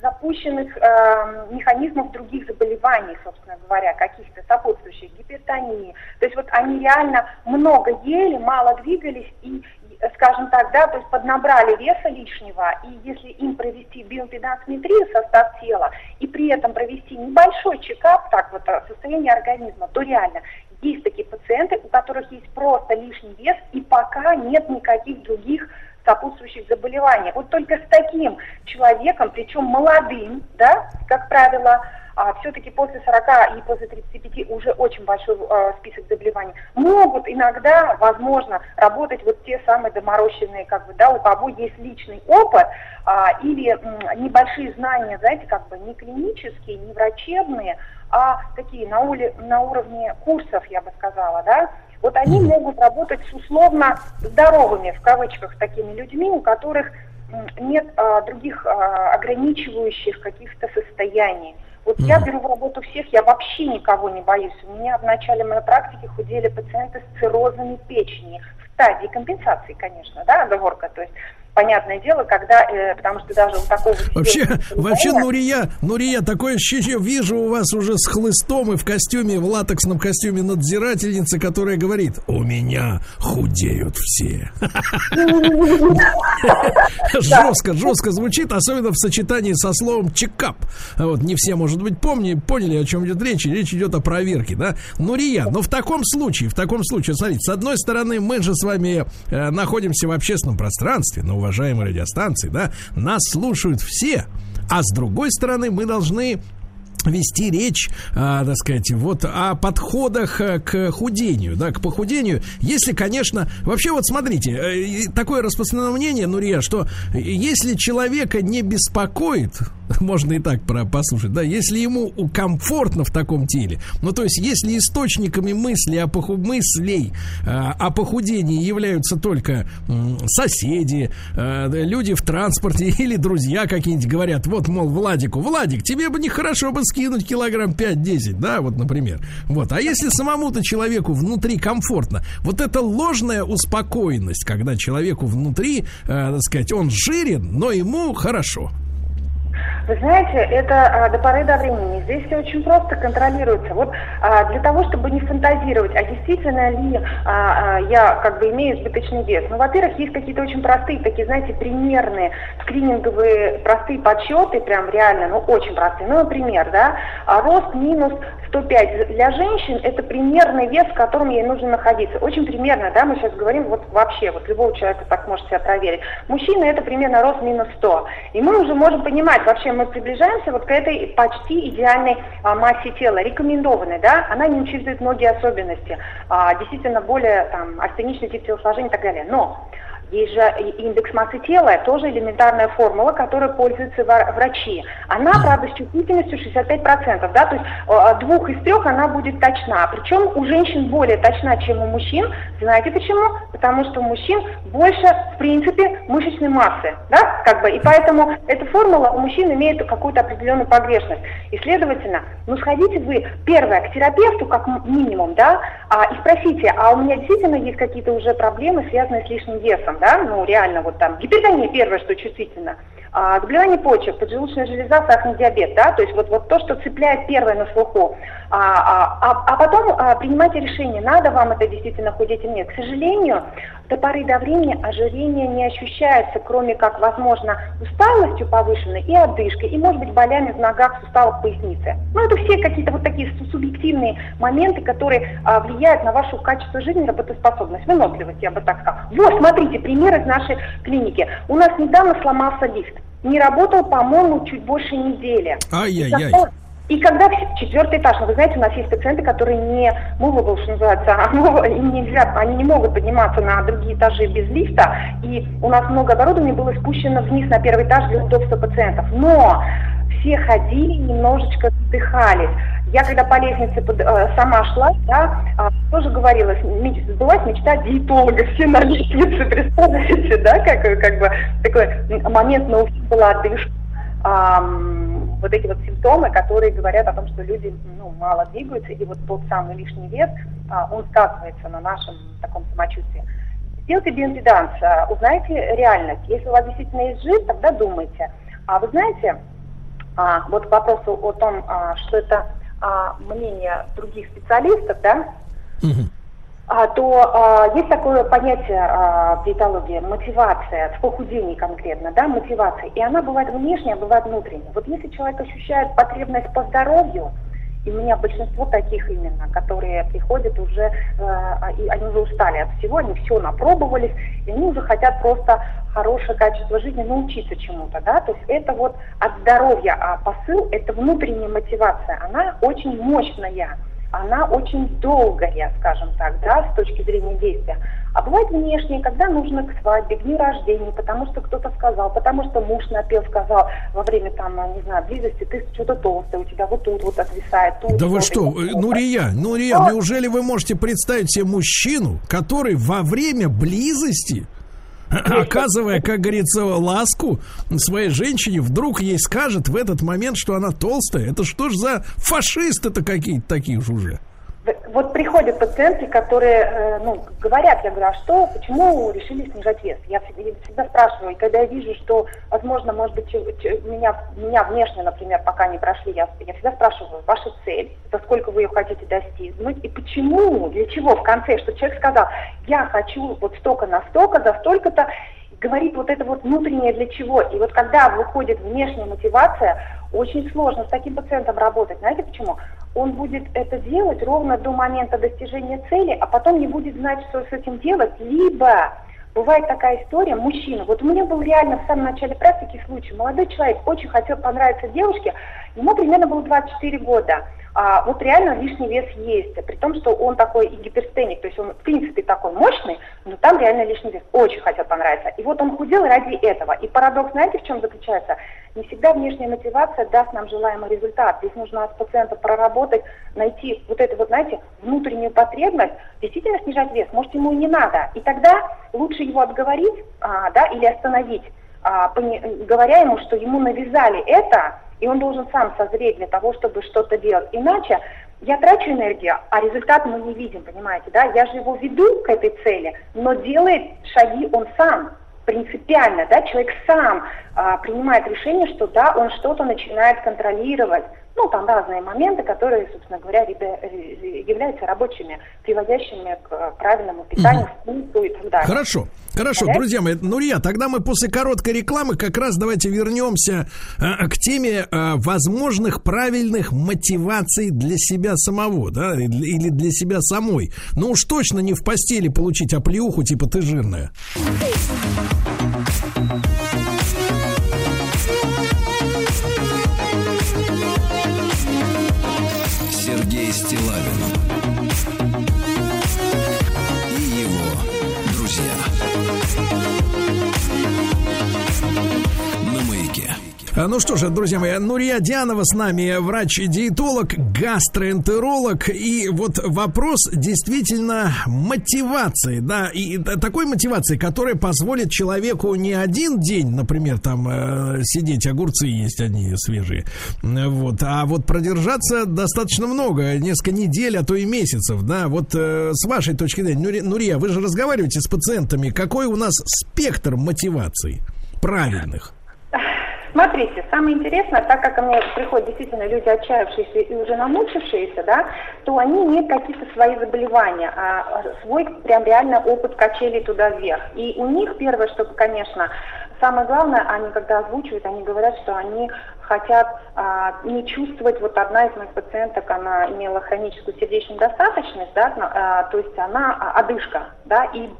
запущенных э, механизмов других заболеваний, собственно говоря, каких-то сопутствующих гипертонии. То есть вот они реально много ели, мало двигались и, скажем так, да, то есть поднабрали веса лишнего, и если им провести биомпедансметрию состав тела, и при этом провести небольшой чекап, так вот, состояние организма, то реально есть такие пациенты, у которых есть просто лишний вес, и пока нет никаких других сопутствующих заболеваний. Вот только с таким человеком, причем молодым, да, как правило, а, все-таки после 40 и после 35 уже очень большой а, список заболеваний, могут иногда, возможно, работать вот те самые доморощенные, как бы, да, у кого есть личный опыт а, или м, небольшие знания, знаете, как бы не клинические, не врачебные, а такие на, ули, на уровне курсов, я бы сказала, да, вот они могут работать с условно здоровыми, в кавычках, такими людьми, у которых нет а, других а, ограничивающих каких-то состояний. Вот mm-hmm. я беру в работу всех, я вообще никого не боюсь. У меня в начале моей практики худели пациенты с циррозами печени, в стадии компенсации, конечно, да, оговорка, то есть понятное дело, когда, э, потому что даже у такого... Вообще, вообще, Нурия, Нурия, такое ощущение, вижу у вас уже с хлыстом и в костюме, в латексном костюме надзирательницы, которая говорит, у меня худеют все. <laughs> Жестко, жестко звучит, особенно в сочетании со словом чекап. Вот, не все, может быть, помни, поняли, о чем идет речь. Речь идет о проверке, да? Нурия, но в таком случае, в таком случае, смотрите, с одной стороны, мы же с вами э, находимся в общественном пространстве, но уважаемой радиостанции, да, нас слушают все. А с другой стороны, мы должны вести речь, а, так сказать, вот о подходах э, к худению, да, к похудению. Если, конечно, вообще вот смотрите, э, такое распространенное мнение, Нурия, что если человека не беспокоит, <laughs> можно и так про послушать, да, если ему комфортно в таком теле, ну, то есть, если источниками мысли о поху... мыслей а, о похудении являются только соседи, люди в транспорте <laughs> или друзья какие-нибудь говорят, вот, мол, Владику, Владик, тебе бы нехорошо бы скинуть килограмм 5-10, да, вот, например. Вот. А если самому-то человеку внутри комфортно, вот это ложная успокоенность, когда человеку внутри, э, так сказать, он жирен, но ему хорошо. Вы знаете, это а, до поры до времени. Здесь все очень просто контролируется. Вот а, для того, чтобы не фантазировать, а действительно ли а, а, я как бы имею избыточный вес. Ну, во-первых, есть какие-то очень простые, такие, знаете, примерные скрининговые простые подсчеты, прям реально, ну, очень простые. Ну, например, да, а, рост минус 105 для женщин – это примерный вес, в котором ей нужно находиться. Очень примерно, да, мы сейчас говорим вот вообще, вот любого человека так может себя проверить. Мужчина – это примерно рост минус 100. И мы уже можем понимать, вообще мы приближаемся вот к этой почти идеальной а, массе тела, рекомендованной, да, она не учитывает многие особенности, а, действительно более там астеничный тип телосложения и так далее. Но есть же индекс массы тела, тоже элементарная формула, которой пользуются врачи. Она, правда, с чувствительностью 65%, да, то есть двух из трех она будет точна. Причем у женщин более точна, чем у мужчин. Знаете почему? Потому что у мужчин больше, в принципе, мышечной массы, да, как бы, и поэтому эта формула у мужчин имеет какую-то определенную погрешность. И, следовательно, ну, сходите вы, первое, к терапевту, как минимум, да, а, и спросите, а у меня действительно есть какие-то уже проблемы, связанные с лишним весом, да, ну реально вот там гипертония первое, что чувствительно, а, заболевание почек, поджелудочная железа, сахарный диабет, да, то есть вот, вот то, что цепляет первое на слуху, а, а, а, а потом а, принимайте решение, надо вам это действительно худеть или нет. К сожалению, до поры до времени ожирение не ощущается, кроме как, возможно, усталостью повышенной и одышкой, и, может быть, болями в ногах, суставах, пояснице. Ну, это все какие-то вот такие субъективные моменты, которые а, влияют на ваше качество жизни, работоспособность, выносливость, я бы так сказала. Вот, смотрите, пример из нашей клиники. У нас недавно сломался лифт. Не работал, по-моему, чуть больше недели. Ай-яй-яй. И когда четвертый этаж, ну, вы знаете, у нас есть пациенты, которые не movable, что называется, а им нельзя, они не могут подниматься на другие этажи без лифта, и у нас много оборудования было спущено вниз на первый этаж для удобства пациентов. Но все ходили, немножечко вздыхались. Я когда по лестнице под, э, сама шла, да, э, тоже говорила, сбылась мечта диетолога, все на лестнице, <laughs> представляете, да, как, как бы такой момент, но у всех была одышка. Эм, вот эти вот симптомы, которые говорят о том, что люди ну, мало двигаются, и вот тот самый лишний вес, э, он сказывается на нашем таком самочувствии. Сделайте биоимпеданс, э, узнайте реальность. Если у вас действительно есть жизнь, тогда думайте. А вы знаете, а, вот к вопросу о том, а, что это а, мнение других специалистов, да, а, то а, есть такое понятие а, в диетологии мотивация, в похудении конкретно, да, мотивация, и она бывает внешняя, а бывает внутренняя. Вот если человек ощущает потребность по здоровью, и у меня большинство таких именно, которые приходят уже, э, и они уже устали от всего, они все напробовались, и они уже хотят просто хорошее качество жизни, научиться чему-то, да, то есть это вот от здоровья, а посыл, это внутренняя мотивация, она очень мощная она очень долгая, скажем так, да, с точки зрения действия. А бывает внешнее, когда нужно к свадьбе, к дню рождения, потому что кто-то сказал, потому что муж напел, сказал во время там, не знаю, близости, ты что-то толстое, у тебя вот тут вот отвисает. Тут, да вы что, Нурия, Нурия, а? неужели вы можете представить себе мужчину, который во время близости <clears throat> оказывая, как говорится, ласку своей женщине, вдруг ей скажет в этот момент, что она толстая. Это что ж за фашисты-то какие-то такие же уже? Вот приходят пациенты, которые, э, ну, говорят, я говорю, а что, почему решили снижать вес? Я всегда спрашиваю, и когда я вижу, что, возможно, может быть, меня, меня внешне, например, пока не прошли, я, я всегда спрашиваю, ваша цель, за сколько вы ее хотите достигнуть, и почему, для чего в конце, что человек сказал, я хочу вот столько на столько, за столько-то, говорит вот это вот внутреннее для чего. И вот когда выходит внешняя мотивация, очень сложно с таким пациентом работать. Знаете почему? Он будет это делать ровно до момента достижения цели, а потом не будет знать, что с этим делать, либо бывает такая история, мужчина, вот у меня был реально в самом начале практики случай, молодой человек очень хотел понравиться девушке, ему примерно было 24 года, а, вот реально лишний вес есть, при том, что он такой и гиперстеник, то есть он в принципе такой мощный, но там реально лишний вес, очень хотел понравиться. И вот он худел ради этого. И парадокс, знаете, в чем заключается? Не всегда внешняя мотивация даст нам желаемый результат. Здесь нужно с пациента проработать, найти вот эту вот, знаете, внутреннюю потребность, действительно снижать вес, может ему и не надо. И тогда лучше его отговорить, а, да, или остановить, а, говоря ему, что ему навязали это, и он должен сам созреть для того, чтобы что-то делать. Иначе я трачу энергию, а результат мы не видим, понимаете, да? Я же его веду к этой цели, но делает шаги он сам, принципиально, да, человек сам а, принимает решение, что да, он что-то начинает контролировать, Ну, там разные моменты, которые, собственно говоря, являются рабочими, приводящими к правильному питанию, вкусу и так далее. Хорошо. Хорошо, друзья мои, Нурия, тогда мы после короткой рекламы как раз давайте вернемся э, к теме э, возможных правильных мотиваций для себя самого, да, или для себя самой. Ну уж точно не в постели получить оплеуху, типа ты жирная. Ну что же, друзья мои, Нурия Дианова с нами, врач-диетолог, гастроэнтеролог. И вот вопрос действительно мотивации, да, и такой мотивации, которая позволит человеку не один день, например, там э, сидеть, огурцы есть они свежие, вот, а вот продержаться достаточно много, несколько недель, а то и месяцев, да. Вот э, с вашей точки зрения, Нурия, вы же разговариваете с пациентами, какой у нас спектр мотиваций правильных? Смотрите, самое интересное, так как ко мне приходят действительно люди отчаявшиеся и уже намучившиеся, да, то они имеют какие-то свои заболевания, а свой прям реально опыт качели туда вверх. И у них первое, что, конечно, самое главное, они когда озвучивают, они говорят, что они хотят а, не чувствовать, вот одна из моих пациенток, она имела хроническую сердечную недостаточность, да, а, то есть она а, одышка, да, и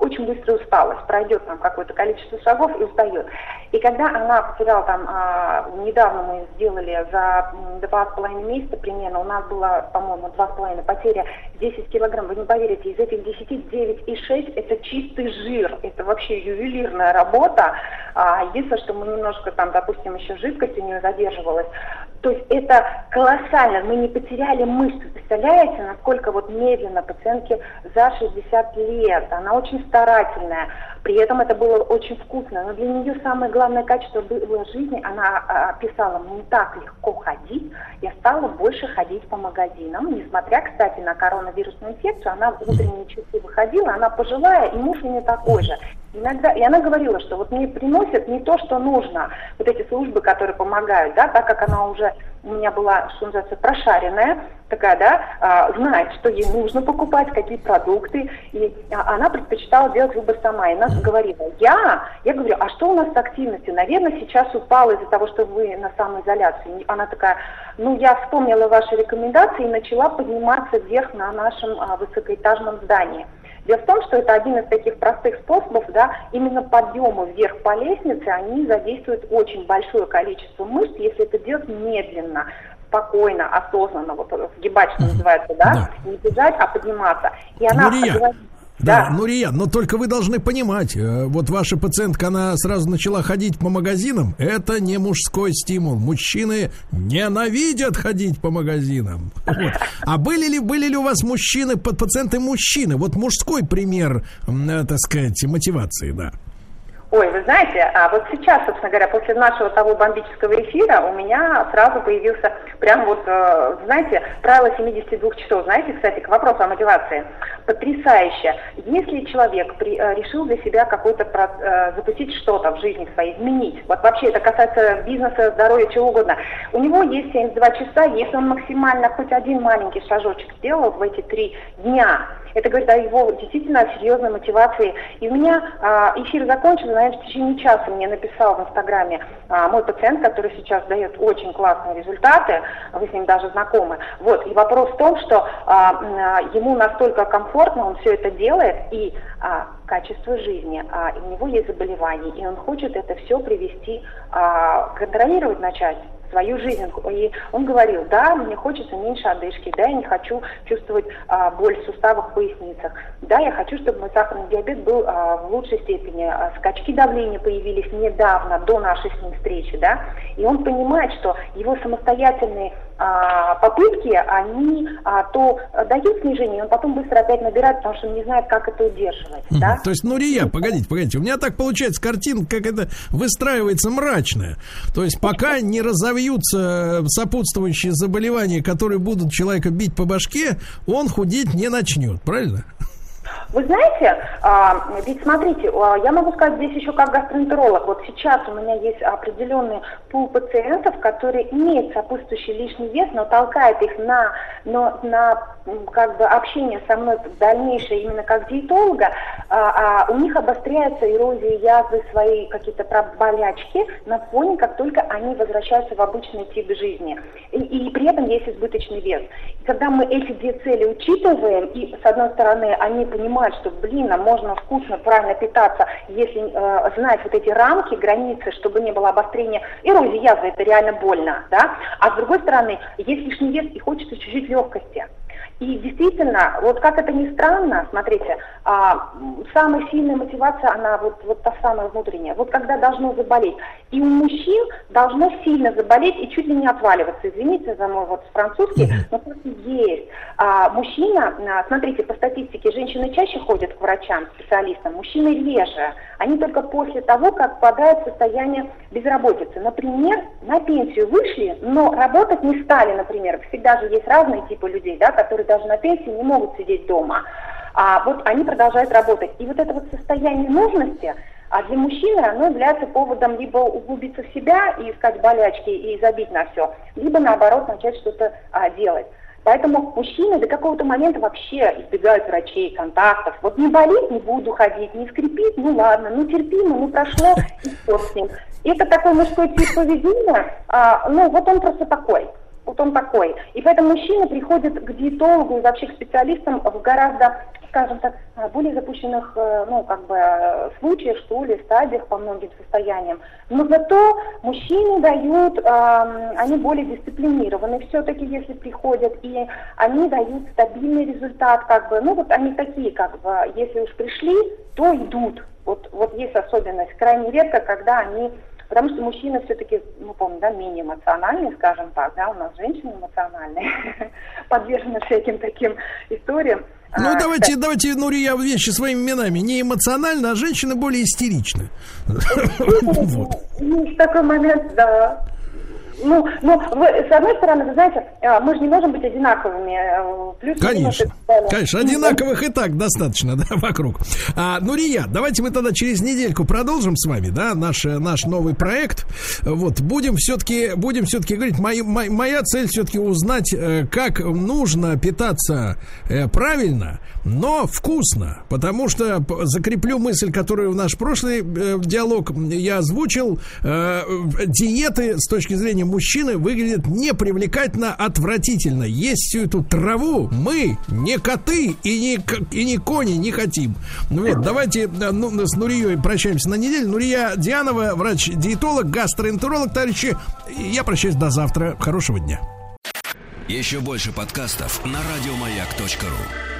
очень быстро усталость, пройдет там какое-то количество шагов и устает. И когда она потеряла там, а, недавно мы сделали за два с половиной месяца примерно, у нас было, по-моему, два с половиной потеря 10 килограмм, вы не поверите, из этих 10, 9 и 6 это чистый жир, это вообще ювелирная работа. А, единственное, что мы немножко там, допустим, еще жидкость у нее задерживалась, то есть это колоссально, мы не потеряли мышцы. Представляете, насколько вот медленно пациентке за 60 лет, она очень старательная, при этом это было очень вкусно. Но для нее самое главное качество было жизни, она а, писала, мне так легко ходить, я стала больше ходить по магазинам, несмотря, кстати, на коронавирусную инфекцию, она в утренние часы выходила, она пожилая, и муж у нее такой же. Иногда, и она говорила, что вот мне приносят не то, что нужно, вот эти службы, которые помогают, да, так как она уже у меня была, что называется, прошаренная, такая, да, а, знает, что ей нужно покупать, какие продукты, и а, она предпочитала делать выбор сама. И она говорила, я, я говорю, а что у нас с активностью? Наверное, сейчас упала из-за того, что вы на самоизоляции. Она такая, ну, я вспомнила ваши рекомендации и начала подниматься вверх на нашем а, высокоэтажном здании. Дело в том, что это один из таких простых способов, да, именно подъемы вверх по лестнице, они задействуют очень большое количество мышц, если это делать медленно спокойно, осознанно, вот сгибать, что называется, да, да. не бежать, а подниматься. И она Мария, да, да, Нурия, но только вы должны понимать, э, вот ваша пациентка, она сразу начала ходить по магазинам, это не мужской стимул. Мужчины ненавидят ходить по магазинам. Вот. А были ли, были ли у вас мужчины, пациенты мужчины? Вот мужской пример, э, так сказать, мотивации, да. Ой, вы знаете, а вот сейчас, собственно говоря, после нашего того бомбического эфира у меня сразу появился прям вот, э, знаете, правило 72 часов. Знаете, кстати, к вопросу о мотивации. Потрясающе. Если человек при, э, решил для себя какой-то э, запустить что-то в жизни своей, изменить, вот вообще это касается бизнеса, здоровья, чего угодно, у него есть 72 часа, если он максимально хоть один маленький шажочек сделал в эти три дня, это говорит о его действительно серьезной мотивации. И у меня а, эфир закончился, наверное, в течение часа мне написал в Инстаграме а, мой пациент, который сейчас дает очень классные результаты, вы с ним даже знакомы. Вот, и вопрос в том, что а, ему настолько комфортно, он все это делает, и качество жизни, а, у него есть заболевание, и он хочет это все привести, контролировать начать свою жизнь. И он говорил, да, мне хочется меньше одышки, да, я не хочу чувствовать а, боль в суставах, поясницах, да, я хочу, чтобы мой сахарный диабет был а, в лучшей степени. А, скачки давления появились недавно, до нашей с ним встречи, да, и он понимает, что его самостоятельные а, попытки, они а, то дают снижение, он потом быстро опять набирает, потому что он не знает, как это удерживать. Mm-hmm. Да? То есть, ну, Рия, погодите, погодите, у меня так получается картинка, как это выстраивается мрачная. То есть, пока не разовьются сопутствующие заболевания, которые будут человека бить по башке, он худеть не начнет, правильно? Вы знаете, а, ведь смотрите, а, я могу сказать здесь еще как гастроэнтеролог. Вот сейчас у меня есть определенный пул пациентов, которые имеют сопутствующий лишний вес, но толкает их на, но, на как бы общение со мной дальнейшее именно как диетолога, а, а у них обостряется эрозия язвы, свои какие-то болячки на фоне, как только они возвращаются в обычный тип жизни. И, и при этом есть избыточный вес. И когда мы эти две цели учитываем, и с одной стороны они понимают, что, блин, а можно вкусно, правильно питаться, если э, знать вот эти рамки, границы, чтобы не было обострения эрозии язвы, это реально больно, да, а с другой стороны, есть лишний вес и хочется чуть-чуть легкости. И действительно, вот как это ни странно, смотрите, а, самая сильная мотивация, она вот, вот та самая внутренняя. Вот когда должно заболеть. И у мужчин должно сильно заболеть и чуть ли не отваливаться. Извините за мой вот французский, но просто есть. А, мужчина, а, смотрите, по статистике, женщины чаще ходят к врачам, специалистам, мужчины реже. Они только после того, как попадают в состояние безработицы. Например, на пенсию вышли, но работать не стали, например. Всегда же есть разные типы людей, да, которые даже на пенсии не могут сидеть дома. А вот они продолжают работать. И вот это вот состояние нужности, а для мужчины оно является поводом либо углубиться в себя и искать болячки и забить на все, либо наоборот начать что-то а, делать. Поэтому мужчины до какого-то момента вообще избегают врачей, контактов. Вот не болит, не буду ходить, не скрипит, ну ладно, ну терпимо, ну прошло, и все с ним. Это такой мужской тип поведения, а, ну вот он просто такой. Вот он такой. И поэтому мужчины приходят к диетологу и вообще к специалистам в гораздо, скажем так, более запущенных, э, ну, как бы, случаях, что ли, стадиях по многим состояниям. Но зато мужчины дают, э, они более дисциплинированы все-таки, если приходят, и они дают стабильный результат, как бы, ну, вот они такие, как бы, если уж пришли, то идут. Вот, вот есть особенность. Крайне редко, когда они Потому что мужчины все-таки, ну, помню, да, менее эмоциональные, скажем так, да, у нас женщины эмоциональные, <laughs> подвержены всяким таким историям. Ну, а, давайте, да. давайте, Нурия, вещи своими именами. Не эмоционально, а женщины более истеричны. <laughs> Есть такой момент, да. Ну, ну, вы, с одной стороны, вы знаете, а, мы же не можем быть одинаковыми. Э, плюс конечно, конечно, одинаковых и так достаточно, <laughs> да, вокруг. А, ну, Рия, давайте мы тогда через недельку продолжим с вами, да, наш, наш новый проект. Вот, будем все-таки, будем все-таки говорить, моя, моя цель все-таки узнать, э, как нужно питаться э, правильно, но вкусно, потому что закреплю мысль, которую в наш прошлый диалог я озвучил, диеты с точки зрения мужчины выглядят непривлекательно, отвратительно. Есть всю эту траву мы, не коты и не, и не кони, не хотим. Ну вот, давайте ну, с Нурией прощаемся на неделю. Нурия Дианова, врач-диетолог, гастроэнтеролог, товарищи. Я прощаюсь до завтра. Хорошего дня. Еще больше подкастов на радиомаяк.ру